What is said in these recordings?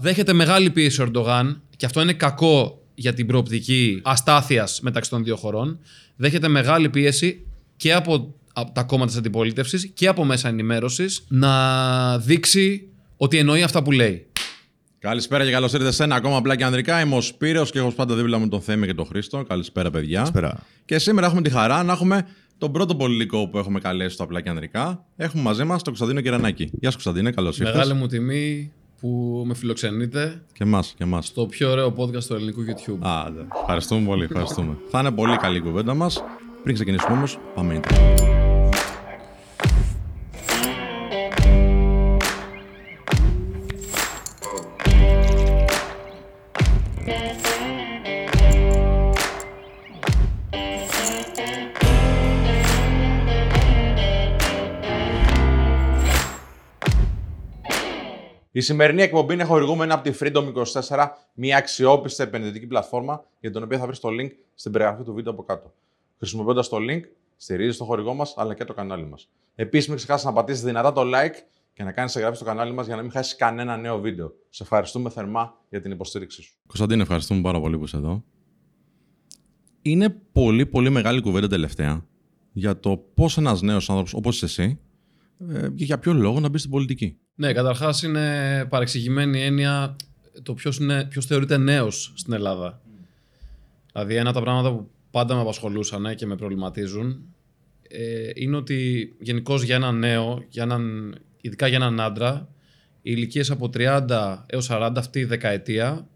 Δέχεται μεγάλη πίεση ο Ερντογάν και αυτό είναι κακό για την προοπτική αστάθειας μεταξύ των δύο χωρών. Δέχεται μεγάλη πίεση και από από τα κόμματα της αντιπολίτευσης και από μέσα ενημέρωσης να δείξει ότι εννοεί αυτά που λέει. Καλησπέρα και καλώς ήρθατε σε ένα ακόμα απλά και ανδρικά. Είμαι ο Σπύρος και έχω πάντα δίπλα μου τον Θέμη και τον Χρήστο. Καλησπέρα, παιδιά. Καλησπέρα. Και σήμερα έχουμε τη χαρά να έχουμε τον πρώτο πολιτικό που έχουμε καλέσει στο απλά και ανδρικά. Έχουμε μαζί μας τον Κωνσταντίνο Κυρανάκη. Γεια σα, Κωνσταντίνε, καλώς ήρθατε. Μεγάλη μου τιμή που με φιλοξενείτε. Και εμάς, και εμάς. Στο πιο ωραίο podcast του ελληνικού YouTube. Α, δε. Ευχαριστούμε πολύ. Ευχαριστούμε. Θα είναι πολύ καλή η κουβέντα μας. Πριν ξεκινήσουμε όμως, πάμε Η σημερινή εκπομπή είναι χορηγούμενη από τη Freedom24, μια αξιόπιστη επενδυτική πλατφόρμα για την οποία θα βρεις το link στην περιγραφή του βίντεο από κάτω. Χρησιμοποιώντας το link, στηρίζεις το χορηγό μας αλλά και το κανάλι μας. Επίσης, μην ξεχάσεις να πατήσεις δυνατά το like και να κάνεις εγγραφή στο κανάλι μας για να μην χάσεις κανένα νέο βίντεο. Σε ευχαριστούμε θερμά για την υποστήριξή σου. Κωνσταντίνε, ευχαριστούμε πάρα πολύ που είσαι εδώ. Είναι πολύ, πολύ μεγάλη κουβέντα τελευταία για το πώς ένας νέος άνθρωπος όπως εσύ ε, και για ποιο λόγο να μπει στην πολιτική. Ναι, καταρχάς είναι παρεξηγημένη η έννοια το ποιος ποιος θεωρείται νέος στην Ελλάδα. Δηλαδή, ένα από τα πράγματα που πάντα με απασχολούσαν και με προβληματίζουν ε, είναι ότι γενικώς για έναν νέο, για έναν, ειδικά για έναν άντρα, οι ηλικίες από 30 έως 40 αυτή η δεκαετία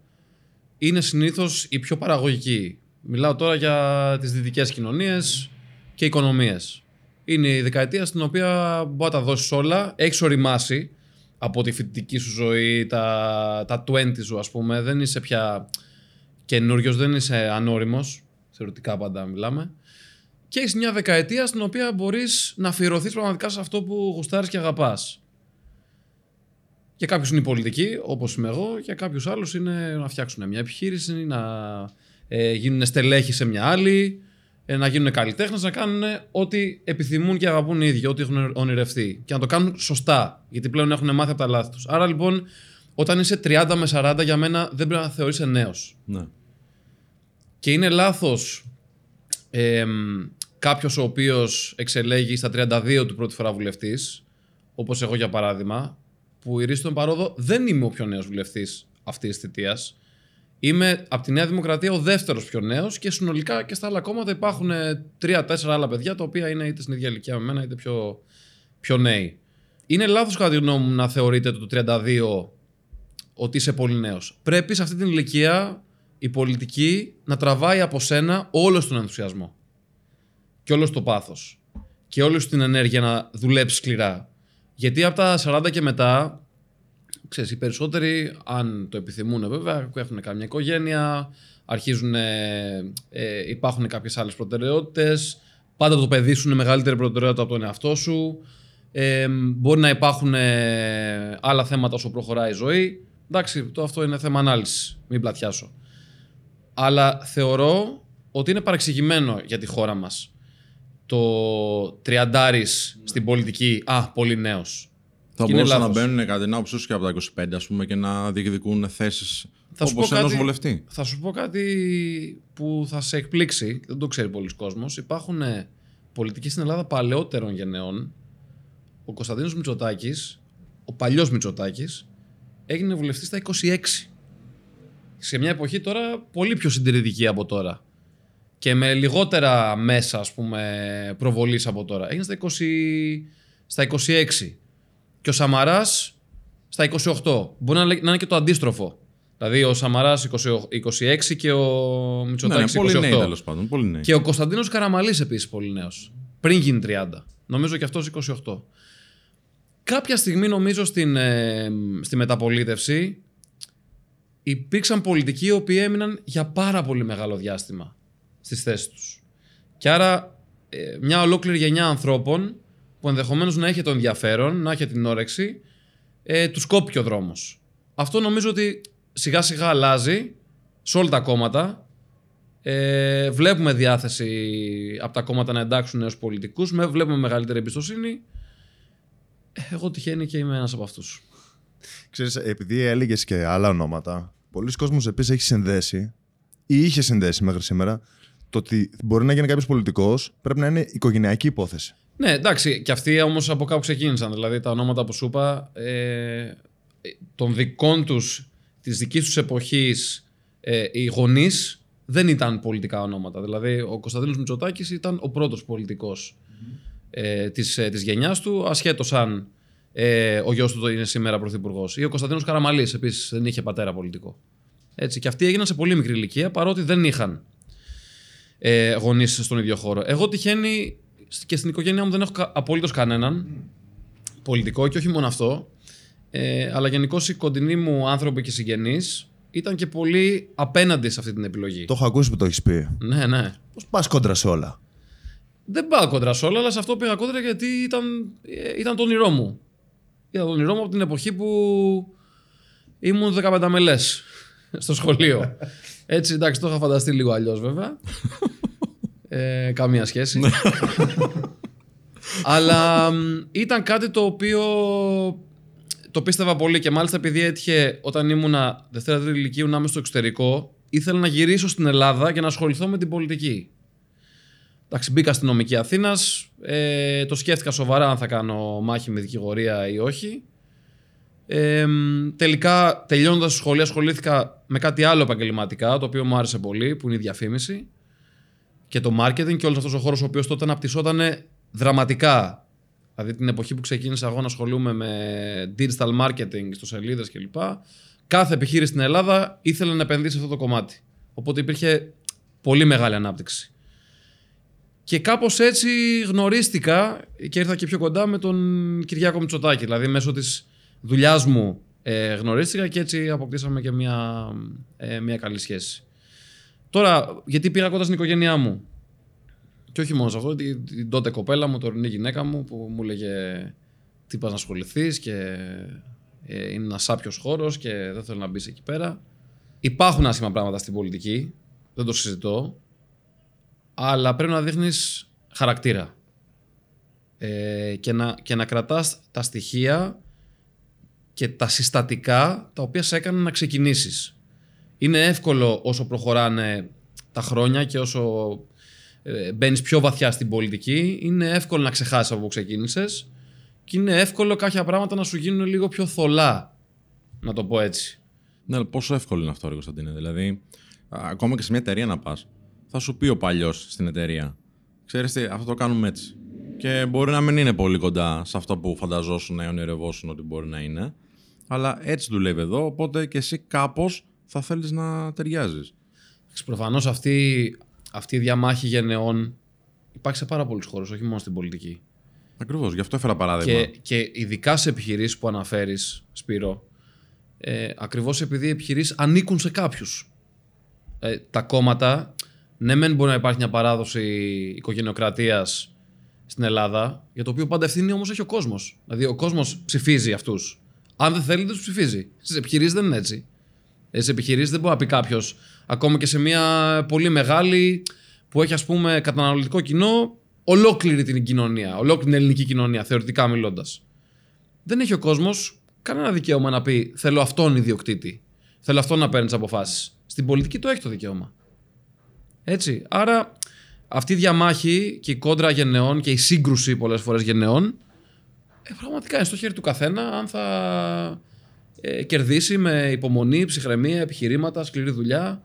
είναι συνήθως η πιο παραγωγική. Μιλάω τώρα για τις δυτικές κοινωνίες και οικονομίες. Είναι η δεκαετία στην οποία μπορεί να τα δώσεις όλα, έχεις οριμάσει από τη φοιτητική σου ζωή, τα, τα 20 σου ας πούμε, δεν είσαι πια καινούριος, δεν είσαι ανώριμος, θεωρητικά πάντα μιλάμε. Και έχεις μια δεκαετία στην οποία μπορείς να αφιερωθείς πραγματικά σε αυτό που γουστάρεις και αγαπάς. Για κάποιους είναι η πολιτική, όπως είμαι εγώ, για κάποιους άλλους είναι να φτιάξουν μια επιχείρηση, να ε, γίνουν στελέχοι σε μια άλλη, ε, να γίνουν καλλιτέχνες, να κάνουν ό,τι επιθυμούν και αγαπούν οι ίδιοι, ό,τι έχουν ονειρευτεί. Και να το κάνουν σωστά, γιατί πλέον έχουν μάθει από τα λάθη τους. Άρα λοιπόν, όταν είσαι 30 με 40, για μένα δεν πρέπει να θεωρείσαι νέος. Ναι. Και είναι λάθος ε, κάποιος ο οποίος εξελέγει στα 32 του πρώτη φορά βουλευτής, όπως εγώ για παράδειγμα, που η Ρίστον Παρόδο δεν είμαι ο πιο νέος βουλευτής αυτής της θητείας. Είμαι από τη Νέα Δημοκρατία ο δεύτερος πιο νέος και συνολικά και στα άλλα κόμματα υπάρχουν τρία-τέσσερα άλλα παιδιά τα οποία είναι είτε στην ίδια ηλικία με μένα είτε πιο, πιο νέοι. Είναι λάθος κατά τη γνώμη μου να θεωρείτε το 32 ότι είσαι πολύ νέος. Πρέπει σε αυτή την ηλικία η πολιτική να τραβάει από σένα όλο τον ενθουσιασμό και όλο το πάθος και όλη την ενέργεια να δουλέψει σκληρά. Γιατί από τα 40 και μετά ξέρεις, οι περισσότεροι, αν το επιθυμούν βέβαια, έχουν καμιά οικογένεια, αρχίζουν, ε, υπάρχουν κάποιες άλλες προτεραιότητες, πάντα το παιδί σου είναι μεγαλύτερη προτεραιότητα από τον εαυτό σου, ε, μπορεί να υπάρχουν ε, άλλα θέματα όσο προχωράει η ζωή. Εντάξει, το αυτό είναι θέμα ανάλυσης, μην πλατιάσω. Αλλά θεωρώ ότι είναι παρεξηγημένο για τη χώρα μας το τριαντάρης στην πολιτική, α, πολύ νέος. Θα μπορούσαν να μπαίνουν κατά την άποψή σου και από τα 25 ας πούμε, και να διεκδικούν θέσεις όπως ενός βουλευτή. Θα σου πω κάτι που θα σε εκπλήξει, δεν το ξέρει πολλοί κόσμος. Υπάρχουν ε, πολιτικοί στην Ελλάδα παλαιότερων γενεών. Ο Κωνσταντίνος Μητσοτάκης, ο παλιός Μητσοτάκης, έγινε βουλευτής στα 26. Σε μια εποχή τώρα πολύ πιο συντηρητική από τώρα. Και με λιγότερα μέσα, ας πούμε, προβολής από τώρα. Έγινε στα, 20, στα 26 και ο Σαμαράς στα 28. Μπορεί να, είναι και το αντίστροφο. Δηλαδή ο Σαμαράς 26 και ο Μητσοτάκης ναι, ναι, 28. Πολύ νέοι τέλος πάντων. Πολύ νέοι. Και ο Κωνσταντίνος Καραμαλής επίσης πολύ νέος. Πριν γίνει 30. Νομίζω και αυτός 28. Κάποια στιγμή νομίζω στην, ε, στη μεταπολίτευση υπήρξαν πολιτικοί οι οποίοι έμειναν για πάρα πολύ μεγάλο διάστημα στις θέσεις τους. Και άρα ε, μια ολόκληρη γενιά ανθρώπων που ενδεχομένως να έχει το ενδιαφέρον, να έχει την όρεξη, ε, του κόπηκε ο δρόμος. Αυτό νομίζω ότι σιγά σιγά αλλάζει σε όλα τα κόμματα. Ε, βλέπουμε διάθεση από τα κόμματα να εντάξουν νέους πολιτικούς. Βλέπουμε μεγαλύτερη εμπιστοσύνη. Ε, εγώ τυχαίνει και είμαι ένας από αυτούς. Ξέρεις, επειδή έλεγες και άλλα ονόματα, πολλοί κόσμος επίσης έχει συνδέσει ή είχε συνδέσει μέχρι σήμερα το ότι μπορεί να γίνει κάποιος πολιτικός πρέπει να είναι οικογενειακή υπόθεση. Ναι, εντάξει, και αυτοί όμως από κάπου ξεκίνησαν. Δηλαδή τα ονόματα που σου είπα ε, των δικών τους, της δικής τους εποχής, ε, οι γονείς δεν ήταν πολιτικά ονόματα. Δηλαδή ο Κωνσταντίνος Μητσοτάκης ήταν ο πρώτος πολιτικός ε, της, ε, της γενιάς του, ασχέτως αν ε, ο γιος του είναι σήμερα πρωθυπουργός. Ή ο Κωνσταντίνος Καραμαλής επίσης δεν είχε πατέρα πολιτικό. Έτσι, και αυτοί έγιναν σε πολύ μικρή ηλικία παρότι δεν είχαν ε, γονείς στον ίδιο χώρο. Εγώ τυχαίνει και στην οικογένειά μου δεν έχω απολύτως κανέναν πολιτικό και όχι μόνο αυτό. Ε, αλλά γενικώς οι κοντινοί μου άνθρωποι και συγγενείς ήταν και πολύ απέναντι σε αυτή την επιλογή. Το έχω ακούσει που το έχεις πει. Ναι, ναι. Πώς πας κόντρα σε όλα; Δεν πάω κόντρα σε όλα, αλλά σε αυτό πήγα κόντρα γιατί ήταν, ε, ήταν το όνειρό μου. Ήταν το όνειρό μου από την εποχή που ήμουν 15 μελέ στο σχολείο. Έτσι, εντάξει, το είχα φανταστεί λίγο αλλιώς βέβαια. Ε, καμία σχέση. Ναι. αλλά ήταν κάτι το οποίο το πίστευα πολύ και μάλιστα επειδή έτυχε όταν ήμουνα Δευτέρα Τρίτη Ηλικίου να είμαι στο εξωτερικό, ήθελα να γυρίσω στην Ελλάδα και να ασχοληθώ με την πολιτική. Εντάξει, μπήκα στην νομική Αθήνας. Ε, το σκέφτηκα σοβαρά αν θα κάνω μάχη με δικηγορία ή όχι. Ε, τελικά, τελειώνοντας το σχολείο, ασχολήθηκα με κάτι άλλο επαγγελματικά, το οποίο μου άρεσε πολύ, που είναι η διαφήμιση και το marketing και όλος αυτός ο χώρος ο οποίος τότε αναπτυσσόταν δραματικά. Δηλαδή την εποχή που ξεκίνησα εγώ να ασχολούμαι με digital marketing, στο σελίδες κλπ. Κάθε επιχείρηση στην Ελλάδα ήθελε να επενδύσει σε αυτό το κομμάτι. Οπότε υπήρχε πολύ μεγάλη ανάπτυξη. Και κάπως έτσι γνωρίστηκα και ήρθα και πιο κοντά με τον Κυριάκο Μητσοτάκη. Δηλαδή, μέσω της δουλειάς μου ε, γνωρίστηκα και έτσι αποκτήσαμε και μια, ε, μια καλή σχέση. Τώρα, γιατί πήγα κοντά στην οικογένειά μου; Και όχι μόνο σε αυτό, την, την τότε κοπέλα μου, τωρινή γυναίκα μου, που μου έλεγε τι πας να ασχοληθείς και ε, είναι ένας σάπιο χώρος και δεν θέλω να μπεις εκεί πέρα. Υπάρχουν άσχημα πράγματα στην πολιτική, δεν το συζητώ αλλά πρέπει να δείχνεις χαρακτήρα ε, και, να, και να κρατάς τα στοιχεία και τα συστατικά τα οποία σε έκαναν να ξεκινήσεις. Είναι εύκολο όσο προχωράνε τα χρόνια και όσο ε, μπαίνεις πιο βαθιά στην πολιτική, είναι εύκολο να ξεχάσεις από που ξεκίνησες και είναι εύκολο κάποια πράγματα να σου γίνουν λίγο πιο θολά, να το πω έτσι. Ναι, αλλά πόσο εύκολο είναι αυτό, Κωνσταντίνε; Δηλαδή, ακόμα και σε μια εταιρεία να πας, θα σου πει ο παλιός στην εταιρεία. Ξέρεις τι, αυτό το κάνουμε έτσι. Και μπορεί να μην είναι πολύ κοντά σε αυτό που φανταζόσουν ή ονειρευόσουν ότι μπορεί να είναι. Αλλά έτσι δουλεύει εδώ, οπότε και εσύ κάπως θα θέλεις να ταιριάζεις. Προφανώς αυτή, αυτή η διαμάχη γενεών υπάρχει σε πάρα πολλούς χώρους, όχι μόνο στην πολιτική. Ακριβώς, γι' αυτό έφερα παράδειγμα. Και, και ειδικά σε επιχειρήσεις που αναφέρεις, Σπύρο, ε, ακριβώς επειδή οι επιχειρήσεις ανήκουν σε κάποιους. Ε, τα κόμματα ναι, μεν μπορεί να υπάρχει μια παράδοση οικογενειοκρατίας στην Ελλάδα, για το οποίο πάντα ευθύνη όμως έχει ο κόσμος. Δηλαδή, ο κόσμος ψηφίζει αυτούς. Αν δεν θέλει, δεν τους ψηφίζει. Στις επιχειρήσεις δεν είναι έτσι. Στι επιχειρήσεις δεν μπορεί να πει κάποιος, ακόμα και σε μια πολύ μεγάλη που έχει ας πούμε καταναλωτικό κοινό, ολόκληρη την κοινωνία, ολόκληρη την ελληνική κοινωνία, θεωρητικά μιλώντας. Δεν έχει ο κόσμος κανένα δικαίωμα να πει Θέλω αυτόν ιδιοκτήτη. Θέλω αυτόν να παίρνεις αποφάσεις. Στην πολιτική το έχει το δικαίωμα. Έτσι. Άρα αυτή η διαμάχη και η κόντρα γενεών και η σύγκρουση πολλές φορές γενεών ε, πραγματικά είναι στο χέρι του καθένα αν θα ε, κερδίσει με υπομονή, ψυχραιμία, επιχειρήματα, σκληρή δουλειά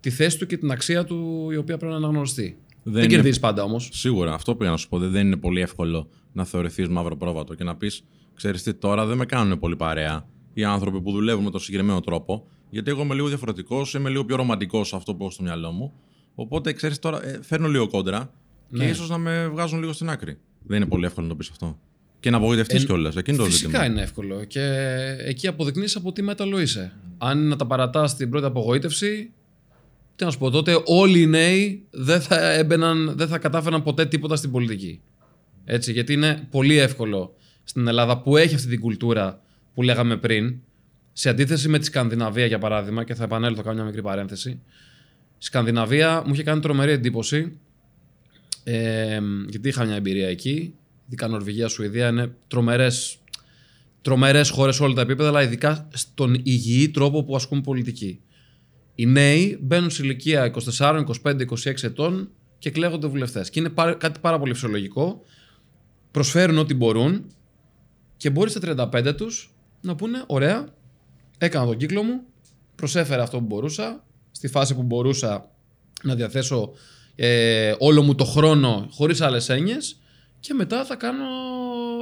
τη θέση του και την αξία του η οποία πρέπει να αναγνωριστεί. Δεν, δεν κερδίζεις πάντα όμως. Σίγουρα, αυτό πήγα να σου πω. Δεν είναι πολύ εύκολο να θεωρηθείς μαύρο πρόβατο και να πεις: Ξέρεις τι, τώρα δεν με κάνουν πολύ παρέα οι άνθρωποι που δουλεύουν με τον συγκεκριμένο τρόπο. Γιατί εγώ είμαι λίγο διαφορετικός, είμαι λίγο πιο ρομαντικός σε αυτό που έχω στο μυαλό μου. Οπότε ξέρεις τώρα, ε, φέρνω λίγο κόντρα ναι. και ίσως να με βγάζουν λίγο στην άκρη. Δεν είναι πολύ εύκολο να το πεις αυτό. Και να απογοητευτείς ε, κιόλας. Εκείνο το Φυσικά ζήτημα. είναι εύκολο. Και εκεί αποδεικνύεις από τι μέταλλο είσαι. Αν είναι να τα παρατάς την πρώτη απογοήτευση, τι να σου πω, τότε όλοι οι νέοι δεν θα, έμπαιναν, δεν θα κατάφεραν ποτέ τίποτα στην πολιτική. Έτσι, γιατί είναι πολύ εύκολο στην Ελλάδα που έχει αυτή την κουλτούρα που λέγαμε πριν, σε αντίθεση με τη Σκανδιναβία για παράδειγμα, και θα επανέλθω, κάνω μια μικρή παρένθεση. Σκανδιναβία μου είχε κάνει τρομερή εντύπωση. Ε, γιατί είχα μια εμπειρία εκεί. Ειδικά Νορβηγία, Σουηδία είναι τρομερές τρομερές χώρες σε όλα τα επίπεδα, αλλά ειδικά στον υγιή τρόπο που ασκούν πολιτική. Οι νέοι μπαίνουν σε ηλικία 24, 25, 26 ετών και εκλέγονται βουλευτές. Και είναι πάρα- κάτι πάρα πολύ φυσιολογικό. Προσφέρουν ό,τι μπορούν και μπορεί στα 35 τους να πούνε: Ωραία, έκανα τον κύκλο μου, προσέφερα αυτό που μπορούσα, στη φάση που μπορούσα να διαθέσω ε, όλο μου το χρόνο χωρίς άλλες έννοιες και μετά θα κάνω,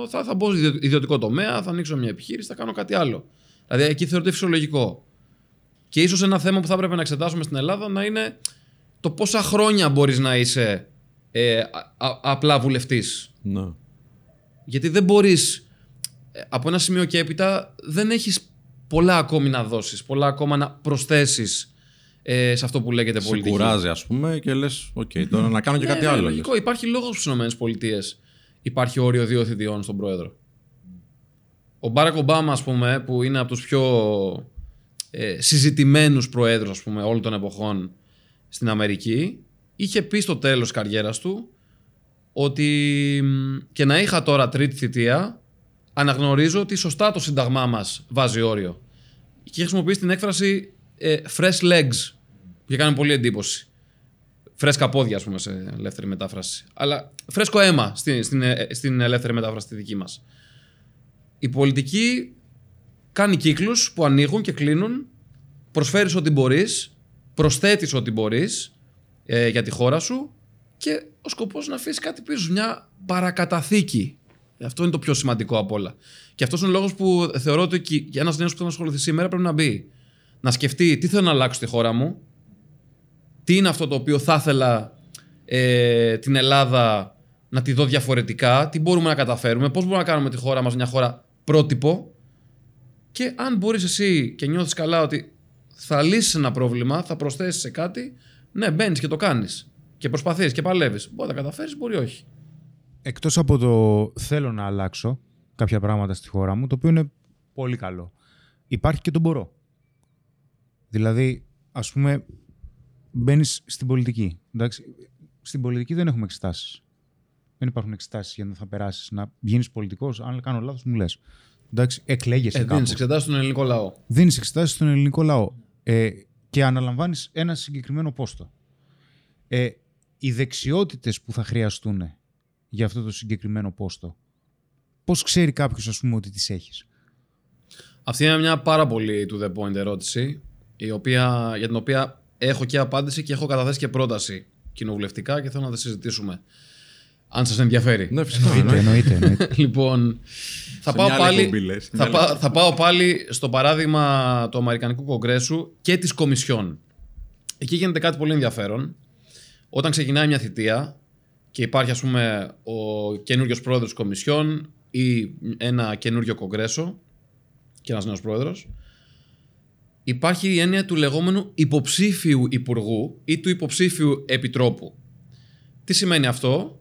θα, θα μπω στο ιδιο- ιδιωτικό τομέα, θα ανοίξω μια επιχείρηση, θα κάνω κάτι άλλο. Δηλαδή εκεί θεωρείται φυσιολογικό. Και ίσως ένα θέμα που θα έπρεπε να εξετάσουμε στην Ελλάδα να είναι το πόσα χρόνια μπορείς να είσαι ε, α- α- απλά βουλευτής. Ναι. Γιατί δεν μπορείς ε, από ένα σημείο και έπειτα δεν έχεις πολλά ακόμη να δώσεις, πολλά ακόμα να προσθέσεις ε, σε αυτό που λέγεται Σε πολιτική. κουράζει, ας πούμε, και λες: Οκ, τώρα να κάνω και Ναι, κάτι ναι, άλλο. λες. λογικό. Υπάρχει λόγος στις ΗΠΑ υπάρχει όριο δύο θητιών στον πρόεδρο. Ο Μπάρακ Ομπάμα, ας πούμε, που είναι από τους πιο ε, συζητημένους προέδρους ας πούμε, όλων των εποχών στην Αμερική, είχε πει στο τέλος τη καριέρας του ότι μ, και να είχα τώρα τρίτη θητεία, αναγνωρίζω ότι σωστά το σύνταγμά μας βάζει όριο. Και είχε χρησιμοποιήσει την έκφραση ε, fresh legs, που είχε κάνει πολύ εντύπωση φρέσκα πόδια, ας πούμε, σε ελεύθερη μετάφραση. Αλλά φρέσκο αίμα στην, στην, ε, στην ελεύθερη μετάφραση τη δική μας. Η πολιτική κάνει κύκλους που ανοίγουν και κλείνουν. Προσφέρεις ό,τι μπορείς, προσθέτεις ό,τι μπορείς ε, για τη χώρα σου και ο σκοπός να αφήσεις κάτι πίσω, μια παρακαταθήκη. Αυτό είναι το πιο σημαντικό απ' όλα. Και αυτός είναι ο λόγος που θεωρώ ότι και για ένας νέος που θα ασχοληθεί σήμερα πρέπει να μπει. Να σκεφτεί τι θέλω να αλλάξω στη χώρα μου, τι είναι αυτό το οποίο θα ήθελα ε, την Ελλάδα να τη δω διαφορετικά, τι μπορούμε να καταφέρουμε, πώς μπορούμε να κάνουμε τη χώρα μας μια χώρα πρότυπο και αν μπορείς εσύ και νιώθεις καλά ότι θα λύσεις ένα πρόβλημα, θα προσθέσεις σε κάτι, ναι μπαίνεις και το κάνεις και προσπαθείς και παλεύεις. Μπορεί να τα καταφέρεις, μπορεί όχι. Εκτός από το θέλω να αλλάξω κάποια πράγματα στη χώρα μου, το οποίο είναι πολύ καλό, υπάρχει και το μπορώ. Δηλαδή, ας πούμε, μπαίνεις στην πολιτική. Εντάξει. Στην πολιτική δεν έχουμε εξετάσεις. Δεν υπάρχουν εξετάσεις για να θα περάσεις, να γίνεις πολιτικός. Αν κάνω λάθος, μου λες. Εντάξει, εκλέγεσαι Ε, κάπου. δίνεις εξετάσεις στον ελληνικό λαό. Δίνεις εξετάσεις στον ελληνικό λαό ε, και αναλαμβάνεις ένα συγκεκριμένο πόστο. Ε, οι δεξιότητες που θα χρειαστούν για αυτό το συγκεκριμένο πόστο, πώς ξέρει κάποιος ας πούμε ότι τις έχεις; Αυτή είναι μια πάρα πολύ to the point ερώτηση, η οποία, για την οποία έχω και απάντηση και έχω καταθέσει και πρόταση κοινοβουλευτικά και θέλω να τα συζητήσουμε. Αν σας ενδιαφέρει. Ναι, φυσικά. Εννοείται, ναι. εννοείται. εννοείται. Λοιπόν, θα Σε πάω, μια άλλη πάλι, εκπομπή, λες. θα, Μια πά- άλλη. θα πάω πάλι στο παράδειγμα του Αμερικανικού Κογκρέσου και της Κομισιόν. Εκεί γίνεται κάτι πολύ ενδιαφέρον. Όταν ξεκινάει μια θητεία και υπάρχει ας πούμε ο καινούριο πρόεδρος της Κομισιόν ή ένα καινούριο Κογκρέσο και ένας νέος πρόεδρος, υπάρχει η έννοια του λεγόμενου υποψήφιου υπουργού ή του υποψήφιου επιτρόπου. Τι σημαίνει αυτό,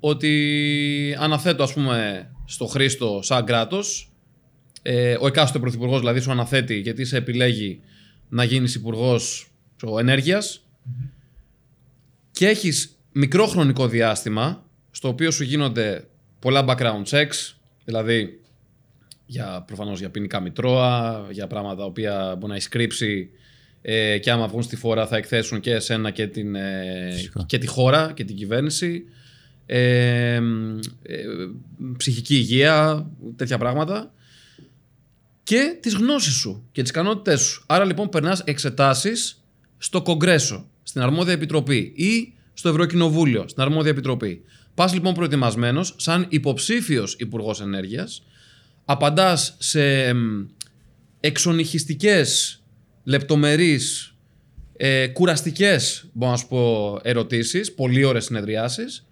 ότι αναθέτω ας πούμε στο Χρήστο σαν κράτος, ε, ο εκάστοτε πρωθυπουργός δηλαδή σου αναθέτει γιατί σε επιλέγει να γίνεις υπουργός ενέργειας και έχεις μικρό χρονικό διάστημα στο οποίο σου γίνονται πολλά background checks, δηλαδή για, προφανώς για ποινικά μητρώα, για πράγματα τα οποία μπορεί να έχει κρύψει ε, και άμα βγουν στη φορά θα εκθέσουν και εσένα και, την, ε, Φυσικά. και τη χώρα και την κυβέρνηση. Ε, ε, ψυχική υγεία, τέτοια πράγματα. Και τις γνώσεις σου και τις ικανότητές σου. Άρα λοιπόν περνάς εξετάσεις στο Κογκρέσο, στην αρμόδια επιτροπή ή στο Ευρωκοινοβούλιο, στην αρμόδια επιτροπή. Πας λοιπόν προετοιμασμένος σαν υποψήφιος Υπουργός Ενέργειας, απαντάς σε εμ, εξονυχιστικές, λεπτομερείς, ε, κουραστικές, μπορώ να σου πω, ερωτήσεις, πολύ ώρες συνεδριάσεις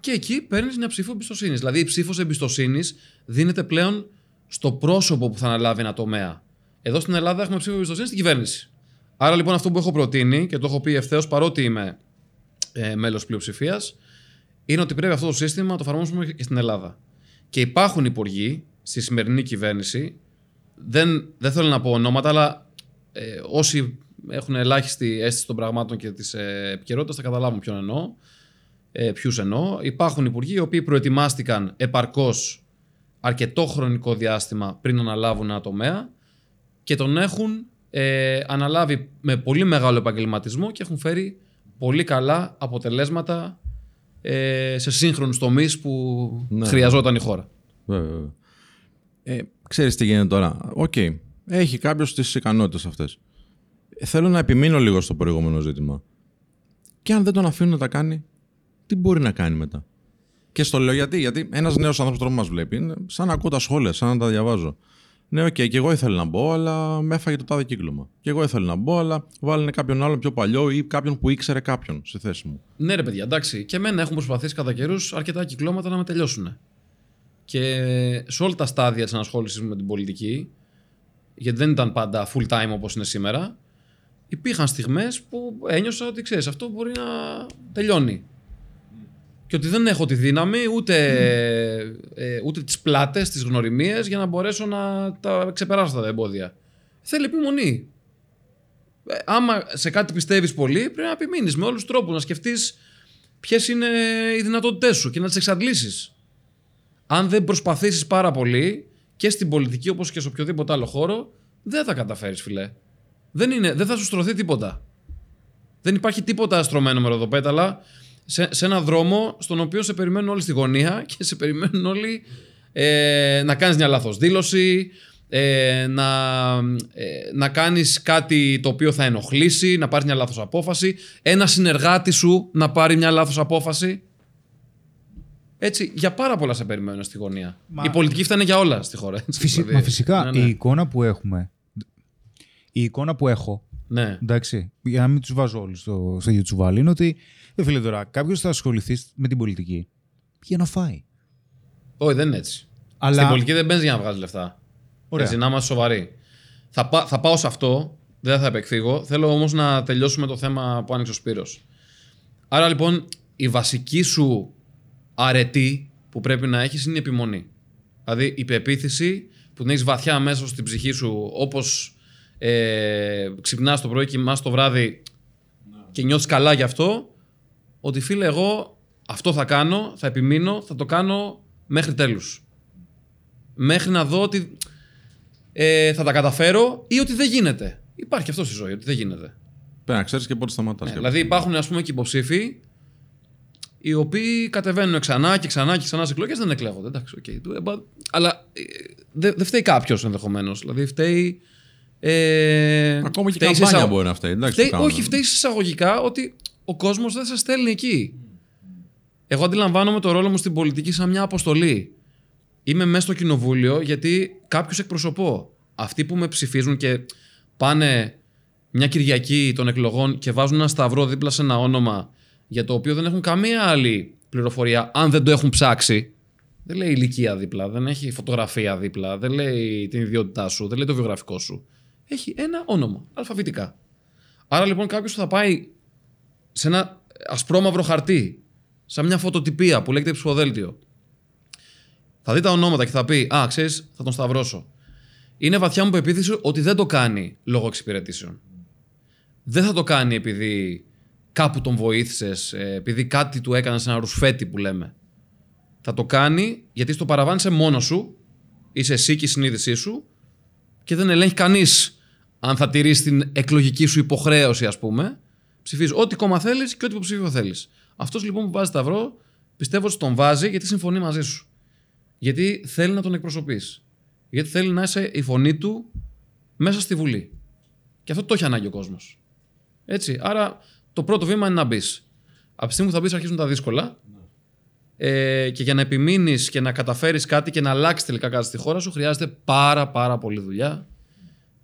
και εκεί παίρνεις μια ψήφο εμπιστοσύνης. Δηλαδή η ψήφος εμπιστοσύνης δίνεται πλέον στο πρόσωπο που θα αναλάβει ένα τομέα. Εδώ στην Ελλάδα έχουμε ψήφο εμπιστοσύνης στην κυβέρνηση. Άρα λοιπόν αυτό που έχω προτείνει και το έχω πει ευθέως παρότι είμαι ε, μέλος πλειοψηφίας, είναι ότι πρέπει αυτό το σύστημα να το εφαρμόσουμε και στην Ελλάδα. Και υπάρχουν υπουργοί στη σημερινή κυβέρνηση, δεν, δεν θέλω να πω ονόματα, αλλά ε, όσοι έχουν ελάχιστη αίσθηση των πραγμάτων και της ε, επικαιρότητας θα καταλάβουν ποιον εννοώ. Ε, Ποιους εννοώ. Υπάρχουν υπουργοί οι οποίοι προετοιμάστηκαν επαρκώς αρκετό χρονικό διάστημα πριν αναλάβουν ένα τομέα και τον έχουν ε, αναλάβει με πολύ μεγάλο επαγγελματισμό και έχουν φέρει πολύ καλά αποτελέσματα ε, σε σύγχρονους τομείς που Ναι. χρειαζόταν η χώρα. Βέβαια, βέβαια. Ε, ξέρεις τι γίνεται τώρα. Οκ. Έχει κάποιος τις ικανότητες αυτές. Ε, θέλω να επιμείνω λίγο στο προηγούμενο ζήτημα. Και αν δεν τον αφήνουν να τα κάνει, τι μπορεί να κάνει μετά; Και στο λέω γιατί. Γιατί ένας νέος άνθρωπος τώρα που μας βλέπει είναι σαν να ακούω τα σχόλια, σαν να τα διαβάζω. Ναι, οκ, και εγώ ήθελα να μπω, αλλά με έφαγε το τάδε κύκλωμα. Και εγώ ήθελα να μπω, αλλά βάλανε κάποιον άλλον πιο παλιό ή κάποιον που ήξερε κάποιον στη θέση μου. Ναι, ρε παιδιά, εντάξει. Και εμένα έχουν προσπαθήσει κατά καιρούς αρκετά κυκλώματα να με τελειώσουν. Και σε όλα τα στάδια της ανασχόλησης με την πολιτική, γιατί δεν ήταν πάντα full time όπως είναι σήμερα, υπήρχαν στιγμές που ένιωσα ότι ξέρεις, αυτό μπορεί να τελειώνει. Και ότι δεν έχω τη δύναμη ούτε, ε, ούτε τις πλάτες, τις γνωριμίες για να μπορέσω να τα ξεπεράσω αυτά τα εμπόδια. Θέλει επιμονή. Ε, άμα σε κάτι πιστεύεις πολύ, πρέπει να επιμείνεις με όλους τους τρόπους, να σκεφτείς ποιες είναι οι δυνατότητές σου και να τις εξαντλήσεις. Αν δεν προσπαθήσεις πάρα πολύ και στην πολιτική όπως και σε οποιοδήποτε άλλο χώρο, δεν θα καταφέρεις φιλέ. Δεν, είναι, δεν θα σου στρωθεί τίποτα. Δεν υπάρχει τίποτα στρωμένο με ροδοπέταλα σε, σε ένα δρόμο στον οποίο σε περιμένουν όλοι στη γωνία και σε περιμένουν όλοι ε, να κάνεις μια λάθος δήλωση, ε, να, ε, να κάνεις κάτι το οποίο θα ενοχλήσει, να πάρεις μια λάθος απόφαση, ένα συνεργάτη σου να πάρει μια λάθος απόφαση. Έτσι, για πάρα πολλά σε περιμένουν στη γωνία. Μα- Η πολιτική φτάνει για όλα στη χώρα. έτσι, Φυσι- δηλαδή. Μα φυσικά Ναι, ναι. η εικόνα που έχουμε. Η εικόνα που έχω. Ναι. Εντάξει, για να μην τους βάζω όλους στο, στο ίδιο τσουβάλι, είναι ότι. Δεν φίλε τώρα, κάποιος θα ασχοληθεί με την πολιτική για να φάει. Όχι, δεν είναι έτσι. Αλλά- Στην πολιτική δεν μπαίνει για να βγάζεις λεφτά. Ωραία. Έτσι, να είμαστε σοβαροί. Θα, πά- θα πάω σε αυτό, δεν θα επεκφύγω. Θέλω όμως να τελειώσουμε το θέμα που άνοιξε ο Σπύρος. Άρα λοιπόν, η βασική σου αρετή που πρέπει να έχεις είναι η επιμονή. Δηλαδή η πεποίθηση που την έχεις βαθιά μέσα στην ψυχή σου, όπως ε, ξυπνάς το πρωί και κοιμάσαι το βράδυ και νιώθεις καλά γι' αυτό, ότι φίλε, εγώ αυτό θα κάνω, θα επιμείνω, θα το κάνω μέχρι τέλους. Μέχρι να δω ότι ε, θα τα καταφέρω ή ότι δεν γίνεται. Υπάρχει αυτό στη ζωή, ότι δεν γίνεται. Πρέπει να ξέρεις και πότε σταματάς. Ναι, δηλαδή υπάρχουν ας πούμε και υποψήφιοι οι οποίοι κατεβαίνουν ξανά και ξανά και ξανά σε εκλογές δεν εκλέγονται. Εντάξει, οκ. Του- ε, μπα- Αλλά ε, δεν δεν φταίει κάποιος ενδεχομένως. Δηλαδή φταίει. Ε, Ακόμα και η φταίει σε καμπάνια εισαγω- μπορεί να φταίει. Εντάξει, φταίει- το κάνουν. όχι, φταίει εισαγωγικά ότι ο κόσμος δεν σε στέλνει εκεί. Εγώ αντιλαμβάνομαι το ρόλο μου στην πολιτική σαν μια αποστολή. Είμαι μέσα στο κοινοβούλιο γιατί κάποιους εκπροσωπώ. Αυτοί που με ψηφίζουν και πάνε μια Κυριακή των εκλογών και βάζουν ένα σταυρό δίπλα σε ένα όνομα για το οποίο δεν έχουν καμία άλλη πληροφορία, αν δεν το έχουν ψάξει. Δεν λέει ηλικία δίπλα, δεν έχει φωτογραφία δίπλα, δεν λέει την ιδιότητά σου, δεν λέει το βιογραφικό σου. Έχει ένα όνομα, αλφαβητικά. Άρα λοιπόν κάποιος θα πάει σε ένα ασπρόμαυρο χαρτί, σαν μια φωτοτυπία που λέγεται ψηφοδέλτιο. Θα δει τα ονόματα και θα πει: Α, ξέρεις, θα τον σταυρώσω. Είναι βαθιά μου πεποίθηση ότι δεν το κάνει λόγω εξυπηρετήσεων. Δεν θα το κάνει επειδή κάπου τον βοήθησες, επειδή κάτι του έκανε ένα ρουσφέτη που λέμε. Θα το κάνει γιατί στο παραβάνει σε μόνος σου, είσαι εσύ και η συνείδησή σου και δεν ελέγχει κανείς αν θα τηρήσει την εκλογική σου υποχρέωση, ας πούμε. Ψηφίζεις ό,τι κόμμα θέλεις και ό,τι υποψήφιο θέλεις. Αυτός λοιπόν που βάζει σταυρό, πιστεύω ότι τον βάζει γιατί συμφωνεί μαζί σου. Γιατί θέλει να τον εκπροσωπείς. Γιατί θέλει να είσαι η φωνή του μέσα στη Βουλή. Και αυτό το έχει ανάγκη ο κόσμος. Έτσι. Άρα το πρώτο βήμα είναι να μπεις. Από τη στιγμή που θα μπεις, αρχίζουν τα δύσκολα. Ε, και για να επιμείνεις και να καταφέρεις κάτι και να αλλάξεις τελικά κάτι στη χώρα σου, χρειάζεται πάρα πάρα πολλή δουλειά.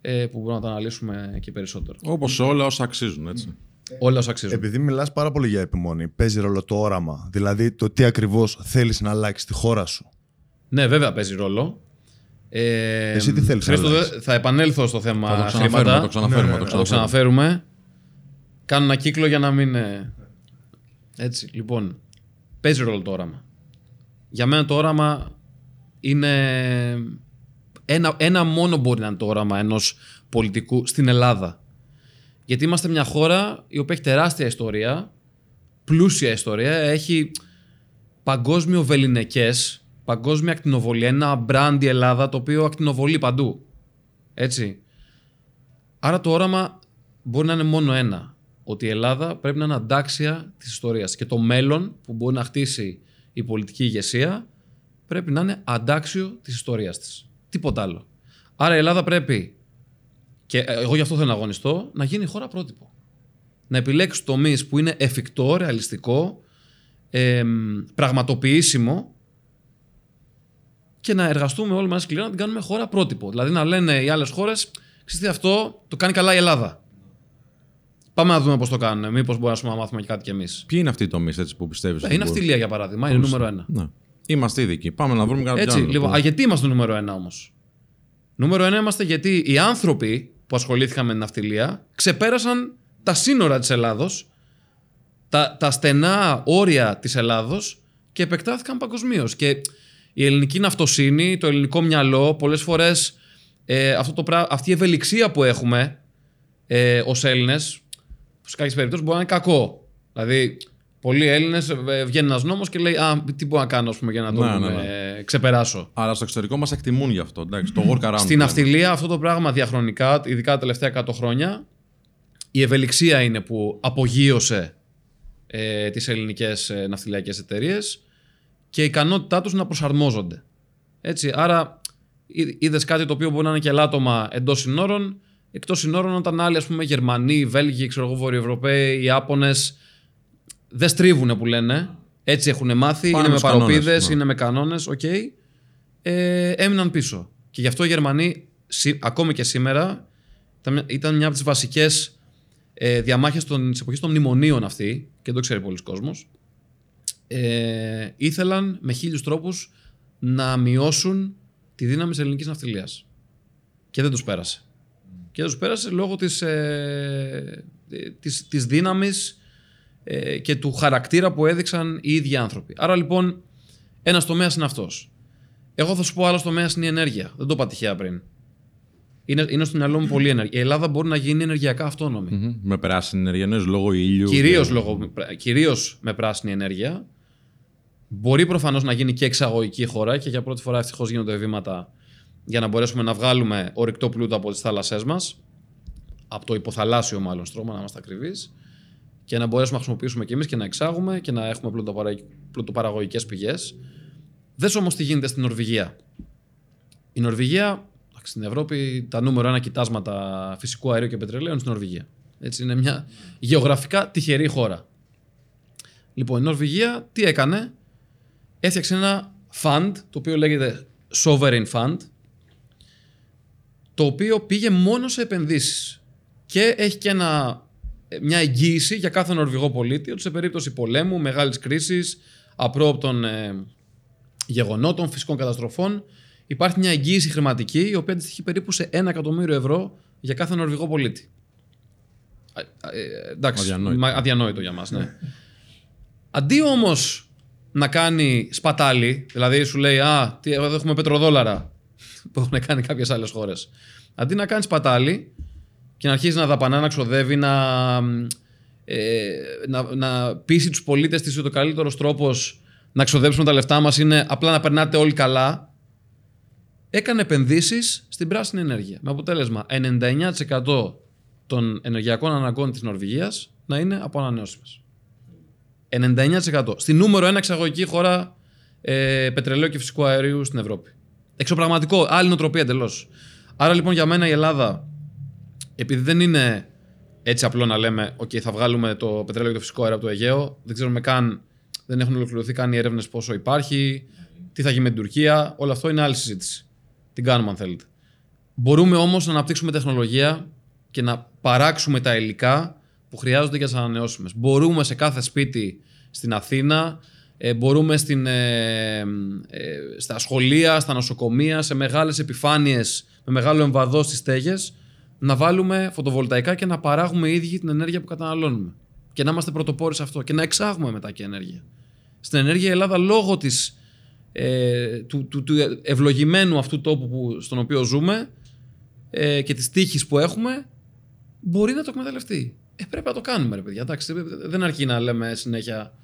Ε, που μπορούμε να τα αναλύσουμε και περισσότερο. Όπως όλα όσα αξίζουν, έτσι. Όλα όσα αξίζουν. Επειδή μιλάς πάρα πολύ για επιμονή, παίζει ρόλο το όραμα. Δηλαδή το τι ακριβώς θέλεις να αλλάξεις τη χώρα σου. Ναι, βέβαια παίζει ρόλο. Ε, Εσύ τι θέλεις να Χρήστο, αλλάξεις; δε- θα επανέλθω στο θέμα Θα το ξαναφέρουμε. χρήματα. Θα το ξαναφέρουμε. Ναι, ναι, θα Θα το το ξαναφέρουμε. Ξαναφέρουμε. Κάνω ένα κύκλο για να μην. ε, Έτσι, λοιπόν. Παίζει ρόλο το όραμα. Για μένα το όραμα είναι. Ένα, ένα μόνο μπορεί να είναι το όραμα ενός πολιτικού στην Ελλάδα. Γιατί είμαστε μια χώρα η οποία έχει τεράστια ιστορία, πλούσια ιστορία, έχει παγκόσμιο βεληνικές, παγκόσμια ακτινοβολία. Ένα brand η Ελλάδα το οποίο ακτινοβολεί παντού. Έτσι. Άρα το όραμα μπορεί να είναι μόνο ένα. Ότι η Ελλάδα πρέπει να είναι αντάξια της ιστορίας. Και το μέλλον που μπορεί να χτίσει η πολιτική ηγεσία πρέπει να είναι αντάξιο της ιστορίας της. Τίποτα άλλο. Άρα η Ελλάδα πρέπει, και εγώ γι' αυτό θέλω να αγωνιστώ, να γίνει χώρα πρότυπο. Να επιλέξει τομείς που είναι εφικτό, ρεαλιστικό, εμ, πραγματοποιήσιμο και να εργαστούμε όλοι μαζί σκληρά να την κάνουμε χώρα πρότυπο. Δηλαδή να λένε οι άλλες χώρες, ξέρετε αυτό το κάνει καλά η Ελλάδα. Πάμε να δούμε πώς το κάνουν. Μήπως μπορούμε να μάθουμε και κάτι κι εμείς. Ποιοι είναι αυτοί οι τομείς που πιστεύεις. Είναι αυτιλία για παράδειγμα, είναι νούμερο ένα. Ναι. Είμαστε ειδικοί. Πάμε να βρούμε κάποιο Έτσι, άλλο. λοιπόν, α, γιατί είμαστε νούμερο ένα όμως; Νούμερο ένα είμαστε γιατί οι άνθρωποι που ασχολήθηκαν με την ναυτιλία ξεπέρασαν τα σύνορα της Ελλάδος, τα, τα στενά όρια της Ελλάδος και επεκτάθηκαν παγκοσμίως. Και η ελληνική ναυτοσύνη, το ελληνικό μυαλό, πολλές φορές ε, αυτό το πρά- αυτή η ευελιξία που έχουμε ε, ως Έλληνες, σε κάποιες περιπτώσεις μπορεί να είναι κακό. Δηλαδή, πολλοί Έλληνες βγαίνει ένας νόμος και λέει Α, τι μπορώ να κάνω ας πούμε, για να το Ναι, ναι, ε, ξεπεράσω. Αλλά στο εξωτερικό μας εκτιμούν γι' αυτό. Εντάξει, το work around. Στην που λέμε. ναυτιλία αυτό το πράγμα διαχρονικά, ειδικά τα τελευταία 100 χρόνια, η ευελιξία είναι που απογείωσε ε, τις ελληνικές ε, ναυτιλιακές εταιρείες και η ικανότητά τους να προσαρμόζονται. Έτσι, άρα είδες κάτι το οποίο μπορεί να είναι και ελάττωμα εντός συνόρων, εκτός συνόρων όταν άλλοι, ας πούμε, Γερμανοί, Βέλγοι, ξέρω εγώ, Βορειοευρωπαίοι, Ιάπωνες, δεν στρίβουν που λένε. Έτσι έχουν μάθει, Πάνε είναι με με τους κανόνες, παρωπίδες, ναι. είναι με κανόνες, οκ. Ε, έμειναν πίσω. Και γι' αυτό οι Γερμανοί, σι- ακόμη και σήμερα, ήταν μια- ήταν μια από τις βασικές ε, διαμάχες των, της εποχής των μνημονίων αυτή, και δεν το ξέρει πολλοί κόσμος, ε, ήθελαν με χίλιους τρόπους να μειώσουν τη δύναμη της ελληνικής ναυτιλίας. Και δεν τους πέρασε. Και δεν τους πέρασε λόγω της, ε, ε, της, της δύναμης ε, και του χαρακτήρα που έδειξαν οι ίδιοι άνθρωποι. Άρα λοιπόν ένας τομέας είναι αυτός. Εγώ θα σου πω άλλος τομέας είναι η ενέργεια. Δεν το είπα τυχαία πριν. Είναι, είναι στο μυαλό μου πολύ ενέργεια. Η Ελλάδα μπορεί να γίνει ενεργειακά αυτόνομη. Μμμ. Με πράσινη ενέργεια, εννοείς λόγω ηλιου. Κυρίως, και- λόγω, κυρίως με πράσινη ενέργεια. Μπορεί προφανώς να γίνει και εξαγωγική χώρα και για πρώτη φορά ευτυχώς γίνονται βήματα για να μπορέσουμε να βγάλουμε ορυκτό πλούτο από τις θάλασσές μας, από το υποθαλάσσιο μάλλον στρώμα, να είμαστε ακριβείς, και να μπορέσουμε να χρησιμοποιήσουμε και εμείς και να εξάγουμε και να έχουμε πλουτοπαρα... πλουτοπαραγωγικές πηγές. Δες όμως τι γίνεται στην Νορβηγία. Η Νορβηγία, εντάξει, στην Ευρώπη, τα νούμερο ένα κοιτάσματα φυσικού αερίου και πετρελαίου είναι στην Νορβηγία. Έτσι, είναι μια γεωγραφικά τυχερή χώρα. Λοιπόν, η Νορβηγία τι έκανε, έφτιαξε ένα fund, το οποίο λέγεται Sovereign Fund, το οποίο πήγε μόνο σε επενδύσεις. Και έχει και ένα, μια εγγύηση για κάθε Νορβηγό πολίτη, ότι σε περίπτωση πολέμου, μεγάλης κρίσης, απρόοπτων ε, γεγονότων, φυσικών καταστροφών, υπάρχει μια εγγύηση χρηματική, η οποία αντιστοιχεί περίπου σε 1 εκατομμύριο ευρώ για κάθε Νορβηγό πολίτη. Α, α, ε, εντάξει, Αδιανόητο. μα- αδιανόητο για μας, ναι. Αντί όμως να κάνει σπατάλη, δηλαδή σου λέει «Α, τι, εδώ έχουμε πετροδόλαρα» που έχουν κάνει κάποιες άλλες χώρες. Αντί να κάνεις σπατάλη και να αρχίσει να δαπανά, να ξοδεύει, να, ε, να, να πείσει τους πολίτες της ότι ο καλύτερος τρόπος να ξοδέψουμε τα λεφτά μας είναι απλά να περνάτε όλοι καλά, έκανε επενδύσεις στην πράσινη ενέργεια. Με αποτέλεσμα 99% των ενεργειακών αναγκών της Νορβηγίας να είναι από ανανεώσιμες. 99%. Στη νούμερο ένα εξαγωγική χώρα ε, πετρελαίου και φυσικού αερίου στην Ευρώπη. Εξωπραγματικό, άλλη νοοτροπία εντελώς. Άρα λοιπόν για μένα η Ελλάδα, επειδή δεν είναι έτσι απλό να λέμε, OK, θα βγάλουμε το πετρέλαιο και το φυσικό αέριο από το Αιγαίο, δεν ξέρουμε καν, δεν έχουν ολοκληρωθεί καν οι έρευνες πόσο υπάρχει, τι θα γίνει με την Τουρκία, όλο αυτό είναι άλλη συζήτηση. Την κάνουμε αν θέλετε. Μπορούμε όμως να αναπτύξουμε τεχνολογία και να παράξουμε τα υλικά που χρειάζονται για τις ανανεώσιμες. Μπορούμε σε κάθε σπίτι στην Αθήνα, ε, μπορούμε στην, ε, ε, στα σχολεία, στα νοσοκομεία, σε μεγάλες επιφάνειες με μεγάλο εμβαδό στις στέγες να βάλουμε φωτοβολταϊκά και να παράγουμε οι ίδιοι την ενέργεια που καταναλώνουμε. Και να είμαστε πρωτοπόροι σε αυτό και να εξάγουμε μετά και ενέργεια. Στην ενέργεια η Ελλάδα λόγω της, ε, του, του, του ευλογημένου αυτού τόπου που, στον οποίο ζούμε ε, και της τύχης που έχουμε μπορεί να το εκμεταλλευτεί. Ε, πρέπει να το κάνουμε ρε παιδιά. Εντάξει, δεν αρκεί να λέμε συνέχεια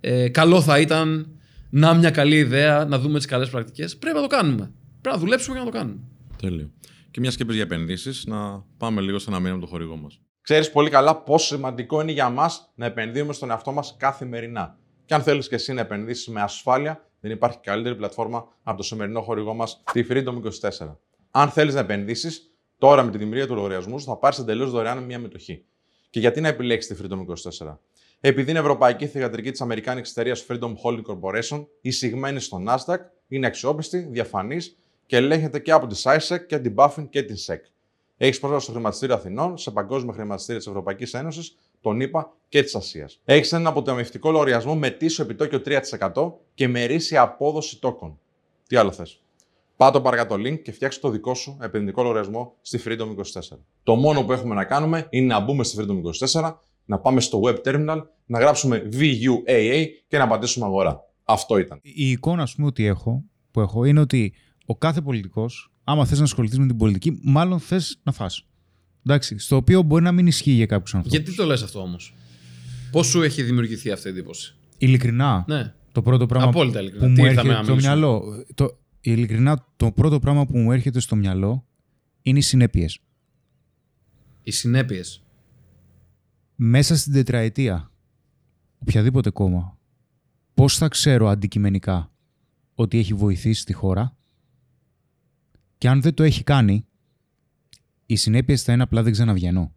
ε, καλό θα ήταν να μια καλή ιδέα, να δούμε τις καλές πρακτικές. Πρέπει να το κάνουμε. Πρέπει να δουλέψουμε για να το κάνουμε. Τέλειο. Και μια σκέψη για επενδύσεις, να πάμε λίγο σε ένα μήνα με το χορηγό μας. Ξέρεις πολύ καλά πόσο σημαντικό είναι για μας να επενδύουμε στον εαυτό μας καθημερινά. Και αν θέλεις και εσύ να επενδύσεις με ασφάλεια, δεν υπάρχει καλύτερη πλατφόρμα από το σημερινό χορηγό μας, τη Freedom 24. Αν θέλεις να επενδύσεις, τώρα με τη δημιουργία του λογαριασμού σου θα πάρεις εντελώς δωρεάν μια μετοχή. Και γιατί να επιλέξεις τη Freedom 24. Επειδή είναι ευρωπαϊκή θηγατρική της Αμερικάνικης εταιρείας Freedom Holding Corporation, εισηγμένη στο Nasdaq, είναι αξιόπιστη, διαφανής και ελέγχεται και από τη SISEC και την Buffin και την SEC. Έχεις πρόσβαση στο χρηματιστήριο Αθηνών, σε παγκόσμια χρηματιστήρια της Ευρωπαϊκής Ένωσης, τον ΗΠΑ και της Ασίας. Έχεις έναν αποταμιευτικό λογαριασμό με τίσο επιτόκιο 3% και με ρήσια απόδοση τόκων. Τι άλλο θες; Πάω το παρακάτω link και φτιάξε το δικό σου επενδυτικό λογαριασμό στη Freedom 24. Το μόνο που έχουμε να κάνουμε είναι να μπούμε στη Freedom 24, να πάμε στο web terminal, να γράψουμε VUAA και να πατήσουμε αγορά. Αυτό ήταν. Η εικόνα, ας πούμε, ότι έχω, που έχω είναι ότι ο κάθε πολιτικός, άμα θες να ασχοληθείς με την πολιτική, μάλλον θες να φας. Εντάξει, στο οποίο μπορεί να μην ισχύει για κάποιους ανθρώπους. Γιατί το λες αυτό όμως; Πώς σου έχει δημιουργηθεί αυτή η εντύπωση; Ειλικρινά, Ναι. το πρώτο πράγμα Απόλυτα ειλικρινά. που Τι μου ήρθαμε έρχεται να στο μιλήσουμε; μυαλό. Το, ειλικρινά, το πρώτο πράγμα που μου έρχεται στο μυαλό είναι οι συνέπειες. Οι συνέπειες. Μέσα στην τετραετία, οποιαδήποτε κόμμα, πώς θα ξέρω αντικειμενικά ότι έχει βοηθήσει τη χώρα; Και αν δεν το έχει κάνει, οι συνέπειες θα είναι απλά δεν ξαναβγαίνω.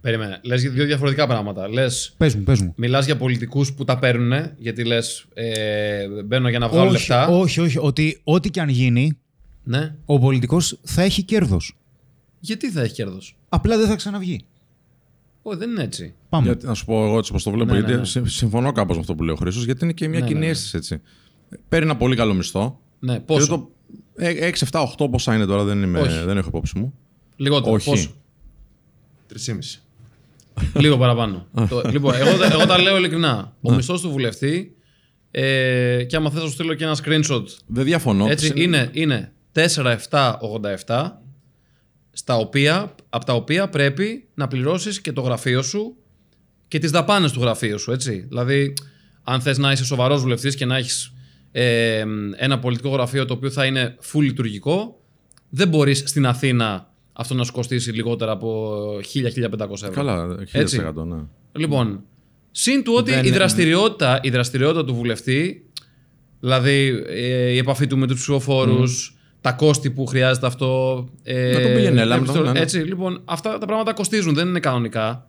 Περίμενε. Λες δύο διαφορετικά πράγματα. Λες, Πες μου, πες μου. μιλάς για πολιτικούς που τα παίρνουν, γιατί λες, ε, μπαίνω για να βγάλω όχι, λεφτά. όχι, όχι, ότι ό,τι και αν γίνει, Ναι. ο πολιτικός θα έχει κέρδος. Γιατί θα έχει κέρδος; Απλά δεν θα ξαναβγεί. Όχι, δεν είναι έτσι. Πάμε. Γιατί, να σου πω εγώ έτσι πώ το βλέπω, Ναι, γιατί ναι, ναι. συ- συμφωνώ κάπως με αυτό που λέει ο Χρήσος, γιατί είναι και μια Ναι, κοινή ναι, ναι. αίσθηση έτσι. Παίρνει ένα πολύ καλό μισθό. Ναι, Και πόσο; το, 6, 7, 8 πόσα είναι τώρα, δεν, είμαι, Όχι. δεν έχω υπόψη μου. Λιγότερο. Όχι. Πόσο; 3,5. Λίγο παραπάνω. το, λοιπόν, εγώ, τα- εγώ τα λέω ειλικρινά. Ο μισθός του βουλευτή, ε, και άμα θες να σου στείλω και ένα screenshot, Δεν διαφωνώ. έτσι, είναι, είναι 4,787, στα οποία, από τα οποία πρέπει να πληρώσεις και το γραφείο σου και τις δαπάνες του γραφείου σου, έτσι. Δηλαδή, αν θες να είσαι σοβαρός βουλευτής και να έχεις ε, ένα πολιτικό γραφείο το οποίο θα είναι full λειτουργικό, δεν μπορείς στην Αθήνα αυτό να σου κοστίσει λιγότερα από 1000-1500 ευρώ. Καλά, 1000%. Έτσι. Ναι. Λοιπόν, συν του ότι Δεν η, είναι- δραστηριότητα, η δραστηριότητα του βουλευτή, δηλαδή ε, η επαφή του με τους ψηφοφόρους, τα κόστη που χρειάζεται αυτό... Ε, Να το πήγαινε, έλα, επιστολ- ναι, ναι. Έτσι, λοιπόν, αυτά τα πράγματα κοστίζουν, δεν είναι κανονικά.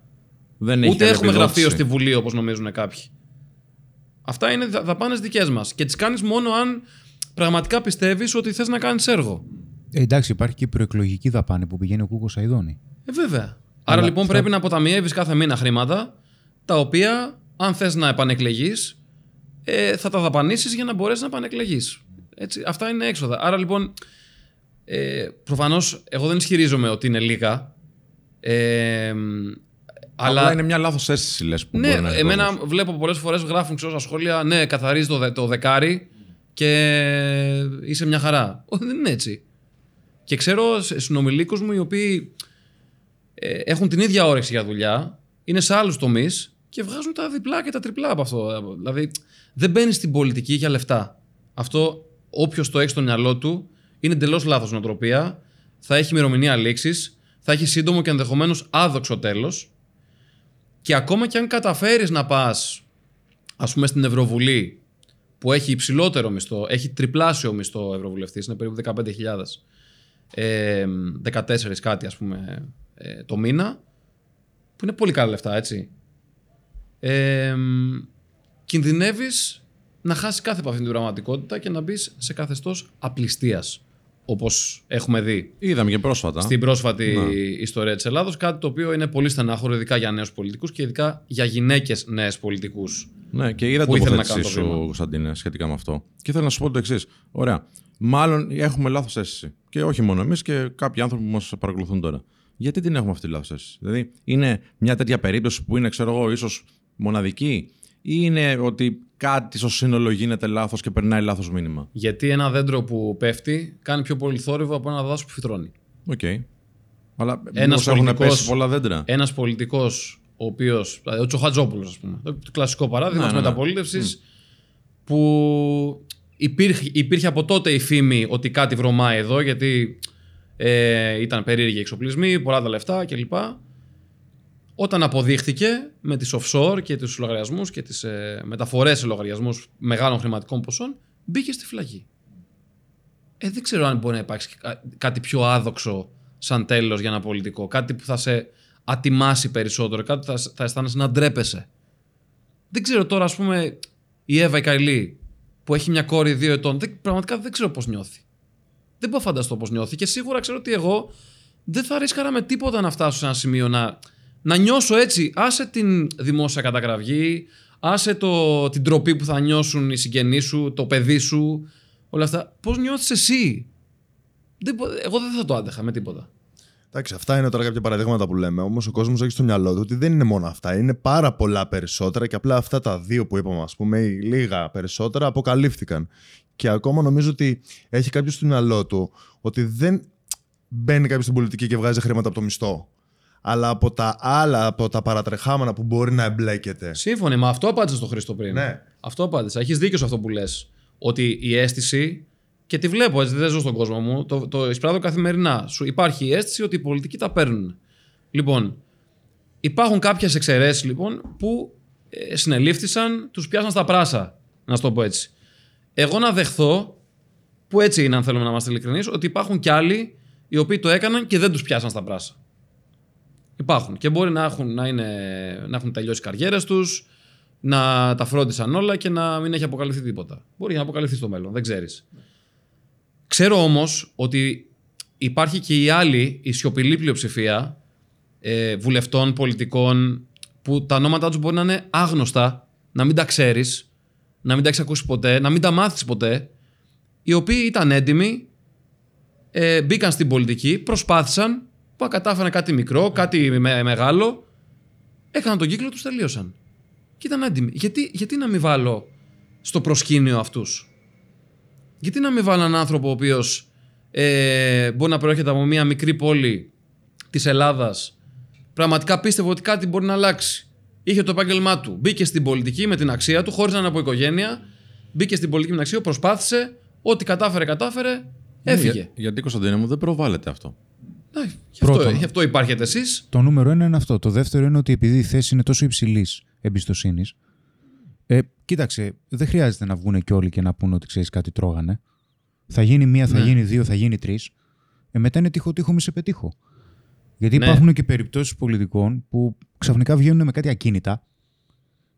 Δεν έχει Ούτε έχουμε επιδότηση. γραφείο στη Βουλή όπως νομίζουν κάποιοι. Αυτά είναι δα- δαπάνες δικές μας και τις κάνεις μόνο αν πραγματικά πιστεύεις ότι θες να κάνεις έργο. Ε, εντάξει, υπάρχει και η προεκλογική δαπάνη που πηγαίνει ο Κούκος Αϊδόνη. Ε, βέβαια. Άρα λοιπόν αυτά- πρέπει να αποταμιεύεις κάθε μήνα χρήματα, τα οποία αν θες να επανεκλεγείς, ε, θα τα δαπανίσεις για να μπορέσεις να επανεκλεγείς. Έτσι, αυτά είναι έξοδα. Άρα λοιπόν, ε, προφανώς εγώ δεν ισχυρίζομαι ότι είναι λίγα. Ε, Αλλά αλλά είναι μια λάθος αίσθηση, λες. που ναι, μπορεί να έχει εμένα κόσμος. βλέπω πολλές φορές γράφουν ξέρω, στα σχόλια ναι, καθαρίζεις το, δε- το δεκάρι και είσαι μια χαρά. Όχι, δεν είναι έτσι. Και ξέρω σε- συνομιλίκους μου οι οποίοι ε, έχουν την ίδια όρεξη για δουλειά, είναι σε άλλους τομείς και βγάζουν τα διπλά και τα τριπλά από αυτό. Δηλαδή, δεν μπαίνεις στην πολιτική για λεφτά. Αυτό, όποιος το έχει στο μυαλό του, είναι εντελώς λάθος νοοτροπία. Θα έχει ημερομηνία λήξης, θα έχει σύντομο και ενδεχομένως άδοξο τέλος. Και ακόμα και αν καταφέρεις να πας, ας πούμε, στην Ευρωβουλή, που έχει υψηλότερο μισθό, έχει τριπλάσιο μισθό Ευρωβουλευτής, είναι περίπου 15.000. Ε, 14 κάτι, ας πούμε, ε, το μήνα, που είναι πολύ καλά λεφτά, έτσι. Ε, κινδυνεύεις να χάσεις κάθε επαφή με την πραγματικότητα και να μπεις σε καθεστώς απληστίας, όπως έχουμε δει Είδαμε και πρόσφατα. στην πρόσφατη ιστορία της Ελλάδος, κάτι το οποίο είναι πολύ στενάχωρο, ειδικά για νέους πολιτικούς και ειδικά για γυναίκες νέες πολιτικούς. Ναι, και είδα Που την ήθελε να τοποθέτησή κάνω το σου, βήμα. Κωνσταντίνε, σχετικά με αυτό. Και ήθελα να σου πω το εξής. Ωραία. Μάλλον έχουμε λάθος αίσθηση. Και όχι μόνο εμείς και κάποιοι άνθρωποι που μας παρακολουθούν τώρα. Γιατί την έχουμε αυτή τη λάθος αίσθηση; Δηλαδή, είναι μια τέτοια περίπτωση που είναι, ξέρω εγώ, ίσως μοναδική, ή είναι ότι κάτι στο σύνολο γίνεται λάθος και περνάει λάθος μήνυμα; Γιατί ένα δέντρο που πέφτει κάνει πιο πολύ θόρυβο από ένα δάσος που φυτρώνει. Οκ. Αλλά Ένας μήπως έχουν πολιτικός- πέσει πολλά δέντρα; Ένας πολιτικός, ο οποίος. Δηλαδή, ο Τσοχατζόπουλος, ας πούμε. Το κλασικό παράδειγμα Ναι, της ναι, ναι. μεταπολίτευσης. που υπήρχε, υπήρχε από τότε η φήμη ότι κάτι βρωμάει εδώ γιατί ε, ήταν περίεργοι εξοπλισμοί, πολλά τα λεφτά κλπ. Όταν αποδείχθηκε με τις offshore και τους λογαριασμούς και τις ε, μεταφορές σε λογαριασμούς μεγάλων χρηματικών ποσών, μπήκε στη φυλακή. Ε, δεν ξέρω αν μπορεί να υπάρξει κα- κάτι πιο άδοξο σαν τέλος για ένα πολιτικό. Κάτι που θα σε ατιμάσει περισσότερο, κάτι που θα, θα αισθάνεσαι να ντρέπεσαι. Δεν ξέρω τώρα, ας πούμε, η Εύα η Καηλή, που έχει μια κόρη δύο ετών, δεν, πραγματικά δεν ξέρω πώς νιώθει. Δεν μπορώ να φανταστώ πώς νιώθει και σίγουρα ξέρω ότι εγώ δεν θα ρίσκαρα με τίποτα να φτάσω σε ένα σημείο να, να νιώσω έτσι. Άσε την δημόσια κατακραυγή, άσε το, την τροπή που θα νιώσουν οι συγγενείς σου, το παιδί σου, όλα αυτά. Πώς νιώθεις εσύ; Δεν, μπο- εγώ δεν θα το άντεχα με τίποτα. Εντάξει, αυτά είναι τώρα κάποια παραδείγματα που λέμε. Όμως ο κόσμος έχει στο μυαλό του ότι δεν είναι μόνο αυτά. Είναι πάρα πολλά περισσότερα και απλά αυτά τα δύο που είπαμε, ας πούμε, ή λίγα περισσότερα, αποκαλύφθηκαν. Και ακόμα νομίζω ότι έχει κάποιος στο μυαλό του ότι δεν μπαίνει κάποιος στην πολιτική και βγάζει χρήματα από το μισθό. Αλλά από τα άλλα, από τα παρατρεχάμενα που μπορεί να εμπλέκεται. Σύμφωνοι, μα αυτό απάντησα στο Χρήστο πριν. Ναι. Αυτό απάντησα. Έχεις δίκιο σε αυτό που λες. Ότι η αίσθηση. Και τη βλέπω έτσι, δεν ζω στον κόσμο μου. Το, το εισπράττω καθημερινά. Σου υπάρχει η αίσθηση ότι οι πολιτικοί τα παίρνουν. Λοιπόν, υπάρχουν κάποιες εξαιρέσεις λοιπόν που ε, συνελήφθησαν, τους πιάσαν στα πράσα. Να σου το πω έτσι. Εγώ να δεχθώ, που έτσι είναι αν θέλουμε να είμαστε ειλικρινείς, ότι υπάρχουν κι άλλοι οι οποίοι το έκαναν και δεν τους πιάσαν στα πράσα. Υπάρχουν. Και μπορεί να έχουν, να είναι, να έχουν τελειώσει οι καριέρες τους, να τα φρόντισαν όλα και να μην έχει αποκαλυφθεί τίποτα. Μπορεί να αποκαλυφθεί στο μέλλον, δεν ξέρεις. Ξέρω όμως ότι υπάρχει και η άλλη, η σιωπηλή πλειοψηφία ε, βουλευτών, πολιτικών, που τα ονόματά τους μπορεί να είναι άγνωστα, να μην τα ξέρεις, να μην τα έχεις ακούσει ποτέ, να μην τα μάθεις ποτέ, οι οποίοι ήταν έντιμοι, ε, μπήκαν στην πολιτική, προσπάθησαν, που κατάφεραν κάτι μικρό, κάτι με- μεγάλο, έκαναν τον κύκλο τους, τελείωσαν. Και ήταν έντιμοι. Γιατί, γιατί να μην βάλω στο προσκήνιο αυτούς; Γιατί να μην βάλω έναν άνθρωπο ο οποίος ε, μπορεί να προέρχεται από μια μικρή πόλη της Ελλάδας, πραγματικά πίστευε ότι κάτι μπορεί να αλλάξει. Είχε το επάγγελμά του. Μπήκε στην πολιτική με την αξία του, χωρίς να είναι από οικογένεια. Μπήκε στην πολιτική με την αξία του, προσπάθησε. Ό,τι κατάφερε, κατάφερε. Έφυγε. Για, γιατί Κωνσταντίνε μου δεν προβάλλεται αυτό. Ναι, γι' αυτό, Πρώτον. γι' αυτό υπάρχετε εσείς. Το νούμερο ένα είναι αυτό. Το δεύτερο είναι ότι επειδή η θέση είναι τόσο υψηλής εμπιστοσύνης. Ε, κοίταξε, δεν χρειάζεται να βγουν και όλοι και να πούνε ότι ξέρεις κάτι τρώγανε. Θα γίνει μία, θα Ναι. γίνει δύο, θα γίνει τρεις. Ε, μετά είναι τύχο, τύχο, μη σε πετύχω. Γιατί Ναι. υπάρχουν και περιπτώσεις πολιτικών που ξαφνικά βγαίνουν με κάτι ακίνητα.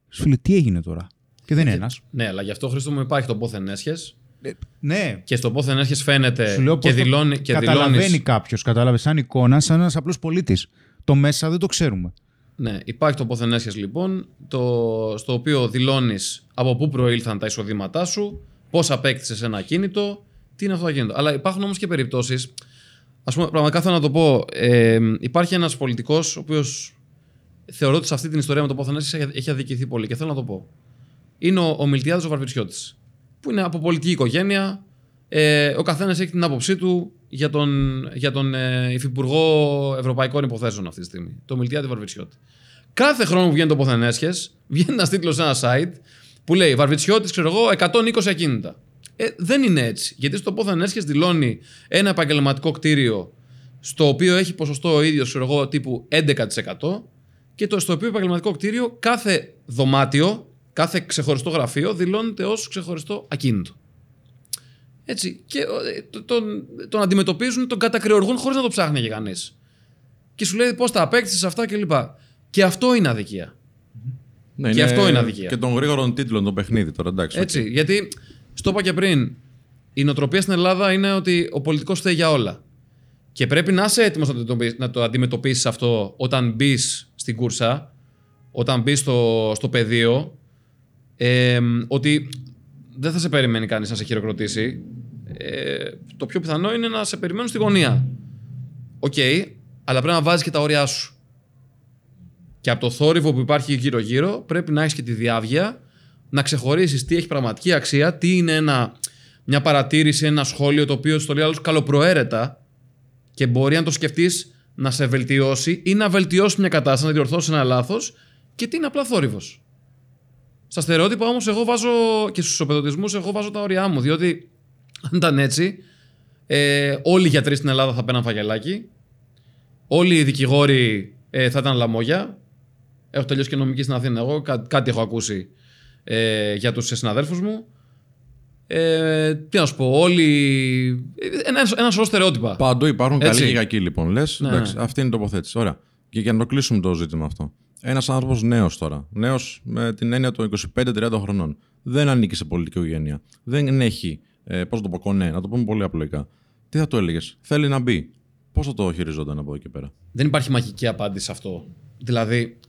Σου λέει, τι έγινε τώρα; Και δεν είναι ένας. Ναι, αλλά γι' αυτό Χρήστο μου υπάρχει το πόθεν έσχες ναι, Και στο πόθεν έσχες φαίνεται Σου λέω και πώς το δηλώνει. Και καταλαβαίνει δηλώνεις, κάποιος. Κατάλαβε σαν εικόνα, σαν ένας απλός πολίτης. Το μέσα δεν το ξέρουμε. Ναι, υπάρχει το πόθεν έσχες λοιπόν, το, στο οποίο δηλώνεις από πού προήλθαν τα εισοδήματά σου, πώς απέκτησες ένα ακίνητο, τι είναι αυτό το ακίνητο. Αλλά υπάρχουν όμως και περιπτώσεις. Α πούμε, πραγματικά θέλω να το πω. Ε, υπάρχει ένας πολιτικός, ο οποίος θεωρώ ότι σε αυτή την ιστορία με το πόθεν έσχες έχει, έχει αδικηθεί πολύ και θέλω να το πω. Είναι ο, ο Μιλτιάδης ο Βαρβιτσιώτης, που είναι από πολιτική οικογένεια. Ε, ο καθένας έχει την άποψή του για τον, για τον ε, Υφυπουργό Ευρωπαϊκών Υποθέσεων αυτή τη στιγμή. Το Μιλτιάδη Βαρβιτσιώτη. Κάθε χρόνο που βγαίνει το πόθεν έσχες, βγαίνει ένας τίτλος σε ένα site που λέει Βαρβιτσιώτης, ξέρω εγώ, 120 ακίνητα. Ε, δεν είναι έτσι. Γιατί στο πόθεν έσχες δηλώνει ένα επαγγελματικό κτίριο στο οποίο έχει ποσοστό ο ίδιος, ξέρω εγώ, τύπου 11% και το στο οποίο επαγγελματικό κτίριο κάθε δωμάτιο, κάθε ξεχωριστό γραφείο δηλώνεται ως ξεχωριστό ακίνητο. Έτσι. Και ε, το- τον, τον αντιμετωπίζουν, τον κατακρεουργούν χωρίς να το ψάχνει και κανείς. Και σου λέει πώς τα απέκτησες αυτά κλπ. Και αυτό είναι αδικία. Ναι, Και αυτό είναι αδικία. Και των γρήγορων τίτλων το παιχνίδι τώρα, εντάξει. Έτσι. οκ. Γιατί, στο είπα και πριν, η νοοτροπία στην Ελλάδα είναι ότι ο πολιτικός φταίει για όλα. Και πρέπει να είσαι έτοιμος να το, αντιμετωπίσεις- να το αντιμετωπίσεις αυτό όταν μπεις στην κούρσα, όταν μπεις στο, στο πεδίο, ε, ότι δεν θα σε περιμένει κανείς να σε χειροκροτήσει. Ε, το πιο πιθανό είναι να σε περιμένουν στη γωνία. Οκ, αλλά πρέπει να βάζεις και τα όρια σου. Και από το θόρυβο που υπάρχει γύρω-γύρω πρέπει να έχεις και τη διαύγεια να ξεχωρίσεις τι έχει πραγματική αξία, τι είναι ένα, μια παρατήρηση, ένα σχόλιο το οποίο στο λέει άλλος καλοπροαίρετα και μπορεί αν το σκεφτείς να σε βελτιώσει ή να βελτιώσει μια κατάσταση, να διορθώσει ένα λάθος και τι είναι απλά θόρυβος. Στα στερεότυπα όμως, εγώ βάζω και στους ισοπεδωτισμούς, εγώ βάζω τα όρια μου. Διότι αν ήταν έτσι, ε, όλοι οι γιατροί στην Ελλάδα θα παίρναν φαγελάκι. Όλοι οι δικηγόροι ε, θα ήταν λαμόγια. Έχω τελειώσει και νομική στην Αθήνα. Εγώ κά- κάτι έχω ακούσει ε, για τους συναδέλφους μου. Ε, τι να σου πω, όλοι. Ένα, ένα σωρό στερεότυπα. Παντού υπάρχουν Έτσι. καλοί και κακοί λοιπόν. Λες, Ναι, εντάξει, ναι. αυτή είναι η τοποθέτηση. Ωραία. Και για να το κλείσουμε το ζήτημα αυτό. Ένας άνθρωπος νέος τώρα. Νέος με την έννοια των 25-30 χρονών. Δεν ανήκει σε πολιτική οικογένεια. Δεν έχει. Ε, Πώς το πω, κονέ, να το πούμε πολύ απλοϊκά. Τι θα το έλεγες, Θέλει να μπει. Πώς θα το χειριζόταν από εκεί και πέρα; Δεν υπάρχει μαγική απάντηση σε αυτό. Δηλαδή,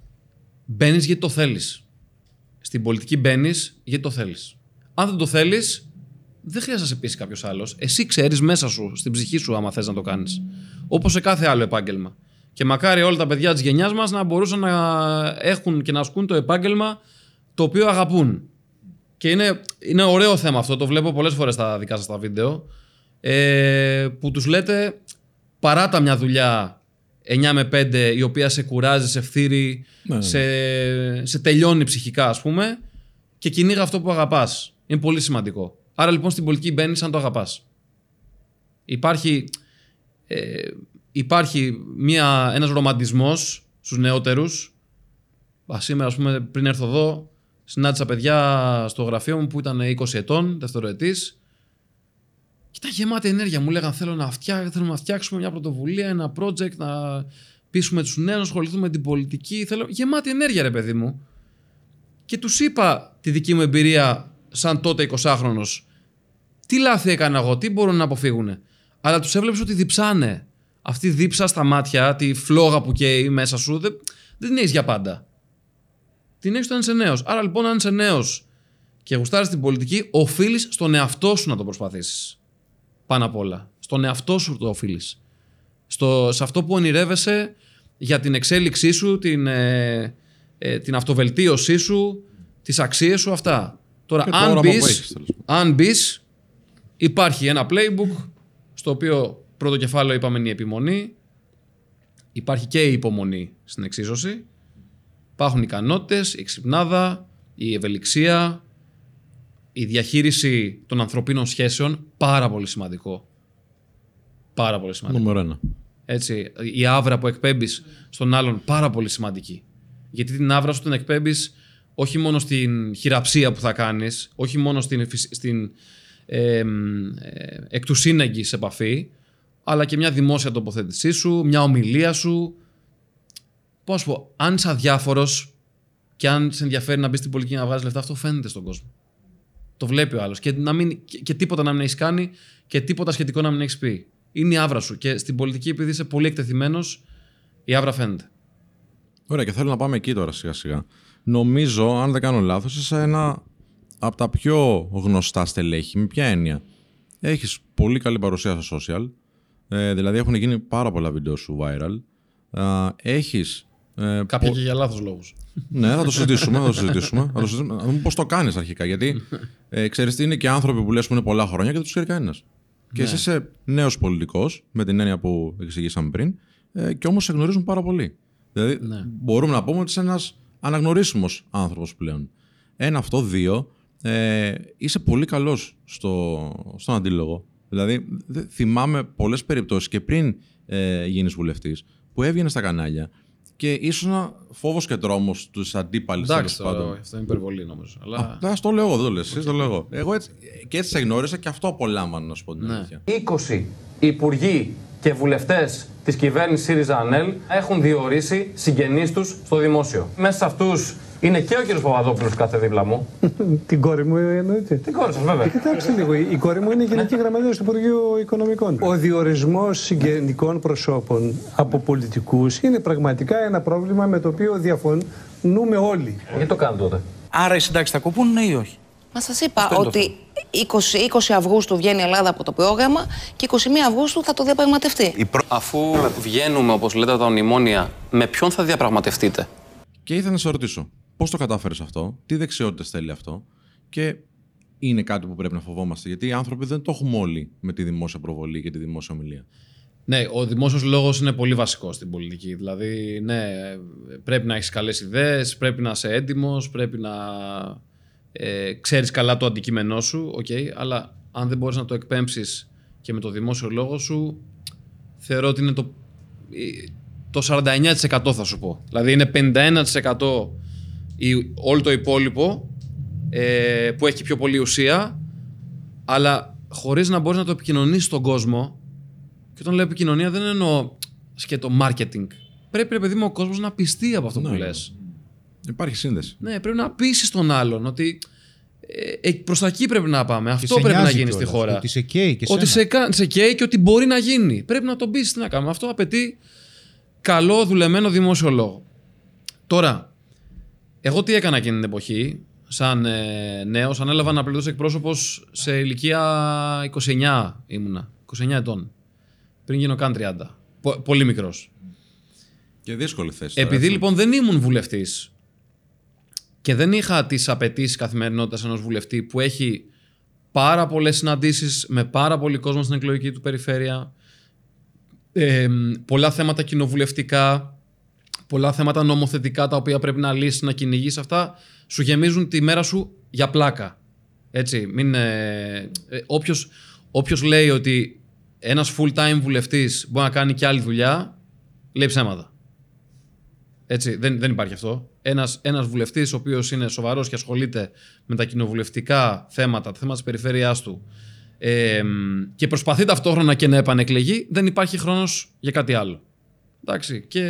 μπαίνεις γιατί το θέλεις. Στην πολιτική μπαίνεις γιατί το θέλεις. Αν δεν το θέλεις, δεν χρειάζεται να σε πείσει κάποιος άλλος. Εσύ ξέρεις μέσα σου, στην ψυχή σου, άμα θες να το κάνεις. Όπως σε κάθε άλλο επάγγελμα. Και μακάρι όλα τα παιδιά της γενιάς μας να μπορούσαν να έχουν και να ασκούν το επάγγελμα το οποίο αγαπούν. Και είναι, είναι ωραίο θέμα αυτό, το βλέπω πολλές φορές στα δικά σας τα βίντεο, ε, που τους λέτε παράτα μια δουλειά 9 με 5 η οποία σε κουράζει, σε φθείρει, Ναι, ναι. σε, σε τελειώνει ψυχικά ας πούμε και κυνήγα αυτό που αγαπάς. Είναι πολύ σημαντικό. Άρα λοιπόν στην πολιτική μπαίνεις αν το αγαπάς. Υπάρχει, ε, υπάρχει μια, ένας ρομαντισμός στους νεότερους. Α, σήμερα, ας πούμε, πριν έρθω εδώ, συνάντησα παιδιά στο γραφείο μου που ήταν 20 ετών, δευτεροετής. Και ήταν γεμάτη ενέργεια. Μου λέγανε θέλω να, φτιά, θέλουμε να φτιάξουμε μια πρωτοβουλία, ένα project, να πείσουμε τους νέους, να ασχοληθούμε με την πολιτική. Θέλω... Γεμάτη ενέργεια ρε παιδί μου. Και τους είπα τη δική μου εμπειρία σαν τότε 20χρονος. Τι λάθη έκανα εγώ, τι μπορούν να αποφύγουν. Αλλά τους έβλεψε ότι διψάνε. Αυτή η δίψα στα μάτια, τη φλόγα που καίει μέσα σου, δεν, δεν την έχεις για πάντα. Την έχεις όταν είσαι νέος. Άρα λοιπόν, αν είσαι νέος και γουστάρεις την πολιτική, οφείλεις στον εαυτό σου να το προσπαθήσεις. Πάνω απ' όλα. Στον εαυτό σου το οφείλεις. Σε αυτό που ονειρεύεσαι για την εξέλιξή σου, την, ε, ε, την αυτοβελτίωσή σου, τις αξίες σου, αυτά. Τώρα, Και το αν όραμα μπεις, που έχεις, τέλος πάντων. αν μπεις, υπάρχει ένα playbook στο οποίο πρώτο κεφάλαιο είπαμε είναι η επιμονή. Υπάρχει και η υπομονή στην εξίσωση. Υπάρχουν οι ικανότητες, η εξυπνάδα, η ευελιξία, η διαχείριση των ανθρωπίνων σχέσεων. Πάρα πολύ σημαντικό. Πάρα πολύ σημαντικό. Νούμερο ένα. Έτσι, η άβρα που εκπέμπεις στον άλλον πάρα πολύ σημαντική. Γιατί την άβρα σου την εκπέμπεις όχι μόνο στην χειραψία που θα κάνεις, όχι μόνο στην, φυσ- στην ε, εμ, ε, εκ του σύνεγγυς επαφή, αλλά και μια δημόσια τοποθέτησή σου, μια ομιλία σου. Πώς να σου πω, αν είσαι αδιάφορος και αν σε ενδιαφέρει να μπεις στην πολιτική και να βγάζεις λεφτά, αυτό φαίνεται στον κόσμο. Το βλέπει ο άλλος. Και, να μην, και, και τίποτα να μην έχεις κάνει και τίποτα σχετικό να μην έχεις πει. Είναι η άβρα σου. Και στην πολιτική, επειδή είσαι πολύ εκτεθειμένος, η άβρα φαίνεται. Ωραία, και θέλω να πάμε εκεί τώρα σιγά σιγά. Νομίζω, αν δεν κάνω λάθος, είσαι ένα από τα πιο γνωστά στελέχη. Με ποια έννοια; Έχεις πολύ καλή παρουσία στα social. Ε, δηλαδή έχουν γίνει πάρα πολλά βίντεο σου viral. Έχεις. Ε, Κάποια πο- και για λάθος λόγους. ναι, θα το συζητήσουμε. Θα το συζητήσουμε. θα το συζητήσουμε. Να δούμε πώς το κάνεις αρχικά. Γιατί ε, ξέρεις τι είναι και άνθρωποι που λες που είναι πολλά χρόνια και δεν τους ξέρει κανένας. Και εσύ είσαι νέος πολιτικός, με την έννοια που εξηγήσαμε πριν, ε, και όμως σε γνωρίζουν πάρα πολύ. Δηλαδή, Ναι. μπορούμε να πούμε ότι είσαι ένας αναγνωρίσιμος άνθρωπος πλέον. Ένα αυτό, δύο, ε, είσαι πολύ καλός στο, στον αντίλογο. Δηλαδή, δε- θυμάμαι πολλές περιπτώσεις και πριν ε, γίνεις βουλευτής που έβγαινες στα κανάλια και ήσουν φόβος και τρόμος τους αντίπαλους Εντάξει, τέλος πάντων. τώρα, αυτό είναι υπερβολή νομίζω. Αλλά... Α, ας το λέω εγώ, δεν το λες εσύ, το λέω εγώ. Εγώ έτσι, και έτσι σε γνώρισα και αυτό απολάμβανα, να σου πω την Ναι. αλήθεια. 20 υπουργοί και βουλευτές της κυβέρνησης ΣΥΡΙΖΑ ΑΝΕΛ έχουν διορίσει συγγενείς τους στο δημόσιο. Μέσα σε αυτούς είναι και ο κ. Παπαδόπουλος κάθε δίπλα μου. Την κόρη μου εννοείται. Την κόρη σας, βέβαια. Κοιτάξτε λίγο, η η κόρη μου είναι γενική γραμματέα του Υπουργείου Οικονομικών. Ο διορισμός συγγενικών προσώπων από πολιτικούς είναι πραγματικά ένα πρόβλημα με το οποίο διαφωνούμε όλοι. Γιατί το κάνετε τότε. Άρα οι συντάξεις θα κοπούν, ναι ή όχι; Μα σας είπα Αυτό είναι το ότι 20, 20 Αυγούστου βγαίνει η Ελλάδα από το πρόγραμμα και 21 Αυγούστου θα το διαπραγματευτεί. Αφού βγαίνουμε, όπως λέτε, από τα μνημόνια, με ποιον θα διαπραγματευτείτε; Και ήθελα να σε ρωτήσω, πώς το κατάφερες αυτό, τι δεξιότητες θέλει αυτό και είναι κάτι που πρέπει να φοβόμαστε. Γιατί οι άνθρωποι δεν το έχουμε όλοι με τη δημόσια προβολή και τη δημόσια ομιλία. Ναι, ο δημόσιος λόγος είναι πολύ βασικός στην πολιτική. Δηλαδή, ναι, πρέπει να έχεις καλές ιδέες, πρέπει να είσαι έντιμος, πρέπει να ε, ξέρεις καλά το αντικείμενό σου, οκ, αλλά αν δεν μπορείς να το εκπέμψεις και με το δημόσιο λόγο σου, θεωρώ ότι είναι το, ε, το 49% θα σου πω. Δηλαδή είναι 51% η, όλο το υπόλοιπο ε, που έχει πιο πολύ ουσία, αλλά χωρίς να μπορείς να το επικοινωνήσεις στον κόσμο. Και όταν λέω επικοινωνία δεν εννοώ σκέτο marketing. Πρέπει, ρε παιδί μου, ο κόσμος να πιστεί από αυτό που Ναι. λες. Υπάρχει σύνδεση. Ναι, πρέπει να πείσει τον άλλον ότι ε, προς τα εκεί πρέπει να πάμε. Και Αυτό σε πρέπει να νοιάζει γίνει στη κιόλας, χώρα. Ότι σε καίει και ότι σένα. σε, κα- σε καίει και ότι μπορεί να γίνει. Πρέπει να τον πείσει τι να κάνουμε. Αυτό απαιτεί καλό δουλεμένο δημόσιο λόγο. Τώρα, εγώ τι έκανα εκείνη την εποχή, σαν ε, νέος, ανέλαβα να πληρώσω εκπρόσωπος σε ηλικία 29 ήμουνα. 29 ετών. Πριν γίνω καν 30. Πο- πολύ μικρός. Και δύσκολη θέση. τώρα, Επειδή έτσι. λοιπόν δεν ήμουν βουλευτής και δεν είχα τις απαιτήσεις καθημερινότητας ενός βουλευτή που έχει πάρα πολλές συναντήσεις με πάρα πολύ κόσμο στην εκλογική του περιφέρεια, ε, πολλά θέματα κοινοβουλευτικά, πολλά θέματα νομοθετικά τα οποία πρέπει να λύσεις, να κυνηγήσει αυτά, σου γεμίζουν τη μέρα σου για πλάκα. Έτσι, μην, ε, ε, όποιος, όποιος λέει ότι ένας full-time βουλευτής μπορεί να κάνει και άλλη δουλειά, λέει ψέματα. Έτσι, δεν, δεν υπάρχει αυτό. Ένας, ένας βουλευτής ο οποίος είναι σοβαρός και ασχολείται με τα κοινοβουλευτικά θέματα, τα θέματα της περιφέρειάς του ε, και προσπαθεί ταυτόχρονα και να επανεκλεγεί, δεν υπάρχει χρόνος για κάτι άλλο. Εντάξει, και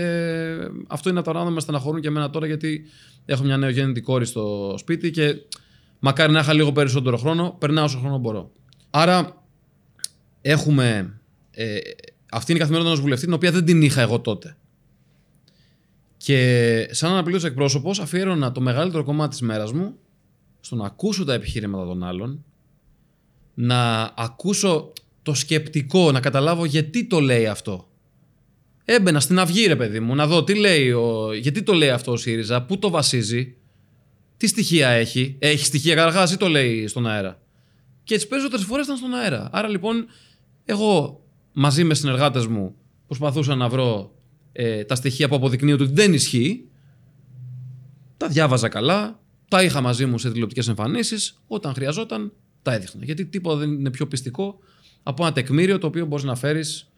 αυτό είναι από τα πράγματα που με στεναχωρούν και εμένα τώρα γιατί έχω μια νεογέννητη κόρη στο σπίτι και μακάρι να είχα λίγο περισσότερο χρόνο, περνάω όσο χρόνο μπορώ. Άρα έχουμε ε, αυτή είναι η καθημερινότητα ενός βουλευτή, την οποία δεν την είχα εγώ τότε. Και σαν αναπλήρωση εκπρόσωπος, αφιέρωνα το μεγαλύτερο κομμάτι της μέρας μου στο να ακούσω τα επιχειρήματα των άλλων, να ακούσω το σκεπτικό, να καταλάβω γιατί το λέει αυτό. Έμπαινα στην αυγή, ρε παιδί μου, να δω τι λέει ο... γιατί το λέει αυτό ο ΣΥΡΙΖΑ, πού το βασίζει, τι στοιχεία έχει. Έχει στοιχεία καταρχά ή το λέει στον αέρα. Και τις περισσότερες φορές ήταν στον αέρα. Άρα λοιπόν, εγώ μαζί με συνεργάτες μου προσπαθούσα να βρω ε, τα στοιχεία που αποδεικνύουν ότι δεν ισχύει. Τα διάβαζα καλά, τα είχα μαζί μου σε τηλεοπτικές εμφανίσεις. Όταν χρειαζόταν, τα έδειχνα. Γιατί τίποτα δεν είναι πιο πιστικό από ένα τεκμήριο το οποίο μπορείς να φέρεις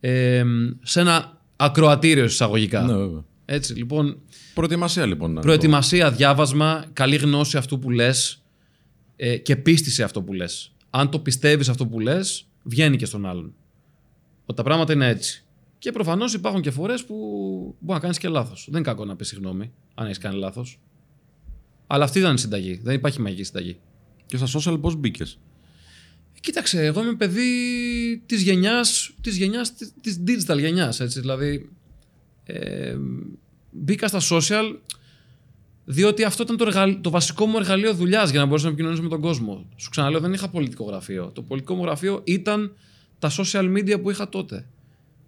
ε, σε ένα ακροατήριο εισαγωγικά. Ναι, βέβαια. Έτσι, λοιπόν, Προετοιμασία λοιπόν. να προετοιμασία, διάβασμα, καλή γνώση αυτού που λες ε, και πίστη σε αυτό που λες. Αν το πιστεύεις αυτό που λες, βγαίνει και στον άλλον. Ότι τα πράγματα είναι έτσι. Και προφανώς υπάρχουν και φορές που μπορεί να κάνεις και λάθος. Δεν είναι κακό να πεις συγγνώμη, αν έχεις κάνει λάθος. Αλλά αυτή ήταν η συνταγή. Δεν υπάρχει μαγική συνταγή. Και στα social πώ μπήκες. Κοίταξε, εγώ είμαι παιδί της γενιάς, της γενιάς, της- της digital γενιάς, έτσι, δηλαδή ε, μπήκα στα social διότι αυτό ήταν το, εργαλ- το βασικό μου εργαλείο δουλειάς για να μπορέσω να επικοινωνήσω με τον κόσμο. Σου ξαναλέω, δεν είχα πολιτικό γραφείο. Το πολιτικό μου γραφείο ήταν τα social media που είχα τότε.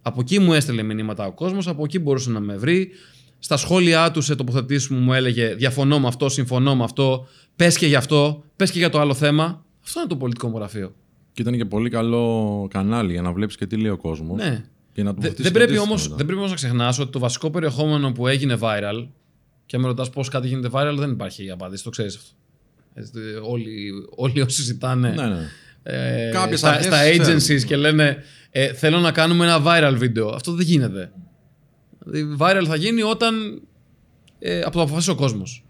Από εκεί μου έστελνε μηνύματα ο κόσμος, από εκεί μπορούσε να με βρει. Στα σχόλιά του σε τοποθετήσεις μου μου έλεγε Διαφωνώ με αυτό, συμφωνώ με αυτό, πες και γι' αυτό, πες και για το άλλο θέμα. Αυτό είναι το πολιτικό μου γραφείο. Και ήταν και πολύ καλό κανάλι για να βλέπεις και τι λέει ο κόσμος. Ναι. Και να Δε- τοποθετήσεις δεν, και πρέπει τις όμως, μετά. δεν πρέπει όμως να ξεχνάς ότι το βασικό περιεχόμενο που έγινε viral και αν με ρωτάς πώς κάτι γίνεται viral δεν υπάρχει η απάντηση, το ξέρεις αυτό. Έτσι, όλοι, όλοι όσοι ζητάνε Ναι, ναι. ε, Κάποιες στα, αρχές στα ξέρουν. agencies και λένε ε, θέλω να κάνουμε ένα viral βίντεο. Αυτό δεν γίνεται. Δηλαδή, viral θα γίνει όταν ε, από το αποφασίσει ο κόσμος.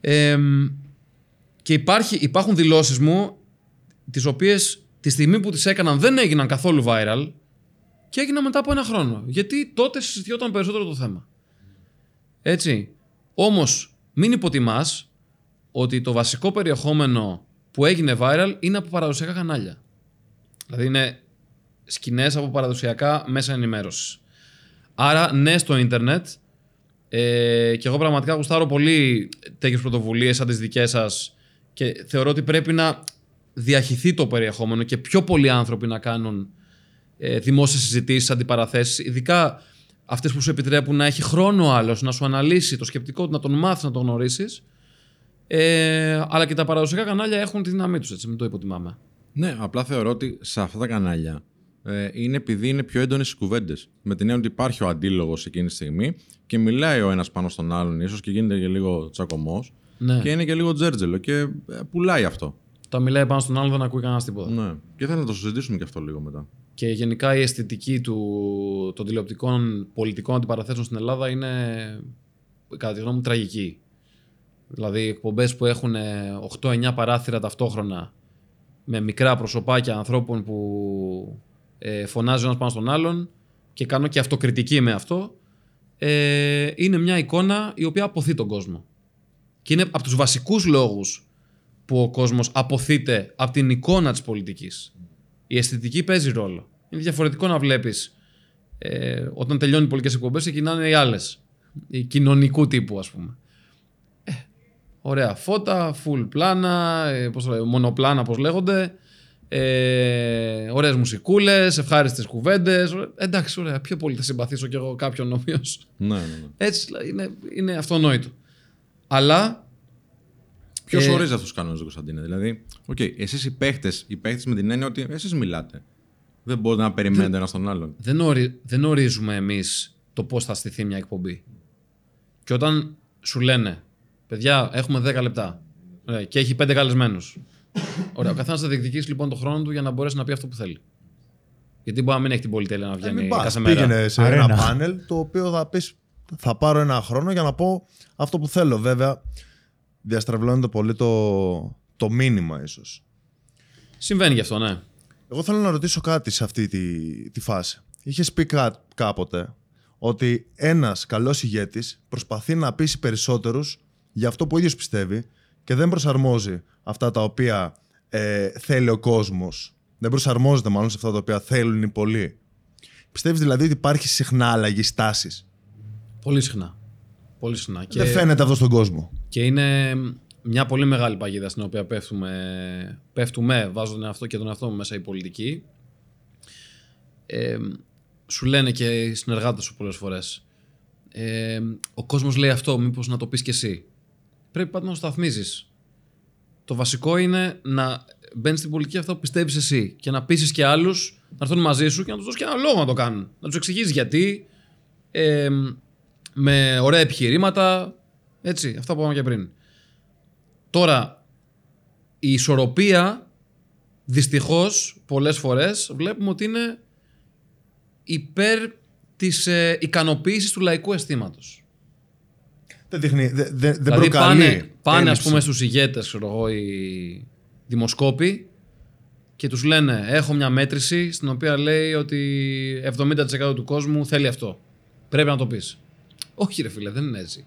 Ε, και υπάρχει, υπάρχουν δηλώσεις μου τις οποίες τη στιγμή που τις έκαναν δεν έγιναν καθόλου viral και έγιναν μετά από ένα χρόνο. Γιατί τότε συζητιόταν περισσότερο το θέμα. Έτσι. Όμως μην υποτιμάς ότι το βασικό περιεχόμενο που έγινε viral είναι από παραδοσιακά κανάλια. Δηλαδή είναι σκηνές από παραδοσιακά μέσα ενημέρωσης. Άρα ναι στο ίντερνετ ε, και εγώ πραγματικά γουστάρω πολύ τέτοιες πρωτοβουλίες σαν τις δικές σας και θεωρώ ότι πρέπει να διαχυθεί το περιεχόμενο και πιο πολλοί άνθρωποι να κάνουν ε, δημόσιες συζητήσεις, αντιπαραθέσεις, ειδικά αυτές που σου επιτρέπουν να έχει χρόνο ο άλλος, να σου αναλύσει το σκεπτικό του, να τον μάθεις, να τον γνωρίσεις. Ε, αλλά και τα παραδοσιακά κανάλια έχουν τη δύναμή τους, έτσι, μην το υποτιμάμε. Ναι, απλά θεωρώ ότι σε αυτά τα κανάλια ε, είναι επειδή είναι πιο έντονες οι κουβέντες. Με την έννοια ότι υπάρχει ο αντίλογος εκείνη τη στιγμή και μιλάει ο ένας πάνω στον άλλον, ίσως και γίνεται και λίγο τσακωμός. Ναι. Και είναι και λίγο τζέρτζελο και ε, πουλάει αυτό. Τα μιλάει πάνω στον άλλον δεν ακούει κανένας τίποτα. Ναι. Και θέλω να το συζητήσουμε και αυτό λίγο μετά. Και γενικά η αισθητική του, των τηλεοπτικών πολιτικών αντιπαραθέσεων στην Ελλάδα είναι κατά τη γνώμη μου τραγική. Δηλαδή εκπομπές που έχουν 8-9 παράθυρα ταυτόχρονα με μικρά προσωπάκια ανθρώπων που ε, φωνάζει ο ένας πάνω στον άλλον και κάνω και αυτοκριτική με αυτό ε, είναι μια εικόνα η οποία αποθεί τον κόσμο. Και είναι από τους βασικούς λόγους που ο κόσμος αποθείται από την εικόνα της πολιτικής. Η αισθητική παίζει ρόλο. Είναι διαφορετικό να βλέπεις ε, όταν τελειώνει οι πολιτικές εκπομπές ξεκινάνε οι άλλες. Οι κοινωνικού τύπου ας πούμε. Ε, ωραία φώτα, full πλάνα, ε, πώς το λέω, μονοπλάνα πώς λέγονται. Ε, ωραίες μουσικούλες, ευχάριστες κουβέντες. Ωραία. Εντάξει, ωραία, πιο πολύ θα συμπαθήσω κι εγώ κάποιον ο οποίος Ναι, ναι, ναι. έτσι δηλαδή, είναι, είναι αυτονόητο. Αλλά Ποιος Ε, ορίζει αυτούς τους κανόνες, Κωνσταντίνε; Δηλαδή, οκ, εσείς οι παίχτες, οι παίχτες με την έννοια ότι εσείς μιλάτε. Δεν μπορείτε να περιμένετε ένας τον άλλον. δεν, ορι- δεν ορίζουμε εμείς το πώς θα στηθεί μια εκπομπή. Και όταν σου λένε, παιδιά, έχουμε 10 λεπτά ωραία, και έχει 5 καλεσμένους. Ωραία, ο καθένας θα διεκδικήσει λοιπόν τον χρόνο του για να μπορέσει να πει αυτό που θέλει. Γιατί μπορεί να μην έχει την πολυτέλεια να Ε, βγαίνει μην πας. κάθε μέρα. Πήγαινε σε Αρένα. ένα πάνελ το οποίο θα πεις θα πάρω ένα χρόνο για να πω αυτό που θέλω. Βέβαια, διαστρεβλώνεται πολύ το, το μήνυμα ίσως. Συμβαίνει γι' αυτό, ναι. Εγώ θέλω να ρωτήσω κάτι σε αυτή τη, τη φάση. Είχες πει κά- κάποτε ότι ένας καλός ηγέτης προσπαθεί να πείσει περισσότερους για αυτό που ο ίδιος πιστεύει και δεν προσαρμόζει αυτά τα οποία ε, θέλει ο κόσμος. Δεν προσαρμόζεται μάλλον σε αυτά τα οποία θέλουν οι πολλοί. Πιστεύεις δηλαδή ότι υπάρχει συχνά αλλαγή στάσης; Πολύ συχνά. Πολύ συχνά. Δεν φαίνεται αυτό στον κόσμο. Και είναι μια πολύ μεγάλη παγίδα στην οποία πέφτουμε, πέφτουμε βάζω τον εαυτό και τον εαυτό μου μέσα η πολιτική. Ε, σου λένε και οι συνεργάτες σου πολλές φορές. Ε, ο κόσμος λέει αυτό, μήπως να το πεις και εσύ. Πρέπει πάντα να το σταθμίζεις. Το βασικό είναι να μπαίνεις στην πολιτική αυτό που πιστεύεις εσύ και να πείσεις και άλλους να έρθουν μαζί σου και να τους δώσεις και ένα λόγο να το κάνουν. Να τους εξηγήσεις γιατί, ε, με ωραία επιχειρήματα, έτσι, αυτά που είπαμε και πριν. Τώρα, η ισορροπία, δυστυχώς, πολλές φορές, βλέπουμε ότι είναι υπέρ της ε, ικανοποίησης του λαϊκού αισθήματος. Δεν, δείχνει, δεν, δεν, δεν δηλαδή προκαλεί πάνε, πάνε ας έλλειψη. πούμε στους ηγέτες, ξέρω εγώ, οι δημοσκόποι και τους λένε έχω μια μέτρηση στην οποία λέει ότι 70% του κόσμου θέλει αυτό. Πρέπει να το πεις. Όχι ρε φίλε, δεν είναι έτσι.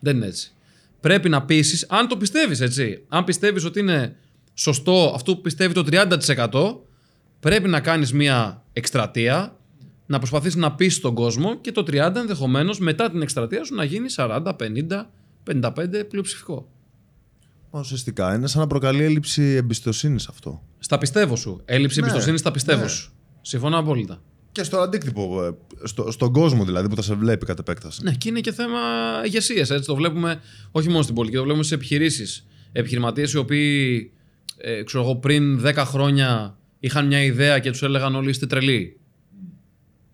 Δεν είναι έτσι. Πρέπει να πείσει, αν το πιστεύεις έτσι, αν πιστεύεις ότι είναι σωστό αυτό που πιστεύει το 30%, πρέπει να κάνεις μια εκστρατεία, να προσπαθείς να πείσει τον κόσμο και το 30% ενδεχομένως μετά την εκστρατεία σου να γίνει 40, 50, 55 πλειοψηφικό. Μα Ουσιαστικά είναι σαν να προκαλεί έλλειψη εμπιστοσύνης αυτό. Στα πιστεύω σου. Έλλειψη Ναι, εμπιστοσύνης στα πιστεύω ναι. σου. Συμφωνώ απόλυτα. Και στο αντίκτυπο, ε, στο, στον κόσμο δηλαδή που θα σε βλέπει κατ' επέκταση. Ναι, και είναι και θέμα ηγεσίας. Έτσι το βλέπουμε όχι μόνο στην πολιτική, το βλέπουμε σε επιχειρήσεις. Επιχειρηματίες οι οποίοι ε, ξέρω εγώ, πριν 10 χρόνια είχαν μια ιδέα και τους έλεγαν όλοι είστε τρελοί.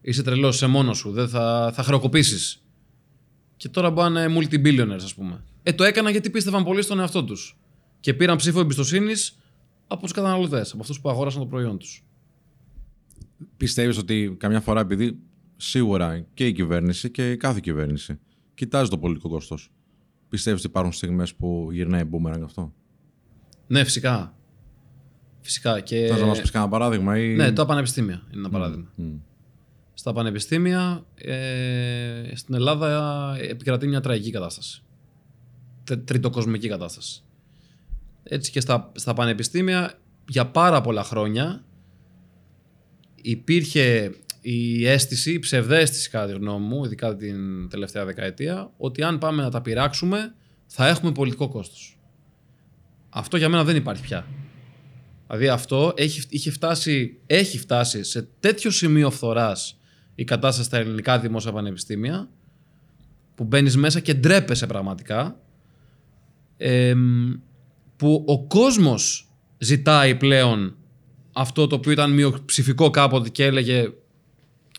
Είσαι τρελός, σε μόνος σου. Δεν θα, θα χρεοκοπήσεις. Και τώρα μπορεί να είναι multi-billionaires, ας πούμε. Ε, το έκαναν γιατί πίστευαν πολύ στον εαυτό τους. Και πήραν ψήφο εμπιστοσύνης από τους καταναλωτές, από αυτούς που αγόρασαν το προϊόν τους. Πιστεύεις ότι καμιά φορά, επειδή σίγουρα και η κυβέρνηση και η κάθε κυβέρνηση κοιτάζει το πολιτικό κόστος, πιστεύεις ότι υπάρχουν στιγμές που γυρνάει boomerang αυτό; Ναι, φυσικά. Φυσικά. Και... Θες να μας πεις κανένα παράδειγμα, ή... Ναι, τα πανεπιστήμια είναι ένα παράδειγμα. Μμ. Στα πανεπιστήμια ε, στην Ελλάδα επικρατεί μια τραγική κατάσταση. Τε- Τριτοκοσμική κατάσταση. Έτσι και στα, στα πανεπιστήμια για πάρα πολλά χρόνια υπήρχε η αίσθηση, η ψευδέστηση κατά τη γνώμη μου, ειδικά την τελευταία δεκαετία, ότι αν πάμε να τα πειράξουμε θα έχουμε πολιτικό κόστος. Αυτό για μένα δεν υπάρχει πια. Δηλαδή αυτό έχει, είχε φτάσει, έχει φτάσει σε τέτοιο σημείο φθοράς η κατάσταση στα ελληνικά δημόσια πανεπιστήμια που μπαίνεις μέσα και ντρέπεσαι πραγματικά εμ, που ο κόσμος ζητάει πλέον αυτό το οποίο ήταν μειοψηφικό κάποτε και έλεγε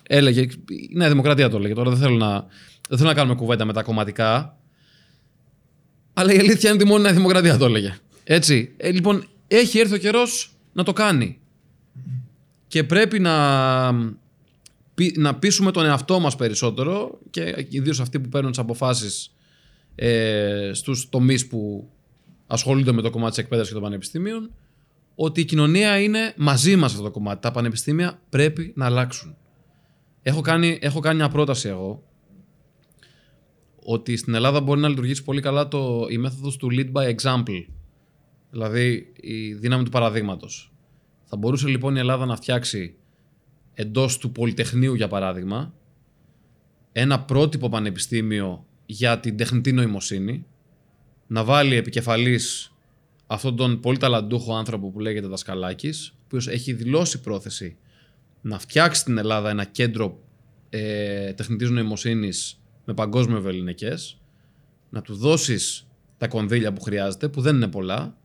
έλεγε, η Νέα Δημοκρατία το έλεγε τώρα δεν θέλω να, δεν θέλω να κάνουμε κουβέντα με τα κομματικά Αλλά η αλήθεια είναι ότι μόνο η Νέα Δημοκρατία το έλεγε. Έτσι. Ε, λοιπόν, έχει έρθει ο καιρός να το κάνει. Και πρέπει να, πει- να πείσουμε τον εαυτό μας περισσότερο και ιδίως αυτοί που παίρνουν τις αποφάσεις ε, στους τομείς που ασχολούνται με το κομμάτι της εκπαίδευσης και των πανεπιστήμιων ότι η κοινωνία είναι μαζί μας σε αυτό το κομμάτι. Τα πανεπιστήμια πρέπει να αλλάξουν. Έχω κάνει, έχω κάνει μια πρόταση εγώ ότι στην Ελλάδα μπορεί να λειτουργήσει πολύ καλά το, η μέθοδος του lead by example. Δηλαδή η δύναμη του παραδείγματος. Θα μπορούσε λοιπόν η Ελλάδα να φτιάξει εντός του Πολυτεχνείου για παράδειγμα ένα πρότυπο πανεπιστήμιο για την τεχνητή νοημοσύνη να βάλει επικεφαλής αυτόν τον πολύ ταλαντούχο άνθρωπο που λέγεται Δασκαλάκης ο οποίος έχει δηλώσει πρόθεση να φτιάξει στην Ελλάδα ένα κέντρο ε, τεχνητής νοημοσύνης με παγκόσμιο βεληνικές να του δώσεις τα κονδύλια που χρειάζεται που δεν είναι πολλά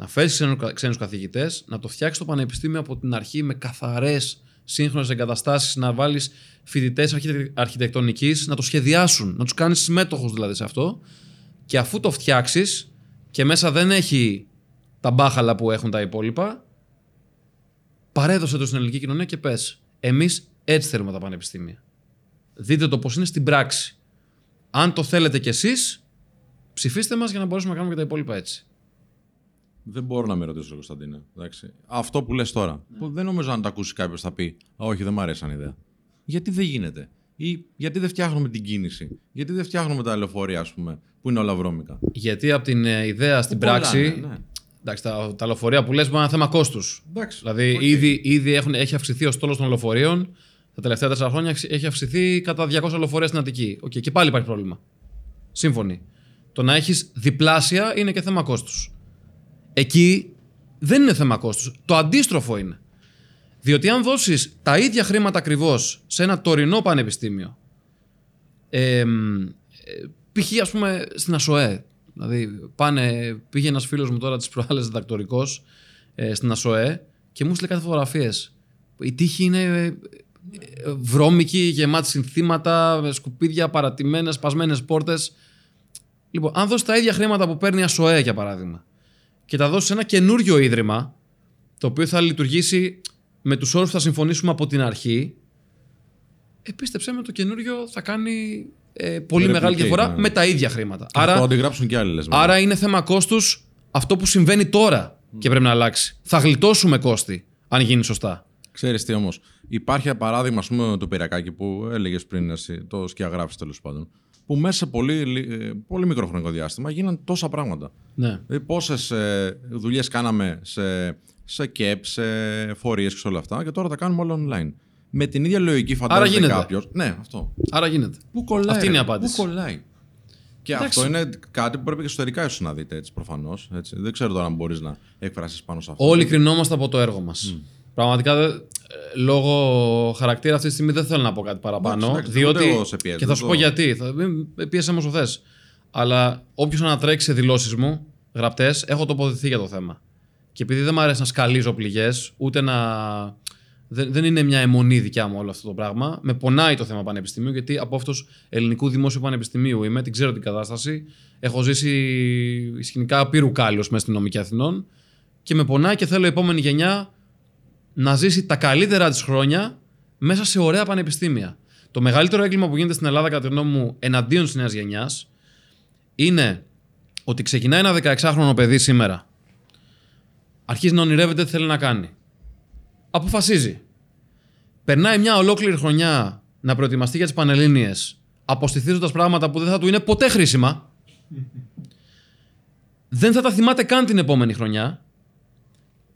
να φέρει ξένους καθηγητές, να το φτιάξει το πανεπιστήμιο από την αρχή με καθαρές σύγχρονες εγκαταστάσεις, να βάλεις φοιτητές αρχιτεκτονικής, να το σχεδιάσουν, να τους κάνεις συμμέτοχους δηλαδή σε αυτό. Και αφού το φτιάξεις και μέσα δεν έχει τα μπάχαλα που έχουν τα υπόλοιπα, παρέδωσε το στην ελληνική κοινωνία και πες. Εμείς έτσι θέλουμε τα πανεπιστήμια. Δείτε το πώς είναι στην πράξη. Αν το θέλετε κι εσείς, ψηφίστε μας για να μπορέσουμε να κάνουμε και τα υπόλοιπα έτσι. Δεν μπορώ να με ρωτήσω, Κωνσταντίνε. Εντάξει. Αυτό που λες τώρα, που δεν νομίζω αν το ακούσει κάποιος θα πει Α, Όχι, δεν μου αρέσει σαν ιδέα. Γιατί δεν γίνεται. Ή γιατί δεν φτιάχνουμε την κίνηση; Γιατί δεν φτιάχνουμε τα λεωφορεία, ας πούμε, που είναι όλα βρώμικα; Γιατί από την ε, ιδέα στην Που πολλά, πράξη. ναι, ναι. Εντάξει, τα, τα λεωφορεία που λες είναι ένα θέμα κόστους. Εντάξει, Δηλαδή, οκ. ήδη, ήδη έχουν, έχει αυξηθεί ο στόλος των λεωφορείων. Τα τελευταία τέσσερα χρόνια έχει αυξηθεί κατά 200 λεωφορεία στην Αττική. Οκ, και πάλι υπάρχει πρόβλημα. Σύμφωνοι. Το να έχεις διπλάσια είναι και θέμα κόστους. Εκεί δεν είναι θέμα κόστους. Το αντίστροφο είναι. Διότι αν δώσεις τα ίδια χρήματα ακριβώς σε ένα τωρινό πανεπιστήμιο, ε, μ, ε, π.χ. ας πούμε στην ΑΣΟΕ, δηλαδή πάνε, πήγε ένας φίλος μου τώρα τις προάλλες διδακτορικός ε, στην ΑΣΟΕ και μου στείλε κάτι φωτογραφίες. Η τύχη είναι ε, ε, βρώμικη, γεμάτη συνθήματα, με σκουπίδια, παρατημένες, σπασμένες πόρτες. Λοιπόν, αν δώσεις τα ίδια χρήματα που παίρνει η ΑΣΟΕ για παράδειγμα και τα δώσεις σε ένα καινούριο ίδρυμα το οποίο θα λειτουργήσει με τους όρους που θα συμφωνήσουμε από την αρχή ε, πίστεψέ με το καινούριο θα κάνει ε, πολύ Replicate, μεγάλη διαφορά ναι. με τα ίδια χρήματα. Θα Άρα, το αντιγράψουν και άλλοι, λες. βέβαια. άρα είναι θέμα κόστους αυτό που συμβαίνει τώρα και πρέπει να αλλάξει. Θα γλιτώσουμε κόστη αν γίνει σωστά. Ξέρεις τι όμως, υπάρχει ένα παράδειγμα ας πούμε το Πυριακάκι που έλεγες πριν εσύ, το σκιαγράφεις τέλος πάντων, που μέσα σε πολύ, λι- ε, πολύ μικρό χρονικό διάστημα γίναν τόσα πράγματα. Ναι. Δηλαδή πόσες ε, δουλειές κάναμε σε, σε ΚΕΠ, σε φορείες και σε όλα αυτά και τώρα τα κάνουμε όλα online. Με την ίδια λογική φαντάζεται γίνεται. κάποιος. Ναι, αυτό. Άρα γίνεται. Πού κολλάει. Αυτή είναι η ρε, απάντηση. Πού κολλάει. Και Εντάξει. αυτό είναι κάτι που πρέπει και εσωτερικά ίσως να δείτε έτσι προφανώς. Δεν ξέρω τώρα αν μπορείς να εκφράσεις πάνω σε αυτό. Όλοι κρινόμαστε από το έργο μας. Πραγματικά δεν- ε, λόγω χαρακτήρα αυτή τη στιγμή δεν θέλω να πω κάτι παραπάνω. Εντάξει, εντάξει, διότι. ούτε εγώ σε πιέζω, και θα σου δεν πω το- γιατί. Θα, μην- πίεσαι με όσο θες. Αλλά όποιος ανατρέξει σε δηλώσεις μου, γραπτές, έχω τοποθετηθεί για το θέμα. Και επειδή δεν μου αρέσει να σκαλίζω πληγές, ούτε να. Δεν, δεν είναι μια αιμονή δικιά μου όλο αυτό το πράγμα. Με πονάει το θέμα πανεπιστημίου, γιατί από αυτός ελληνικού δημόσιου πανεπιστημίου είμαι, την ξέρω την κατάσταση. Έχω ζήσει σκηνικά πύρου κάλιο μέσα στην νομική Αθηνών. Και με πονάει και θέλω η επόμενη γενιά να ζήσει τα καλύτερα της χρόνια μέσα σε ωραία πανεπιστήμια. Το μεγαλύτερο έγκλημα που γίνεται στην Ελλάδα, κατά τη γνώμη μου, εναντίον της νέας γενιάς, είναι ότι ξεκινάει ένα 16χρονο παιδί σήμερα. Αρχίζει να ονειρεύεται τι θέλει να κάνει. Αποφασίζει. Περνάει μια ολόκληρη χρονιά να προετοιμαστεί για τις Πανελλήνιες, αποστηθίζοντας πράγματα που δεν θα του είναι ποτέ χρήσιμα. Δεν θα τα θυμάται καν την επόμενη χρονιά.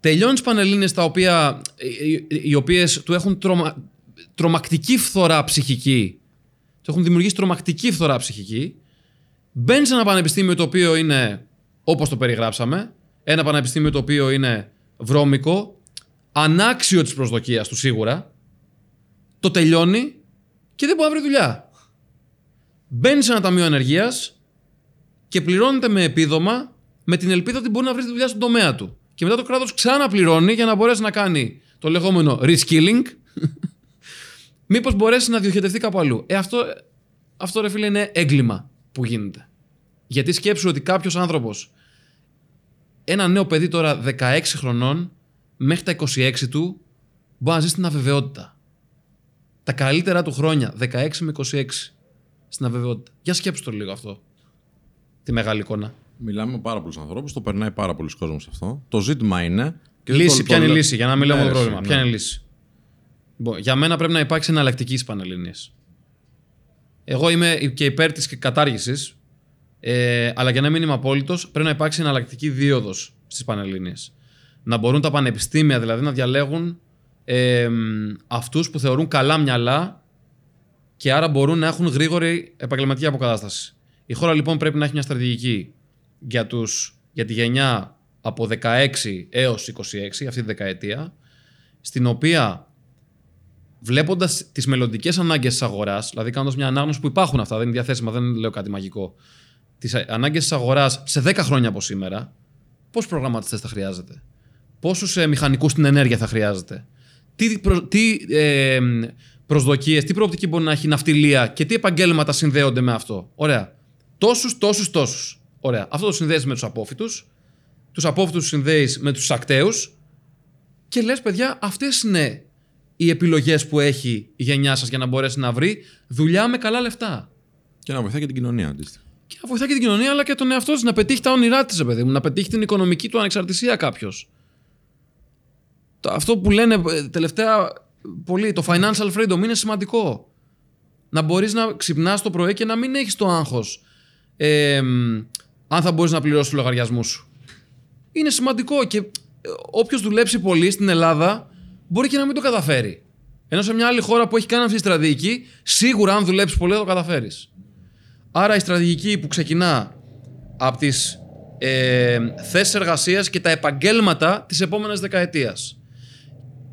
Τελειώνει τις Πανελλήνιες τα οποία, οι, οι- οι οποίες του έχουν τρομα, τρομακτική φθορά ψυχική. Του έχουν δημιουργήσει τρομακτική φθορά ψυχική. Μπαίνει σε ένα πανεπιστήμιο το οποίο είναι όπως το περιγράψαμε. Ένα πανεπιστήμιο το οποίο είναι βρώμικο, ανάξιο της προσδοκίας του σίγουρα. Το τελειώνει και δεν μπορεί να βρει δουλειά. Μπαίνει σε ένα ταμείο ανεργίας και πληρώνεται με επίδομα με την ελπίδα ότι μπορεί να βρει δουλειά στον τομέα του. Και μετά το κράτος ξαναπληρώνει για να μπορέσει να κάνει το λεγόμενο reskilling. Μήπως μπορέσει να διοχετευτεί κάπου αλλού. Ε, αυτό, αυτό ρε φίλε είναι έγκλημα που γίνεται. Γιατί σκέψου ότι κάποιος άνθρωπος, ένα νέο παιδί τώρα 16 χρονών, μέχρι τα 26 του, μπορεί να ζει στην αβεβαιότητα. Τα καλύτερα του χρόνια, 16 με 26, στην αβεβαιότητα. Για σκέψου το λίγο αυτό. Τη μεγάλη εικόνα. Μιλάμε με πάρα πολλούς ανθρώπους, το περνάει πάρα πολλοί κόσμος αυτό. Το ζήτημα είναι. και δεν λύση, το- ποια το είναι η λέω- λύση, για να μην λέμε Ναι, το ρε, πρόβλημα. ναι. Ποια είναι η λύση. Λοιπόν, για μένα πρέπει να υπάρξει εναλλακτική στι Πανελληνίες. Εγώ είμαι και υπέρ της κατάργησης, ε, αλλά για να μην είμαι απόλυτος, πρέπει να υπάρξει εναλλακτική δίωδος στις Πανελληνίε. Να μπορούν τα πανεπιστήμια δηλαδή να διαλέγουν ε, αυτούς που θεωρούν καλά μυαλά και άρα μπορούν να έχουν γρήγορη επαγγελματική αποκατάσταση. Η χώρα λοιπόν πρέπει να έχει μια στρατηγική για, τους, για τη γενιά από 16 έως 26, αυτή τη δεκαετία, στην οποία βλέποντας τις μελλοντικές ανάγκες της αγοράς, δηλαδή κάνοντας μια ανάγνωση που υπάρχουν αυτά, δεν είναι διαθέσιμα, δεν λέω κάτι μαγικό. Τις ανάγκες της αγοράς σε 10 χρόνια από σήμερα, πόσου προγραμματιστές θα χρειάζεται, πόσους ε, μηχανικούς στην ενέργεια θα χρειάζεται, τι, προ, τι ε, προσδοκίες, τι προοπτική μπορεί να έχει η ναυτιλία και τι επαγγέλματα συνδέονται με αυτό; Ωραία. Τόσους, τόσους, τόσους. Ωραία. Αυτό το συνδέεις με τους απόφοιτους, τους απόφοιτους συνδέεις με τους ακταίου και λες, παιδιά, αυτές είναι οι επιλογές που έχει η γενιά σας για να μπορέσει να βρει δουλειά με καλά λεφτά. Και να βοηθάει και την κοινωνία αντίστοιχα. Και να βοηθάει και την κοινωνία, αλλά και τον εαυτό της να πετύχει τα όνειρά της, παιδί μου, να πετύχει την οικονομική του ανεξαρτησία κάποιος. Αυτό που λένε ε, τελευταία πολύ, το financial freedom είναι σημαντικό. Να μπορείς να ξυπνάς το πρωί και να μην έχεις το άγχος ε, αν θα μπορείς να πληρώσεις τους λογαριασμούς σου. Είναι σημαντικό και όποιος δουλέψει πολύ στην Ελλάδα μπορεί και να μην το καταφέρει. Ενώ σε μια άλλη χώρα που έχει κάνει αυτή τη στρατηγική, σίγουρα αν δουλέψεις πολύ θα το καταφέρεις. Άρα η στρατηγική που ξεκινά από τις ε, θέσεις εργασίας και τα επαγγέλματα της επόμενης δεκαετίας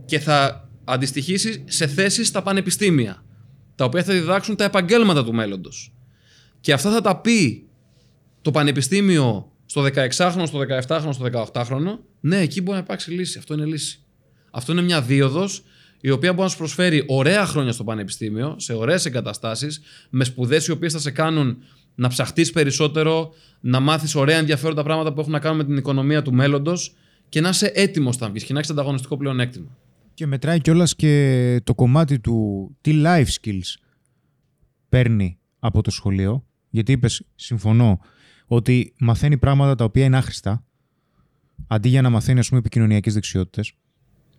και θα αντιστοιχήσει σε θέσεις στα πανεπιστήμια, τα οποία θα διδάξουν τα επαγγέλματα του μέλλοντος. Και αυτά θα τα πει το πανεπιστήμιο στο 16χρονο, στο 17χρονο, στο 18χρονο. Ναι, εκεί μπορεί να υπάρξει λύση. Αυτό είναι λύση. Αυτό είναι μια δίωδος η οποία μπορεί να σου προσφέρει ωραία χρόνια στο πανεπιστήμιο, σε ωραίες εγκαταστάσεις, με σπουδές οι οποίες θα σε κάνουν να ψαχτείς περισσότερο, να μάθεις ωραία ενδιαφέροντα πράγματα που έχουν να κάνουν με την οικονομία του μέλλοντος και να είσαι έτοιμος να βγεις και να έχεις ανταγωνιστικό πλεονέκτημα. Και μετράει κιόλας και το κομμάτι του τι life skills παίρνει από το σχολείο. Γιατί είπες, συμφωνώ, ότι μαθαίνει πράγματα τα οποία είναι άχρηστα, αντί για να μαθαίνει, ας πούμε, επικοινωνιακές δεξιότητες.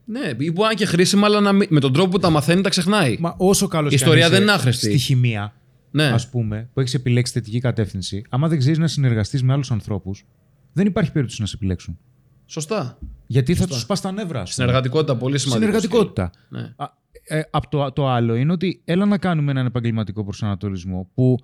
Ναι, ή μπορεί να είναι και χρήσιμα, αλλά να μην- με τον τρόπο που τα μαθαίνει τα ξεχνάει. Μα όσο καλός Η ιστορία δεν είναι άχρηστη. Στη χημεία, Ναι. ας πούμε, που έχεις επιλέξει θετική κατεύθυνση, άμα δεν ξέρεις να συνεργαστείς με άλλους ανθρώπους, δεν υπάρχει περίπτωση να σε επιλέξουν. Σωστά. Γιατί θα Σωστά. τους πας τα νεύρα. ας πούμε. Συνεργατικότητα πολύ σημαντικό. Συνεργατικότητα. skill. Ναι. Α, ε, απ' το, το άλλο είναι ότι έλα να κάνουμε έναν επαγγελματικό προσανατολισμό που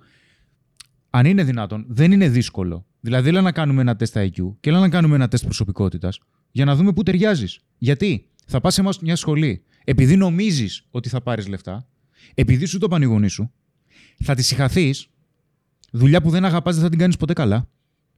αν είναι δυνατόν δεν είναι δύσκολο. Δηλαδή έλα να κάνουμε ένα τεστ IQ και έλα να κάνουμε ένα τεστ προσωπικότητας για να δούμε πού ταιριάζεις. Γιατί; Θα πας σε εμάς μια σχολή επειδή νομίζεις ότι θα πάρεις λεφτά, επειδή σου το πανηγονεί σου, θα τη συγχαθεί, δουλειά που δεν αγαπάς δεν θα την κάνεις ποτέ καλά.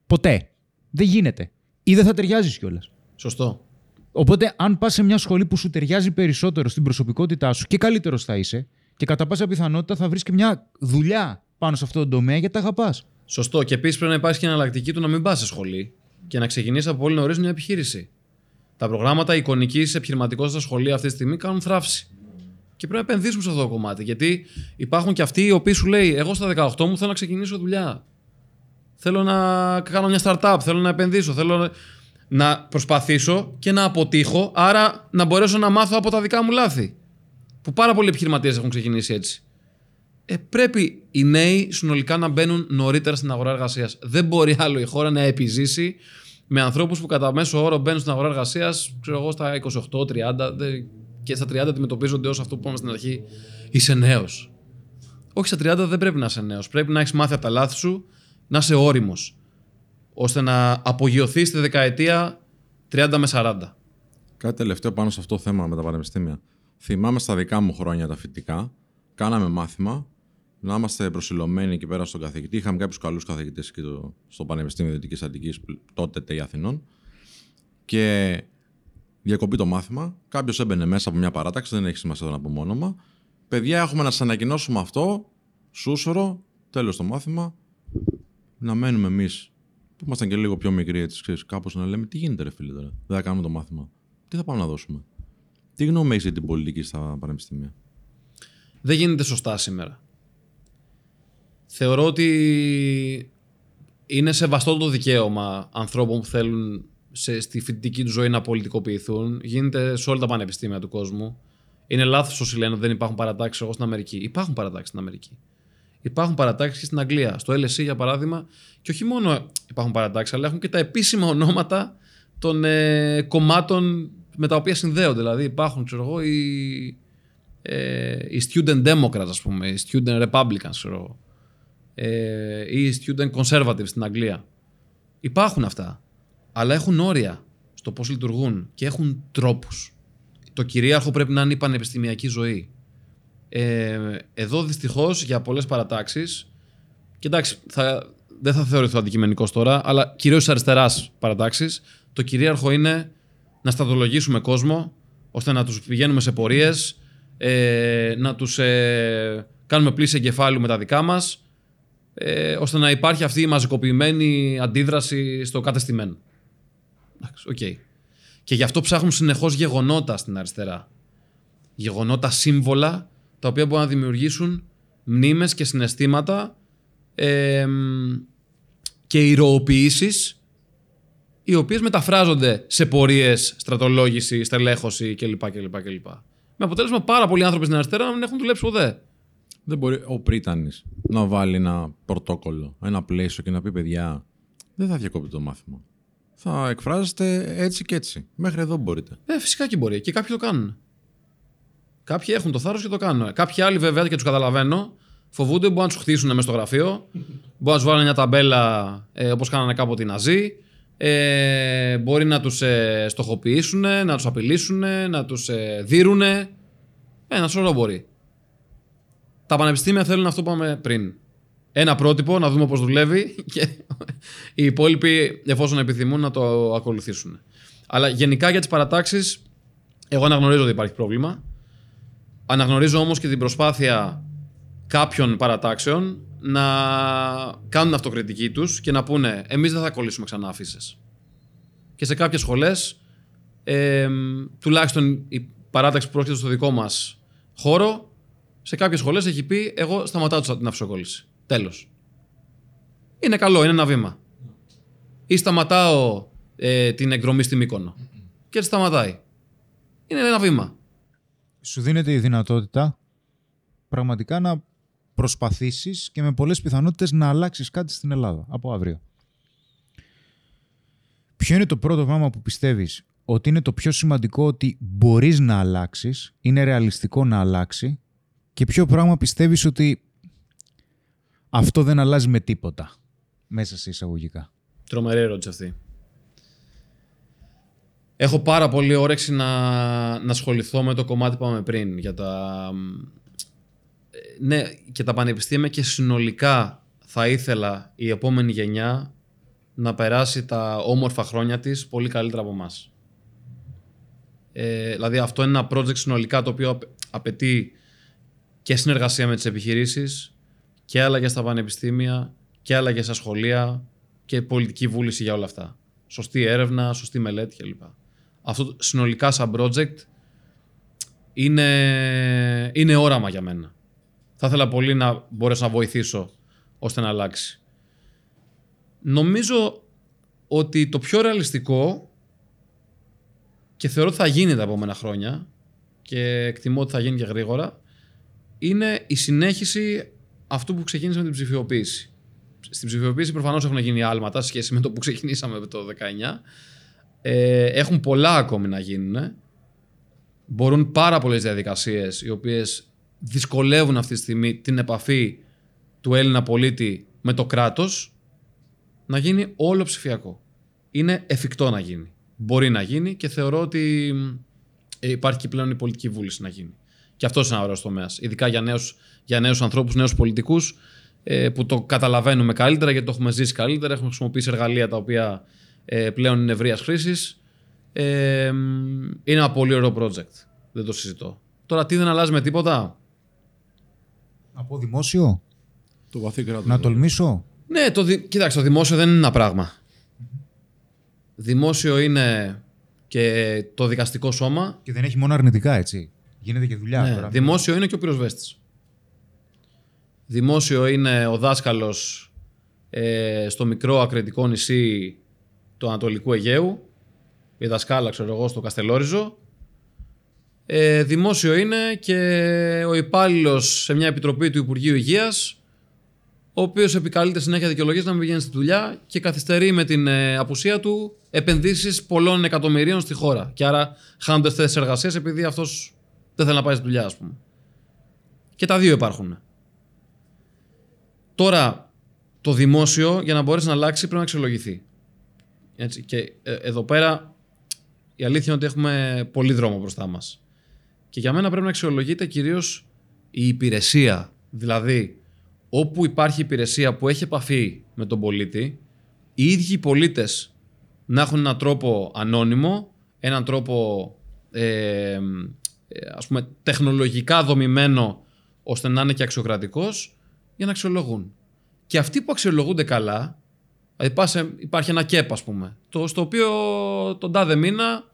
Ποτέ. Δεν γίνεται. Ή δεν θα ταιριάζεις κιόλας. Σωστό. Οπότε, αν πας σε μια σχολή που σου ταιριάζει περισσότερο στην προσωπικότητά σου και καλύτερος θα είσαι, και κατά πάσα πιθανότητα θα βρεις και μια δουλειά πάνω σε αυτό το τομέα γιατί τα αγαπάς. Σωστό. Και επίσης πρέπει να υπάρχει και εναλλακτική του να μην πας σε σχολή και να ξεκινήσεις από πολύ νωρίς μια επιχείρηση. Τα προγράμματα εικονικής επιχειρηματικότητας στα σχολεία αυτή τη στιγμή κάνουν θράψη. Και πρέπει να επενδύσουμε σε αυτό το κομμάτι. Γιατί υπάρχουν και αυτοί οι οποίοι σου λέει: Εγώ στα 18 μου θέλω να ξεκινήσω δουλειά. Θέλω να κάνω μια startup, θέλω να επενδύσω, θέλω να- να προσπαθήσω και να αποτύχω, άρα να μπορέσω να μάθω από τα δικά μου λάθη. Που πάρα πολλοί επιχειρηματίες έχουν ξεκινήσει έτσι. Ε, πρέπει οι νέοι συνολικά να μπαίνουν νωρίτερα στην αγορά εργασίας. Δεν μπορεί άλλο η χώρα να επιζήσει με ανθρώπους που κατά μέσο όρο μπαίνουν στην αγορά εργασίας, ξέρω εγώ, στα 28-30 δε- και στα 30 αντιμετωπίζονται ως αυτό που είπαμε στην αρχή. Είσαι νέος. Όχι στα 30 δεν πρέπει να είσαι νέος. Πρέπει να έχεις μάθει από τα λάθη σου, να είσαι όριμος. ώστε να απογειωθείς στη δεκαετία 30 με 40. Κάτι τελευταίο πάνω σε αυτό το θέμα με τα πανεπιστήμια. Θυμάμαι στα δικά μου χρόνια τα φοιτητικά, κάναμε μάθημα, να είμαστε προσιλωμένοι εκεί πέρα στον καθηγητή. Είχαμε κάποιους καλούς καθηγητές εκεί το, στο Πανεπιστήμιο Δυτικής Αττικής, τότε ΤΕΙ Αθηνών. Και διακοπεί το μάθημα. Κάποιος έμπαινε μέσα από μια παράταξη, δεν έχει σημασία να πούμε όνομα. Παιδιά, έχουμε να σας ανακοινώσουμε αυτό. Σούσορο, τέλος το μάθημα. να μένουμε εμείς που ήμασταν και λίγο πιο μικροί, έτσι, ξέρεις, κάπως να λέμε τι γίνεται, ρε φίλε τώρα; Δεν θα κάνουμε το μάθημα. Τι θα πάμε να δώσουμε; Τι γνώμη έχεις για την πολιτική στα πανεπιστήμια; Δεν γίνεται σωστά σήμερα. Θεωρώ ότι είναι σεβαστό το δικαίωμα ανθρώπων που θέλουν σε, στη φοιτητική τους ζωή να πολιτικοποιηθούν. Γίνεται σε όλα τα πανεπιστήμια του κόσμου. Είναι λάθος όσοι λένε ότι δεν υπάρχουν παρατάξεις εγώ στην Αμερική. Υπάρχουν παρατάξεις στην Αμερική. Υπάρχουν παρατάξεις και στην Αγγλία. Στο LSE, για παράδειγμα, και όχι μόνο υπάρχουν παρατάξεις, αλλά έχουν και τα επίσημα ονόματα των ε, κομμάτων με τα οποία συνδέονται. Δηλαδή υπάρχουν, ξέρω εγώ, οι, ε, οι student democrats, ας πούμε, οι student republicans, ξέρω εγώ, ε, ή οι student conservatives στην Αγγλία. Υπάρχουν αυτά, αλλά έχουν όρια στο πώς λειτουργούν και έχουν τρόπους. Το κυρίαρχο πρέπει να είναι η πανεπιστημιακή ζωή. Ε, εδώ δυστυχώς για πολλές παρατάξεις. Και εντάξει, θα, δεν θα θεωρηθώ αντικειμενικός τώρα, αλλά κυρίως τη αριστεράς παρατάξεις, το κυρίαρχο είναι να στατολογήσουμε κόσμο, ώστε να τους πηγαίνουμε σε πορείες, ε, να τους ε, κάνουμε πλύση εγκεφάλου με τα δικά μας, ε, ώστε να υπάρχει αυτή η μαζικοποιημένη αντίδραση στο κατεστημένο. Εντάξει, οκ. Και γι' αυτό ψάχνουν συνεχώς γεγονότα στην αριστερά. Γεγονότα σύμβολα τα οποία μπορούν να δημιουργήσουν μνήμες και συναισθήματα ε, και ηρωοποιήσεις οι οποίες μεταφράζονται σε πορείες, στρατολογήσεις, στελέχωση κλπ. κλπ, κλπ. Με αποτέλεσμα πάρα πολλοί άνθρωποι στην αριστερά να μην έχουν δουλέψει ποτέ. Δεν μπορεί ο Πρίτανης να βάλει ένα πρωτόκολλο, ένα πλαίσιο και να πει παιδιά δεν θα διακόπτει το μάθημα. Θα εκφράζεστε έτσι και έτσι. Μέχρι εδώ μπορείτε. Ε, φυσικά και μπορεί. Και κάποιοι το κάνουν. Κάποιοι έχουν το θάρρος και το κάνουν. Κάποιοι άλλοι βέβαια και τους καταλαβαίνω. Φοβούνται, μπορεί να τους χτίσουν μέσα στο γραφείο. Μπορεί να τους βάλουν μια ταμπέλα ε, όπως κάνανε κάποτε οι Ναζί. Ε, μπορεί να τους ε, στοχοποιήσουν, να τους απειλήσουν, να τους ε, δίνουν. Ένα σωρό μπορεί. Τα πανεπιστήμια θέλουν αυτό που είπαμε πριν. Ένα πρότυπο, να δούμε πώς δουλεύει και οι υπόλοιποι, εφόσον επιθυμούν, να το ακολουθήσουν. Αλλά γενικά για τις παρατάξεις, εγώ αναγνωρίζω ότι υπάρχει πρόβλημα. Αναγνωρίζω όμως και την προσπάθεια κάποιων παρατάξεων να κάνουν αυτοκριτική τους και να πούνε εμείς δεν θα κολλήσουμε ξανά αφήσεις. Και σε κάποιες σχολές, ε, τουλάχιστον η παράταξη που πρόκειται στο δικό μας χώρο, σε κάποιες σχολές έχει πει εγώ σταματάω την αφισοκόλληση. Τέλος. Είναι καλό, είναι ένα βήμα. Ή σταματάω ε, την εκδρομή στη Μύκονο. Και έτσι σταματάει. Είναι ένα βήμα σου δίνεται η δυνατότητα πραγματικά να προσπαθήσεις και με πολλές πιθανότητες να αλλάξεις κάτι στην Ελλάδα από αύριο. Ποιο είναι το πρώτο πράγμα που πιστεύεις ότι είναι το πιο σημαντικό ότι μπορείς να αλλάξεις, είναι ρεαλιστικό να αλλάξει και ποιο πράγμα πιστεύεις ότι αυτό δεν αλλάζει με τίποτα μέσα σε εισαγωγικά; Τρομερή ερώτηση αυτή. Έχω πάρα πολύ όρεξη να, να ασχοληθώ με το κομμάτι που είπαμε πριν. Για τα, ε, ναι, και τα πανεπιστήμια και συνολικά θα ήθελα η επόμενη γενιά να περάσει τα όμορφα χρόνια της πολύ καλύτερα από εμάς. Ε, δηλαδή αυτό είναι ένα project συνολικά το οποίο απαιτεί και συνεργασία με τις επιχειρήσεις και άλλαγε στα πανεπιστήμια και άλλαγε στα σχολεία και πολιτική βούληση για όλα αυτά. Σωστή έρευνα, σωστή μελέτη κλπ αυτό συνολικά σαν project είναι, είναι όραμα για μένα. Θα ήθελα πολύ να μπορέσω να βοηθήσω ώστε να αλλάξει. Νομίζω ότι το πιο ρεαλιστικό και θεωρώ ότι θα γίνει τα επόμενα χρόνια και εκτιμώ ότι θα γίνει και γρήγορα είναι η συνέχιση αυτού που ξεκίνησε με την ψηφιοποίηση. Στην ψηφιοποίηση προφανώς έχουν γίνει άλματα σε σχέση με το που ξεκινήσαμε το 19 ε, έχουν πολλά ακόμη να γίνουν. Μπορούν πάρα πολλές διαδικασίες οι οποίες δυσκολεύουν αυτή τη στιγμή την επαφή του Έλληνα πολίτη με το κράτος να γίνει όλο ψηφιακό. Είναι εφικτό να γίνει. Μπορεί να γίνει και θεωρώ ότι ε, υπάρχει και πλέον η πολιτική βούληση να γίνει. Και αυτός είναι ένα ωραίος τομέας. Ειδικά για νέους για νέους ανθρώπους, νέους πολιτικούς, ε, που το καταλαβαίνουμε καλύτερα γιατί το έχουμε ζήσει καλύτερα. Έχουμε χρησιμοποιήσει εργαλεία τα οποία ε, πλέον είναι ευρείας χρήσης. Ε, είναι ένα πολύ ωραίο project. Δεν το συζητώ. Τώρα τι δεν αλλάζει με τίποτα; Από δημόσιο; Το βαθύ κράτος. Να τολμήσω; Ναι, το, δη- κοίταξε, το δημόσιο δεν είναι ένα πράγμα. Δημόσιο είναι και το δικαστικό σώμα. Και δεν έχει μόνο αρνητικά, έτσι. Γίνεται και δουλειά Ναι, τώρα. δημόσιο είναι και ο πυροσβέστης. Δημόσιο είναι ο δάσκαλος ε, στο μικρό ακριτικό νησί του Ανατολικού Αιγαίου. Η δασκάλα, ξέρω εγώ, στο Καστελόριζο. Ε, δημόσιο είναι και ο υπάλληλος σε μια επιτροπή του Υπουργείου Υγείας ο οποίος επικαλείται συνέχεια δικαιολογίε να μην πηγαίνει στη δουλειά και καθυστερεί με την ε, απουσία του επενδύσεις πολλών εκατομμυρίων στη χώρα. Και άρα χάνονται θέσεις εργασίας επειδή αυτός δεν θέλει να πάει στη δουλειά, ας πούμε. Και τα δύο υπάρχουν. Τώρα, το δημόσιο για να μπορέσει να αλλάξει πρέπει να αξιολογηθεί. Έτσι. Και ε, εδώ πέρα η αλήθεια είναι ότι έχουμε πολύ δρόμο μπροστά μας. Και για μένα πρέπει να αξιολογείται κυρίως η υπηρεσία. Δηλαδή, όπου υπάρχει υπηρεσία που έχει επαφή με τον πολίτη, οι ίδιοι οι πολίτες να έχουν έναν τρόπο ανώνυμο, έναν τρόπο ε, ε, ας πούμε τεχνολογικά δομημένο ώστε να είναι και αξιοκρατικός για να αξιολογούν. Και αυτοί που αξιολογούνται καλά, δηλαδή πάσε- υπάρχει ένα ΚΕΠ ας πούμε, το, στο οποίο τον τάδε μήνα,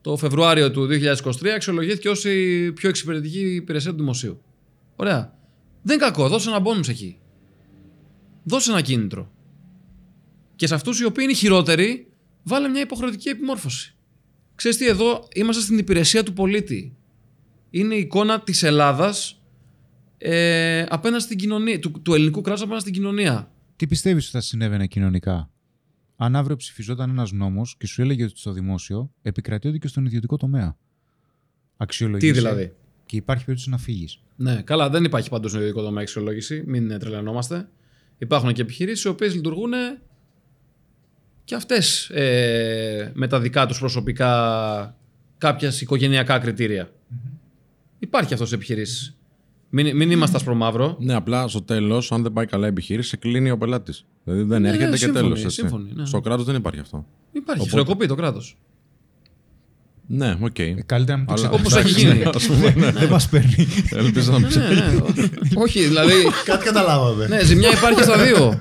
το Φεβρουάριο του 2023, αξιολογήθηκε ως η πιο εξυπηρετική υπηρεσία του δημοσίου. Ωραία. Δεν είναι κακό, δώσε ένα μπόνους εκεί. Δώσε ένα κίνητρο. Και σε αυτούς οι οποίοι είναι οι χειρότεροι, βάλε μια υποχρεωτική επιμόρφωση. Ξέρεις τι, εδώ είμαστε στην υπηρεσία του πολίτη. Είναι η εικόνα της Ελλάδας ε, απέναντι στην κοινωνία, του, του ελληνικού κράτους απέναντι στην κοινωνία. Τι πιστεύεις ότι θα συνέβαινε κοινωνικά, αν αύριο ψηφιζόταν ένας νόμος και σου έλεγε ότι στο δημόσιο επικρατεί και στον ιδιωτικό τομέα. Αξιολογήσει. Τι δηλαδή; Και υπάρχει περίπτωση να φύγεις. Ναι, καλά, δεν υπάρχει παντού στον ιδιωτικό τομέα αξιολόγηση, μην τρελανόμαστε. Υπάρχουν και επιχειρήσεις οι οποίες λειτουργούν και αυτές ε, με τα δικά τους προσωπικά κάποια οικογενειακά κριτήρια. Υπάρχει αυτός σε επιχειρήσεις. Μην, μην είμαστε ασπρομαύρο. Ναι, απλά στο τέλος, αν δεν πάει καλά η επιχείρηση, σε κλείνει ο πελάτης. Δηλαδή δεν Ναι, έρχεται και σύμφωνοι, τέλος. σύμφωνοι, ναι. Στο κράτος δεν υπάρχει αυτό. Υπάρχει. Οπότε- Χρεοκοπεί το κράτος. Ναι, οκ. Καλύτερα να μην το Αλλά- Όπως ξεχάσει. έχει γίνει. Ας πούμε, ναι. Δεν μας παίρνει. Ελπίζω να πει. ναι, ναι. Όχι, δηλαδή. Κάτι καταλάβαμε. ναι, ζημιά υπάρχει στα δύο.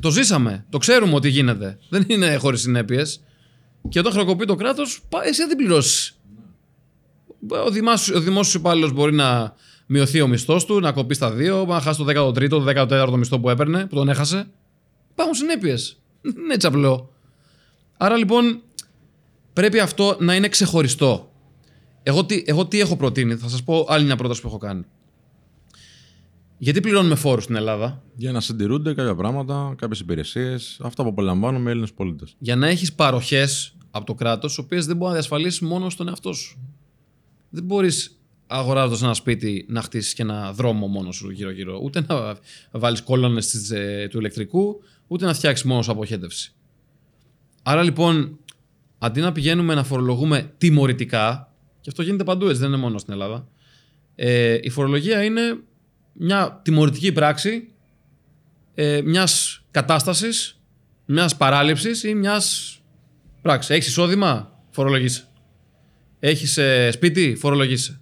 Το ζήσαμε. Το ξέρουμε ότι γίνεται. Δεν είναι χωρίς συνέπειες. Και όταν χρεοκοπεί το κράτος, εσύ δεν την πληρώσεις. Ο, δημάσιος- ο δημόσιος υπάλληλος μπορεί να μειωθεί ο μισθός του, να κοπεί στα δύο, να χάσει το 13ο, το 14ο μισθό που έπαιρνε, που τον έχασε. Υπάρχουν συνέπειες. Δεν είναι έτσι απλό. Άρα λοιπόν πρέπει αυτό να είναι ξεχωριστό. Εγώ τι, εγώ τι έχω προτείνει, θα σας πω άλλη μια πρόταση που έχω κάνει. Γιατί πληρώνουμε φόρους στην Ελλάδα, Για να συντηρούνται κάποια πράγματα, κάποιες υπηρεσίες, αυτά που απολαμβάνουμε οι Έλληνες πολίτες. για να έχεις παροχές από το κράτος, τι οποίες δεν μπορείς να διασφαλίσεις μόνο στον εαυτό σου. Δεν μπορείς αγοράζοντας ένα σπίτι να χτίσεις και ένα δρόμο μόνος σου γύρω-γύρω. Ούτε να βάλεις κόλονε του ηλεκτρικού, ούτε να φτιάξεις μόνος σου αποχέτευση. Άρα λοιπόν, αντί να πηγαίνουμε να φορολογούμε τιμωρητικά, και αυτό γίνεται παντού έτσι, δεν είναι μόνο στην Ελλάδα, ε, η φορολογία είναι μια τιμωρητική πράξη ε, μιας κατάστασης, μιας παράληψης ή μιας πράξης. Έχεις εισόδημα, φορολογείσαι. Έχεις ε, σπίτι, φορολογείσαι.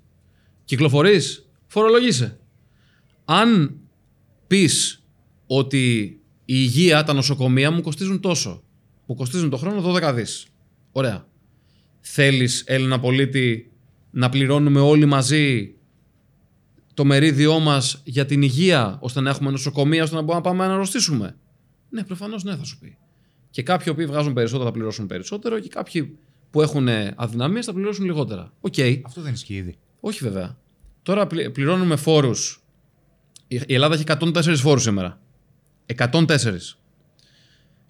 Κυκλοφορείς, φορολογείσαι. Αν πεις ότι η υγεία, τα νοσοκομεία μου κοστίζουν τόσο, μου κοστίζουν το χρόνο 12 δις. Ωραία. Θέλεις Έλληνα πολίτη να πληρώνουμε όλοι μαζί το μερίδιό μας για την υγεία, ώστε να έχουμε νοσοκομεία, ώστε να μπορούμε να πάμε να αρρωστήσουμε; Ναι, προφανώς ναι, θα σου πει. Και κάποιοι οποίοι βγάζουν περισσότερο θα πληρώσουν περισσότερο και κάποιοι που έχουν αδυναμίες θα πληρώσουν λιγότερα. Οκ. Αυτό δεν ισχύει ήδη. Όχι βέβαια. Τώρα πλη- πληρώνουμε φόρους. Η η Ελλάδα έχει 104 φόρους σήμερα. 104.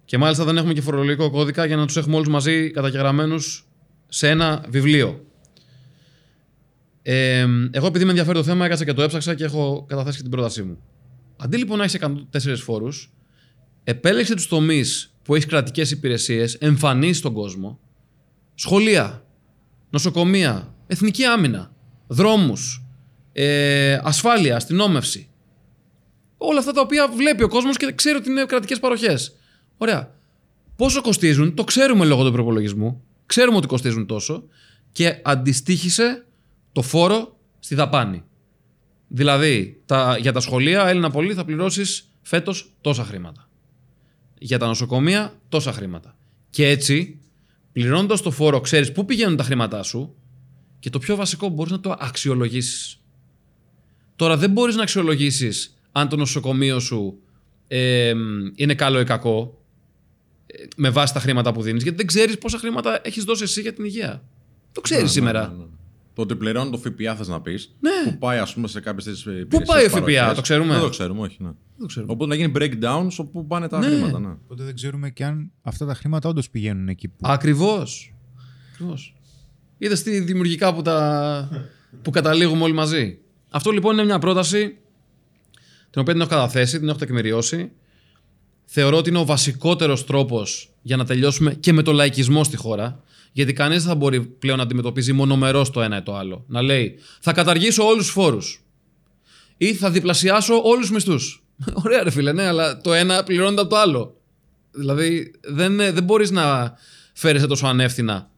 Και μάλιστα δεν έχουμε και φορολογικό κώδικα για να τους έχουμε όλους μαζί καταγεγραμμένους σε ένα βιβλίο. Ε, εγώ επειδή με ενδιαφέρει το θέμα, έκατσα και το έψαξα και έχω καταθέσει και την πρότασή μου. Αντί λοιπόν να έχεις 104 φόρους, επέλεξε τους τομείς που έχεις κρατικές υπηρεσίες, εμφανείς στον κόσμο, σχολεία, νοσοκομεία, εθνική άμυνα, δρόμους, ε, ασφάλεια, αστυνόμευση. Όλα αυτά τα οποία βλέπει ο κόσμος και ξέρει ότι είναι κρατικές παροχές. Ωραία. Πόσο κοστίζουν, το ξέρουμε λόγω του προπολογισμού. Ξέρουμε ότι κοστίζουν τόσο και αντιστοίχησε το φόρο στη δαπάνη. Δηλαδή, τα, για τα σχολεία, Έλληνα πολύ, θα πληρώσεις φέτος τόσα χρήματα. Για τα νοσοκομεία τόσα χρήματα. Και έτσι, πληρώνοντας το φόρο, ξέρεις πού πηγαίνουν τα χρήματά σου και το πιο βασικό μπορείς να το αξιολογήσεις. Τώρα δεν μπορείς να αξιολογήσεις αν το νοσοκομείο σου ε, είναι καλό ή κακό ε, με βάση τα χρήματα που δίνεις, γιατί δεν ξέρεις πόσα χρήματα έχεις δώσει εσύ για την υγεία. Το ξέρεις Ναι, σήμερα. ναι, ναι, ναι. Το ότι πληρώνει το ΦΠΑ, θες να πεις. Ναι. Που πάει, ας πούμε, σε κάποιες τέτοιες Πού πάει ο ΦΠΑ, το ξέρουμε; Δεν το ξέρουμε, όχι. Ναι. Δεν ξέρουμε. Οπότε να γίνει breakdown στο πού πάνε τα Ναι. χρήματα. Ναι. Οπότε δεν ξέρουμε και αν αυτά τα χρήματα όντως πηγαίνουν εκεί που. Ακριβώς. Ακριβώς. Είδες τι δημιουργικά που, τα... που καταλήγουμε όλοι μαζί. Αυτό λοιπόν είναι μια πρόταση την οποία την έχω καταθέσει, την έχω τεκμηριώσει. Θεωρώ ότι είναι ο βασικότερος τρόπος για να τελειώσουμε και με το λαϊκισμό στη χώρα. Γιατί κανείς δεν θα μπορεί πλέον να αντιμετωπίζει μονομερός το ένα ή το άλλο. Να λέει θα καταργήσω όλους τους φόρους. Ή θα διπλασιάσω όλους τους μισθούς. Ωραία ρε φίλε, ναι, αλλά το ένα πληρώνεται από το άλλο. Δηλαδή δεν, δεν μπορείς να φέρεσαι τόσο ανεύθυνα.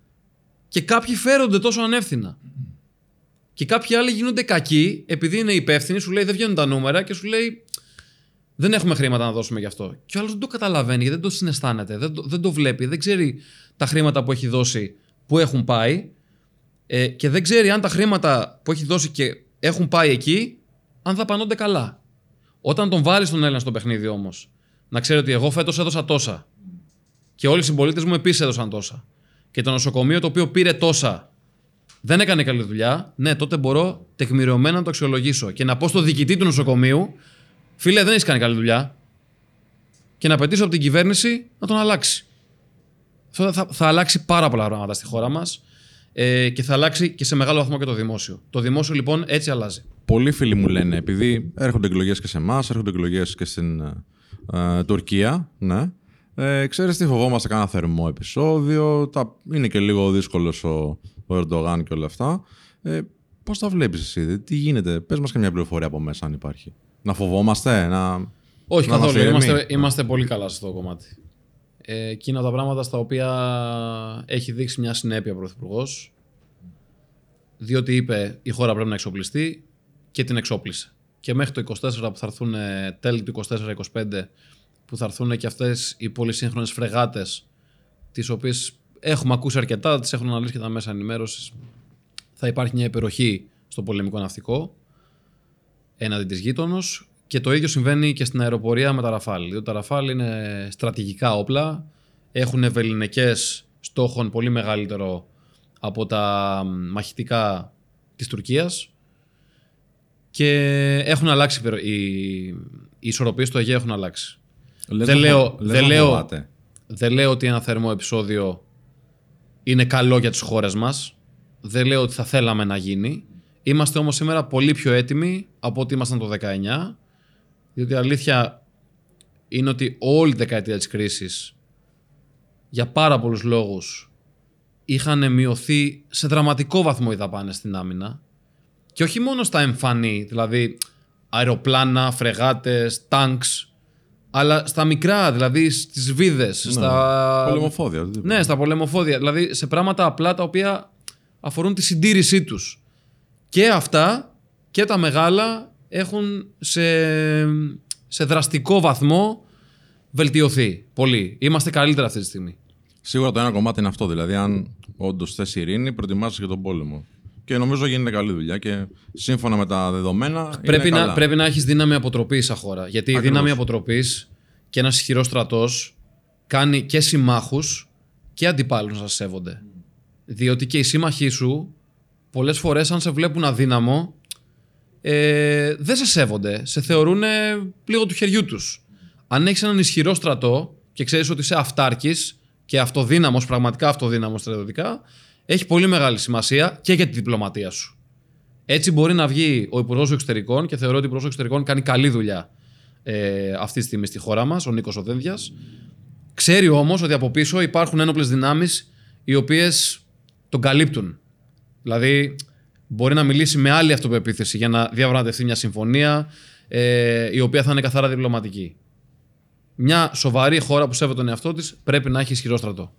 Και κάποιοι φέρονται τόσο ανεύθυνα. Και κάποιοι άλλοι γίνονται κακοί επειδή είναι υπεύθυνοι, σου λέει δεν βγαίνουν τα νούμερα και σου λέει δεν έχουμε χρήματα να δώσουμε γι' αυτό. Και ο άλλος δεν το καταλαβαίνει, γιατί δεν το συναισθάνεται, δεν το, δεν το βλέπει, δεν ξέρει τα χρήματα που έχει δώσει που έχουν πάει ε, και δεν ξέρει αν τα χρήματα που έχει δώσει και έχουν πάει εκεί, αν δαπανώνται καλά. Όταν τον βάλει τον Έλληνα στο παιχνίδι όμως, να ξέρει ότι εγώ φέτος έδωσα τόσα και όλοι οι συμπολίτες μου επίσης έδωσαν τόσα. Και το νοσοκομείο το οποίο πήρε τόσα δεν έκανε καλή δουλειά, ναι, τότε μπορώ τεκμηριωμένα να το αξιολογήσω και να πω στο διοικητή του νοσοκομείου, φίλε, δεν έχεις κάνει καλή δουλειά. Και να απαιτήσω από την κυβέρνηση να τον αλλάξει. Αυτό θα, θα αλλάξει πάρα πολλά πράγματα στη χώρα μας ε, και θα αλλάξει και σε μεγάλο βαθμό και το δημόσιο. Το δημόσιο λοιπόν έτσι αλλάζει. Πολλοί φίλοι μου λένε, επειδή έρχονται εκλογές και σε εμάς, έρχονται εκλογές και στην ε, ε, Τουρκία, ναι. Ε, ξέρεις τι φοβόμαστε κάνα θερμό επεισόδιο, τα, είναι και λίγο δύσκολος ο, ο Ερντογάν και όλα αυτά. Ε, Πώς τα βλέπεις εσύ, δε, τι γίνεται, πες μας και μια πληροφορία από μέσα αν υπάρχει. Να φοβόμαστε, να. Όχι να καθόλου. είμαστε ήρεμοι. Είμαστε, είμαστε πολύ καλά σε αυτό το κομμάτι. Ε, εκείνα τα πράγματα στα οποία έχει δείξει μια συνέπεια ο Πρωθυπουργός. Διότι είπε η χώρα πρέπει να εξοπλιστεί και την εξόπλισε. Και μέχρι το 24 που θα έρθουν, ε, τέλη του 24-25, που θα έρθουν και αυτές οι πολύ σύγχρονε φρεγάτες, τις οποίες έχουμε ακούσει αρκετά, τις έχουν αναλύσει και τα μέσα ενημέρωσης. Θα υπάρχει μια υπεροχή στο πολεμικό ναυτικό έναντι της γείτονος. Και το ίδιο συμβαίνει και στην αεροπορία με τα Ραφάλ. Διότι τα Ραφάλ είναι στρατηγικά όπλα, έχουν ευελινεκέ στόχων πολύ μεγαλύτερο από τα μαχητικά της Τουρκίας και έχουν αλλάξει οι, οι ισορροπίες στο Αιγαίο έχουν αλλάξει. Λες δεν, να λέω, φο- λες δεν, να λέω, φοβάται. δεν λέω ότι ένα θερμό επεισόδιο είναι καλό για τις χώρες μας. Δεν λέω ότι θα θέλαμε να γίνει. Είμαστε όμως σήμερα πολύ πιο έτοιμοι από ό,τι ήμασταν το 19. Διότι η αλήθεια είναι ότι όλη τη δεκαετία της κρίσης για πάρα πολλούς λόγους είχαν μειωθεί σε δραματικό βαθμό οι δαπάνες στην άμυνα και όχι μόνο στα εμφανή, δηλαδή αεροπλάνα, φρεγάτες, τάγκς, αλλά στα μικρά, δηλαδή στις βίδες, Ναι, στα... πολεμοφόδια, οτιδήποτε. Ναι, στα πολεμοφόδια, δηλαδή σε πράγματα απλά τα οποία αφορούν τη συντήρησή τους. Και αυτά και τα μεγάλα έχουν σε, σε δραστικό βαθμό βελτιωθεί πολύ. Είμαστε καλύτερα αυτή τη στιγμή. Σίγουρα το ένα κομμάτι είναι αυτό. Δηλαδή, αν όντως θες ειρήνη, προετοιμάσαι για τον πόλεμο. Και νομίζω γίνεται καλή δουλειά και σύμφωνα με τα δεδομένα. Πρέπει είναι να, καλά. πρέπει να έχεις δύναμη αποτροπής σαν χώρα. Γιατί η Ακριβώς. δύναμη αποτροπής και ένας ισχυρός στρατός κάνει και συμμάχους και αντιπάλους να σας σέβονται. Διότι και οι σύμμαχοί σου πολλές φορές, αν σε βλέπουν αδύναμο, ε, δεν σε σέβονται. Σε θεωρούν πλήγο του χεριού τους. Αν έχεις έναν ισχυρό στρατό και ξέρεις ότι είσαι αυτάρκης και αυτοδύναμος, πραγματικά αυτοδύναμος στρατιωτικά, έχει πολύ μεγάλη σημασία και για τη διπλωματία σου. Έτσι μπορεί να βγει ο Υπουργός Εξωτερικών και θεωρώ ότι ο Υπουργός Εξωτερικών κάνει καλή δουλειά ε, αυτή τη στιγμή στη χώρα μας, ο Νίκος Οδένδιας. Ξέρει όμως ότι από πίσω υπάρχουν ένοπλες δυνάμεις οι οποίες τον καλύπτουν. Δηλαδή, μπορεί να μιλήσει με άλλη αυτοπεποίθηση για να διαπραγματευτεί μια συμφωνία ε, η οποία θα είναι καθαρά διπλωματική. Μια σοβαρή χώρα που σέβεται τον εαυτό της πρέπει να έχει ισχυρό στρατό.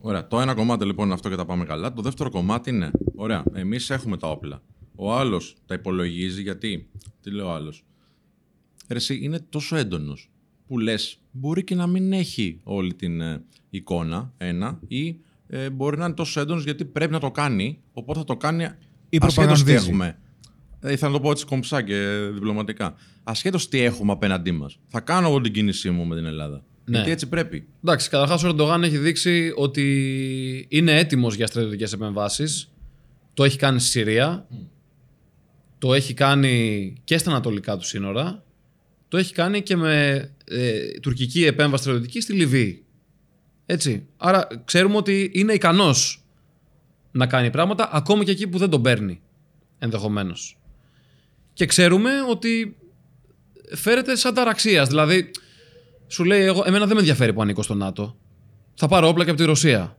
Ωραία. Το ένα κομμάτι λοιπόν είναι αυτό και τα πάμε καλά. Το δεύτερο κομμάτι είναι, ωραία, εμείς έχουμε τα όπλα. Ο άλλος τα υπολογίζει γιατί. Τι λέει ο άλλος; Εσύ είναι τόσο έντονος. που λες μπορεί και να μην έχει όλη την ε, εικόνα, ένα, ή ε, μπορεί να είναι τόσο έντονος γιατί πρέπει να το κάνει, οπότε θα το κάνει Ή ασχέτως τι προπαγανδίζει. έχουμε. Ε, ήθελα να το πω έτσι κομψά και διπλωματικά. Ασχέτως τι έχουμε απέναντί μας. Θα κάνω εγώ την κίνησή μου με την Ελλάδα. Ναι. Γιατί έτσι πρέπει. Εντάξει, καταρχάς ο Ερντογάν έχει δείξει ότι είναι έτοιμος για στρατιωτικές επεμβάσεις. Το έχει κάνει στη Συρία. Το έχει κάνει και στα ανατολικά του σύνορα. Το έχει κάνει και με ε, τουρκική επέμβαση στρατιωτική στη Λιβύη. Έτσι. Άρα ξέρουμε ότι είναι ικανός να κάνει πράγματα ακόμη και εκεί που δεν τον παίρνει ενδεχομένως. Και ξέρουμε ότι φέρεται σαν ταραξίας. Δηλαδή, σου λέει, εγώ, εμένα δεν με ενδιαφέρει που ανήκω στο ΝΑΤΟ. Θα πάρω όπλα και από τη Ρωσία.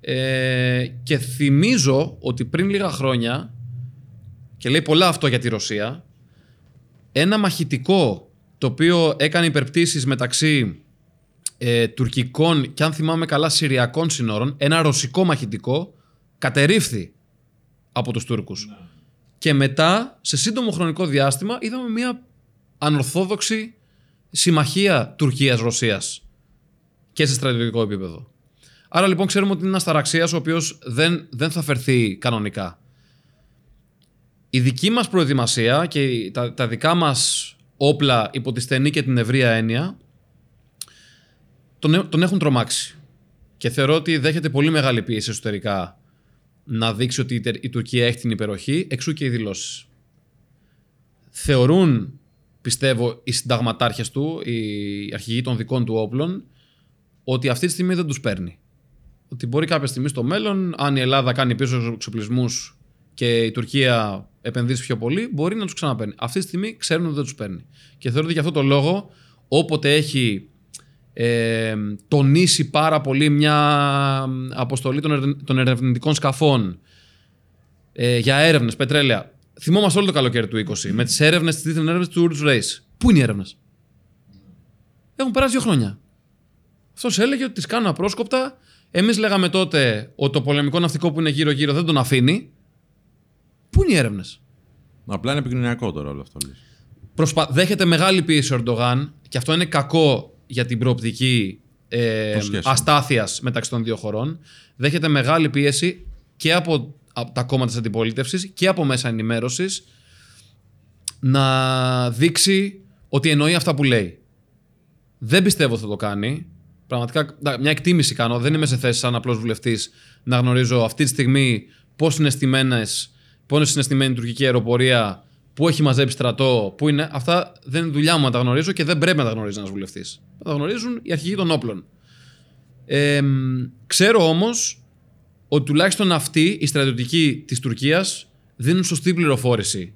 Ε, και θυμίζω ότι πριν λίγα χρόνια, και λέει πολλά αυτό για τη Ρωσία, ένα μαχητικό το οποίο έκανε υπερπτήσεις μεταξύ ε, τουρκικών και αν θυμάμαι καλά συριακών σύνορων, ένα ρωσικό μαχητικό, κατερρίφθη από τους Τούρκους. Και μετά, σε σύντομο χρονικό διάστημα, είδαμε μια ανορθόδοξη συμμαχία Τουρκίας-Ρωσίας και σε στρατιωτικό επίπεδο. Άρα λοιπόν ξέρουμε ότι είναι ένας ταραξίας ο οποίος δεν, δεν θα φερθεί κανονικά. Η δική μας προετοιμασία και τα, τα δικά μας όπλα υπό τη στενή και την ευρεία έννοια τον, έ- τον έχουν τρομάξει. Και θεωρώ ότι δέχεται πολύ μεγάλη πίεση εσωτερικά να δείξει ότι η, Τερ- η Τουρκία έχει την υπεροχή, εξού και οι δηλώσεις. Θεωρούν, πιστεύω, οι συνταγματάρχες του, οι αρχηγοί των δικών του όπλων, ότι αυτή τη στιγμή δεν τους παίρνει. Ότι μπορεί κάποια στιγμή στο μέλλον, αν η Ελλάδα κάνει πίσω εξοπλισμούς και η Τουρκία επενδύσει πιο πολύ, μπορεί να τους ξαναπαίρνει. Αυτή τη στιγμή ξέρουν ότι δεν τους παίρνει. Και θεωρώ ότι γι' αυτό το λόγο, όποτε έχει ε, τονίσει πάρα πολύ μια αποστολή των, ερε- των ερευνητικών σκαφών ε, για έρευνες, πετρέλαια. Θυμόμαστε όλο το καλοκαίρι του 20 με τις έρευνες, τις έρευνες του Ουρτ Race. Πού είναι οι έρευνες, Έχουν περάσει δύο χρόνια. Αυτός έλεγε ότι τις κάνουν απρόσκοπτα. Εμείς λέγαμε τότε ότι το πολεμικό ναυτικό που είναι γύρω-γύρω δεν τον αφήνει. Πού είναι οι έρευνες; Απλά είναι επικοινωνιακό τώρα όλο αυτό. λες. Προσπα... Δέχεται μεγάλη πίεση ο Ερντογάν και αυτό είναι κακό για την προοπτική ε, Των σχέσεων. αστάθειας μεταξύ των δύο χωρών. Δέχεται μεγάλη πίεση και από, από τα κόμματα της αντιπολίτευσης και από μέσα ενημέρωσης να δείξει ότι εννοεί αυτά που λέει. Δεν πιστεύω ότι θα το κάνει. Πραγματικά να, μια εκτίμηση κάνω. Δεν είμαι σε θέση, σαν απλός βουλευτής, να γνωρίζω αυτή τη στιγμή πώς είναι στημένες, πώς είναι στημένη η τουρκική αεροπορία, πού έχει μαζέψει στρατό, πού είναι. Αυτά δεν είναι δουλειά μου να τα γνωρίζω και δεν πρέπει να τα γνωρίζει ένας βουλευτής. Να τα γνωρίζουν οι αρχηγοί των όπλων. Ε, μ, ξέρω όμως ότι τουλάχιστον αυτοί, οι στρατιωτικοί της Τουρκίας, δίνουν σωστή πληροφόρηση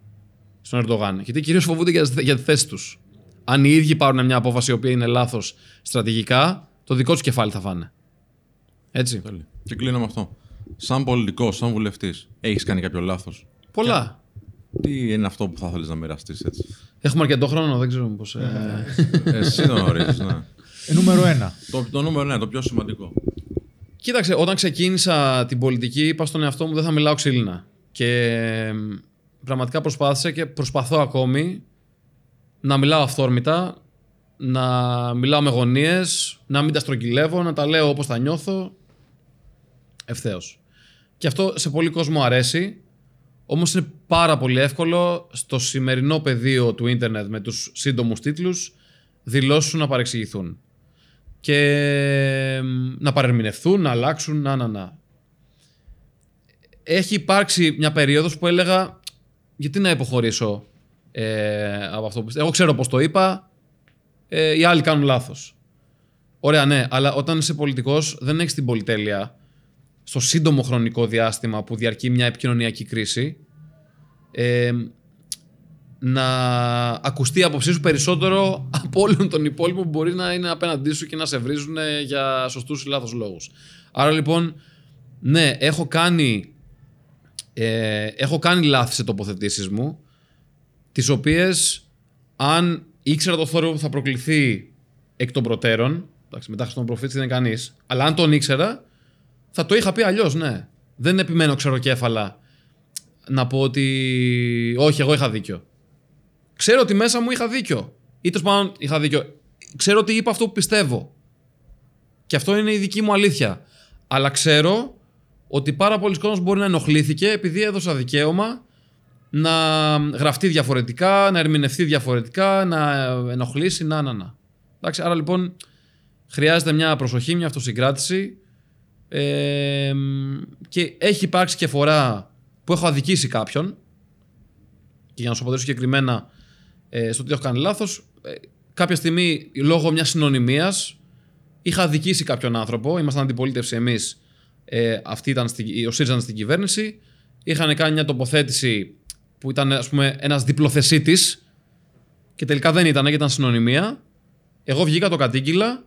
στον Ερντογάν. Γιατί κυρίως φοβούνται για, για τη θέση τους. Αν οι ίδιοι πάρουν μια απόφαση η οποία είναι λάθος στρατηγικά, το δικό τους κεφάλι θα φάνε. Έτσι. Τέλεια. Και κλείνω με αυτό. Σαν πολιτικός, σαν βουλευτής, έχεις κάνει κάποιο λάθος; Πολλά. Τι είναι αυτό που θα ήθελε να μοιραστείς έτσι; Έχουμε αρκετό χρόνο, δεν ξέρω πώς. Ε... Εσύ το γνωρίζεις, ναι. Ε, νούμερο ένα. το, το νούμερο ναι, το πιο σημαντικό. Κοίταξε, όταν ξεκίνησα την πολιτική, είπα στον εαυτό μου δεν θα μιλάω ξύλινα. Και εμ, πραγματικά προσπάθησα και προσπαθώ ακόμη να μιλάω αυθόρμητα, να μιλάω με γωνίες, να μην τα στρογγυλεύω, να τα λέω όπως τα νιώθω, ευθέως. Και αυτό σε πολύ κόσμο αρέσει, όμως είναι πάρα πολύ εύκολο στο σημερινό πεδίο του ίντερνετ με τους σύντομους τίτλους δηλώσεις σου να παρεξηγηθούν και εμ, να παρερμηνευθούν, να αλλάξουν, να, να, να. Έχει υπάρξει μια περίοδος που έλεγα γιατί να υποχωρήσω ε, από αυτό που πιστεύω. Εγώ ξέρω πώς το είπα, ε, οι άλλοι κάνουν λάθος. Ωραία, ναι, αλλά όταν είσαι πολιτικός δεν έχεις την πολυτέλεια στο σύντομο χρονικό διάστημα που διαρκεί μια επικοινωνιακή κρίση ε, να ακουστεί η άποψή σου περισσότερο από όλων των υπόλοιπων που μπορεί να είναι απέναντί σου και να σε βρίζουν ε, για σωστούς ή λάθος λόγους. Άρα λοιπόν, ναι, έχω κάνει, ε, έχω κάνει λάθη σε τοποθετήσεις μου, τις οποίες αν ήξερα το θόρυβο που θα προκληθεί εκ των προτέρων, εντάξει, μετά στον προφήτης δεν είναι κανείς, αλλά αν τον ήξερα, θα το είχα πει αλλιώς, ναι. Δεν επιμένω ξεροκέφαλα να πω ότι όχι, εγώ είχα δίκιο. Ξέρω ότι μέσα μου είχα δίκιο. Ή τέλος πάντων είχα δίκιο. ξέρω ότι είπα αυτό που πιστεύω. Και αυτό είναι η δική μου αλήθεια. Αλλά ξέρω ότι πάρα πολλοί κόσμος μπορεί να ενοχλήθηκε επειδή έδωσα δικαίωμα να γραφτεί διαφορετικά, να ερμηνευτεί διαφορετικά, να ενοχλήσει, να, να, να. Εντάξει, άρα λοιπόν χρειάζεται μια προσοχή, μια αυτοσυγκράτηση ε, και έχει υπάρξει και φορά που έχω αδικήσει κάποιον και για να σου αποδείξω συγκεκριμένα ε, στο ότι έχω κάνει λάθος ε, κάποια στιγμή λόγω μιας συνωνυμίας είχα αδικήσει κάποιον άνθρωπο, ήμασταν αντιπολίτευση εμείς ε, αυτή ήταν στη, ο ΣΥΡΙΖΑ ήταν στην κυβέρνηση είχαν κάνει μια τοποθέτηση που ήταν ας πούμε ένας διπλοθεσίτης και τελικά δεν ήταν, ήταν συνωνυμία εγώ βγήκα το κατήγγυλα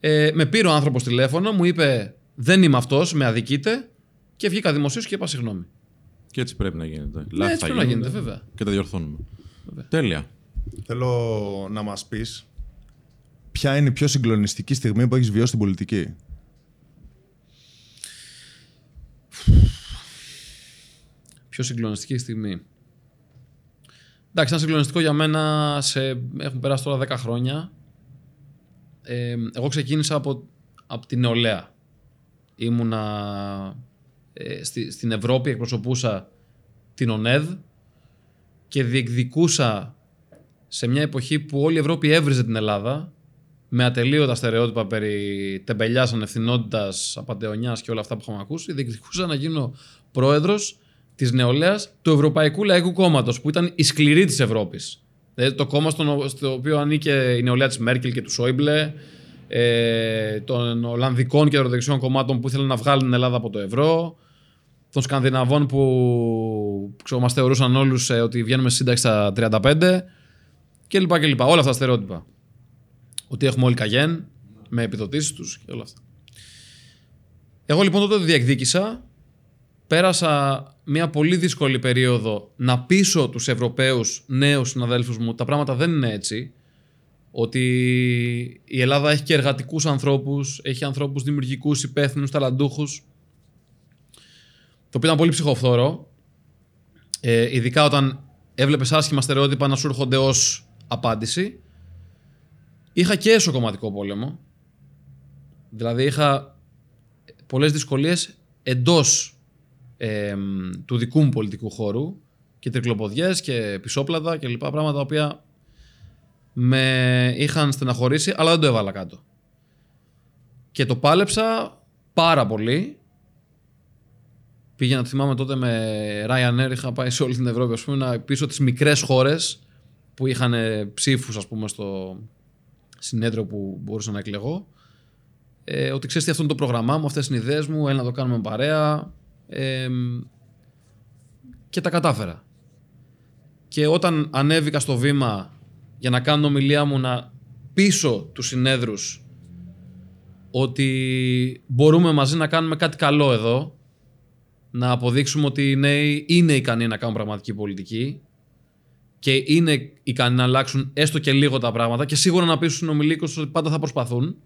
ε, με πήρε ο άνθρωπος τηλέφωνο, μου είπε Δεν είμαι αυτός, με αδικείτε. Και βγήκα δημοσίως και είπα συγγνώμη. Και έτσι πρέπει να γίνεται. Ναι, Λάθη έτσι θα πρέπει να γίνονται γίνεται, βέβαια. Και τα διορθώνουμε. Τέλεια. Θέλω να μας πεις ποια είναι η πιο συγκλονιστική στιγμή που έχεις βιώσει στην πολιτική; Πιο συγκλονιστική στιγμή. Εντάξει, ήταν συγκλονιστικό για μένα. Σε... Έχουν περάσει τώρα 10 χρόνια. Ε, εγώ ξεκίνησα από, από την νεολαία. Ήμουνα ε, στη, στην Ευρώπη, εκπροσωπούσα την ΟΝΕΔ και διεκδικούσα σε μια εποχή που όλη η Ευρώπη έβριζε την Ελλάδα με ατελείωτα στερεότυπα περί τεμπελιάς, ανευθυνότητας, απατεωνιάς και όλα αυτά που είχαμε ακούσει, διεκδικούσα να γίνω πρόεδρος της νεολαίας του Ευρωπαϊκού Λαϊκού Κόμματος, που ήταν η σκληρή της Ευρώπης. Δηλαδή το κόμμα στο, στο οποίο ανήκε η νεολαία της Μέρκελ και του Σόιμπλε, ε, των Ολλανδικών και ευρωδεξιών κομμάτων που ήθελαν να βγάλουν την Ελλάδα από το ευρώ, των Σκανδιναβών που ξέρω, μας θεωρούσαν όλους ε, ότι βγαίνουμε στη σύνταξη στα 35 κλπ. κλπ. Όλα αυτά τα στερεότυπα. Ότι έχουμε όλοι καγέν με επιδοτήσεις τους και όλα αυτά. Εγώ λοιπόν τότε το διεκδίκησα. Πέρασα μια πολύ δύσκολη περίοδο να πείσω τους Ευρωπαίους νέους συναδέλφους μου τα πράγματα δεν είναι έτσι. Ότι η Ελλάδα έχει και εργατικούς ανθρώπους, έχει ανθρώπους δημιουργικούς, υπεύθυνους, ταλαντούχους. Το οποίο ήταν πολύ ψυχοφθόρο. Ε, ειδικά όταν έβλεπες άσχημα στερεότυπα να σου έρχονται ως απάντηση. Είχα και εσωκομματικό πόλεμο. Δηλαδή είχα πολλές δυσκολίες εντός ε, του δικού μου πολιτικού χώρου και τρικλοποδιές και πισόπλατα και λοιπά πράγματα τα οποία με είχαν στεναχωρήσει αλλά δεν το έβαλα κάτω. Και το πάλεψα πάρα πολύ. Πήγαινα, θυμάμαι τότε με Ryanair, είχα πάει σε όλη την Ευρώπη, ας πούμε, να πείσω τις μικρές χώρες που είχαν ψήφους, ας πούμε, στο συνέδριο που μπορούσα να εκλεγώ. Ε, ότι ξέρεις τι αυτό είναι το πρόγραμμά μου, αυτές είναι οι ιδέες μου, έλα να το κάνουμε παρέα. Ε, και τα κατάφερα. Και όταν ανέβηκα στο βήμα για να κάνω ομιλία μου να πείσω τους συνέδρους ότι μπορούμε μαζί να κάνουμε κάτι καλό εδώ, να αποδείξουμε ότι οι νέοι είναι ικανοί να κάνουν πραγματική πολιτική και είναι ικανοί να αλλάξουν έστω και λίγο τα πράγματα και σίγουρα να πείσουν συνομιλίκους ότι πάντα θα προσπαθούν.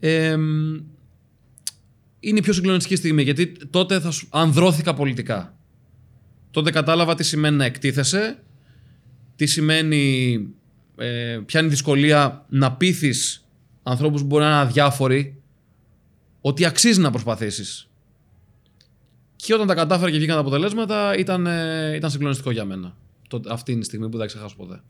Ε, είναι η πιο συγκλονιστική στιγμή γιατί τότε θα σου ανδρώθηκα πολιτικά. Τότε κατάλαβα τι σημαίνει να εκτίθεσαι, τι σημαίνει, ε, ποια είναι η δυσκολία να πείθεις ανθρώπους που μπορεί να είναι αδιάφοροι ότι αξίζει να προσπαθήσεις. Και όταν τα κατάφερα και βγήκαν τα αποτελέσματα ήταν, ε, ήταν συγκλονιστικό για μένα. Το, αυτή είναι η στιγμή που δεν θα ξεχάσω ποτέ.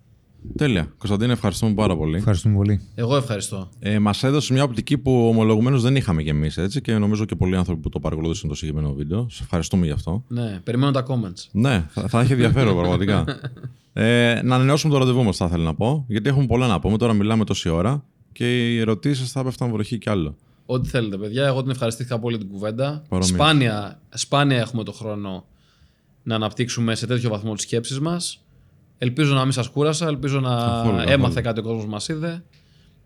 Τέλεια. Κωνσταντίνε, ευχαριστούμε πάρα πολύ. Ευχαριστούμε πολύ. Εγώ ευχαριστώ. Ε, Μας έδωσε μια οπτική που ομολογουμένως δεν είχαμε κι εμείς έτσι και νομίζω και πολλοί άνθρωποι που το παρακολούθησαν το συγκεκριμένο βίντεο. Σε ευχαριστούμε γι' αυτό. Ναι, περιμένω τα comments. Ναι, θα, θα έχει ενδιαφέρον πραγματικά. Ε, να ανανεώσουμε το ραντεβού μας, θα ήθελα να πω, γιατί έχουμε πολλά να πούμε. Τώρα μιλάμε τόση ώρα και οι ερωτήσεις θα πέφτουν βροχή κι άλλο. Ό,τι θέλετε, παιδιά. Εγώ την ευχαριστήθηκα πολύ την κουβέντα. Παρομοίως. Σπάνια, σπάνια έχουμε το χρόνο να αναπτύξουμε σε τέτοιο βαθμό τις σκέψεις μας. Ελπίζω να μην σας κούρασα, ελπίζω να Καθόλου, καθόλου. έμαθε κάτι ο κόσμος μας είδε.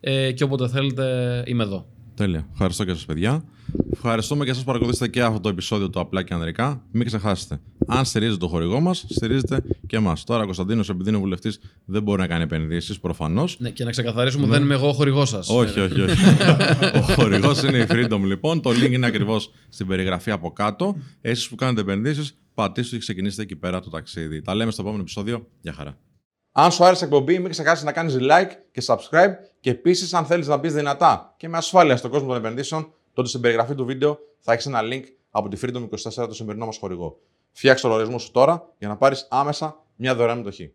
Ε, και όποτε θέλετε, είμαι εδώ. Τέλεια. Ευχαριστώ και σας, παιδιά. Ευχαριστούμε και εσά που παρακολουθήσατε και αυτό το επεισόδιο του Απλά και Ανδρικά. Μην ξεχάσετε. Αν στηρίζετε το χορηγό μας, στηρίζετε και εμάς. Τώρα, ο Κωνσταντίνος, επειδή είναι βουλευτής, δεν μπορεί να κάνει επενδύσεις προφανώς. Ναι, και να ξεκαθαρίσουμε, δεν είμαι εγώ ο χορηγός σας. Όχι, όχι, όχι. ο χορηγός είναι η Freedom, λοιπόν. Το link είναι ακριβώς στην περιγραφή από κάτω. Εσείς που κάνετε επενδύσεις, πατήστε και ξεκινήστε εκεί πέρα το ταξίδι. Τα λέμε στο επόμενο επεισόδιο. Γεια χαρά. Αν σου άρεσε η εκπομπή, μην ξεχάσεις να κάνεις like και subscribe. Και επίσης, αν θέλεις να μπεις δυνατά και με ασφάλεια στον κόσμο των επενδύσεων, τότε στην περιγραφή του βίντεο θα έχεις ένα link από τη Freedom 24 το σημερινό μας χορηγό. Φτιάξε το λογαριασμό σου τώρα για να πάρεις άμεσα μια δωρεάν μετοχή.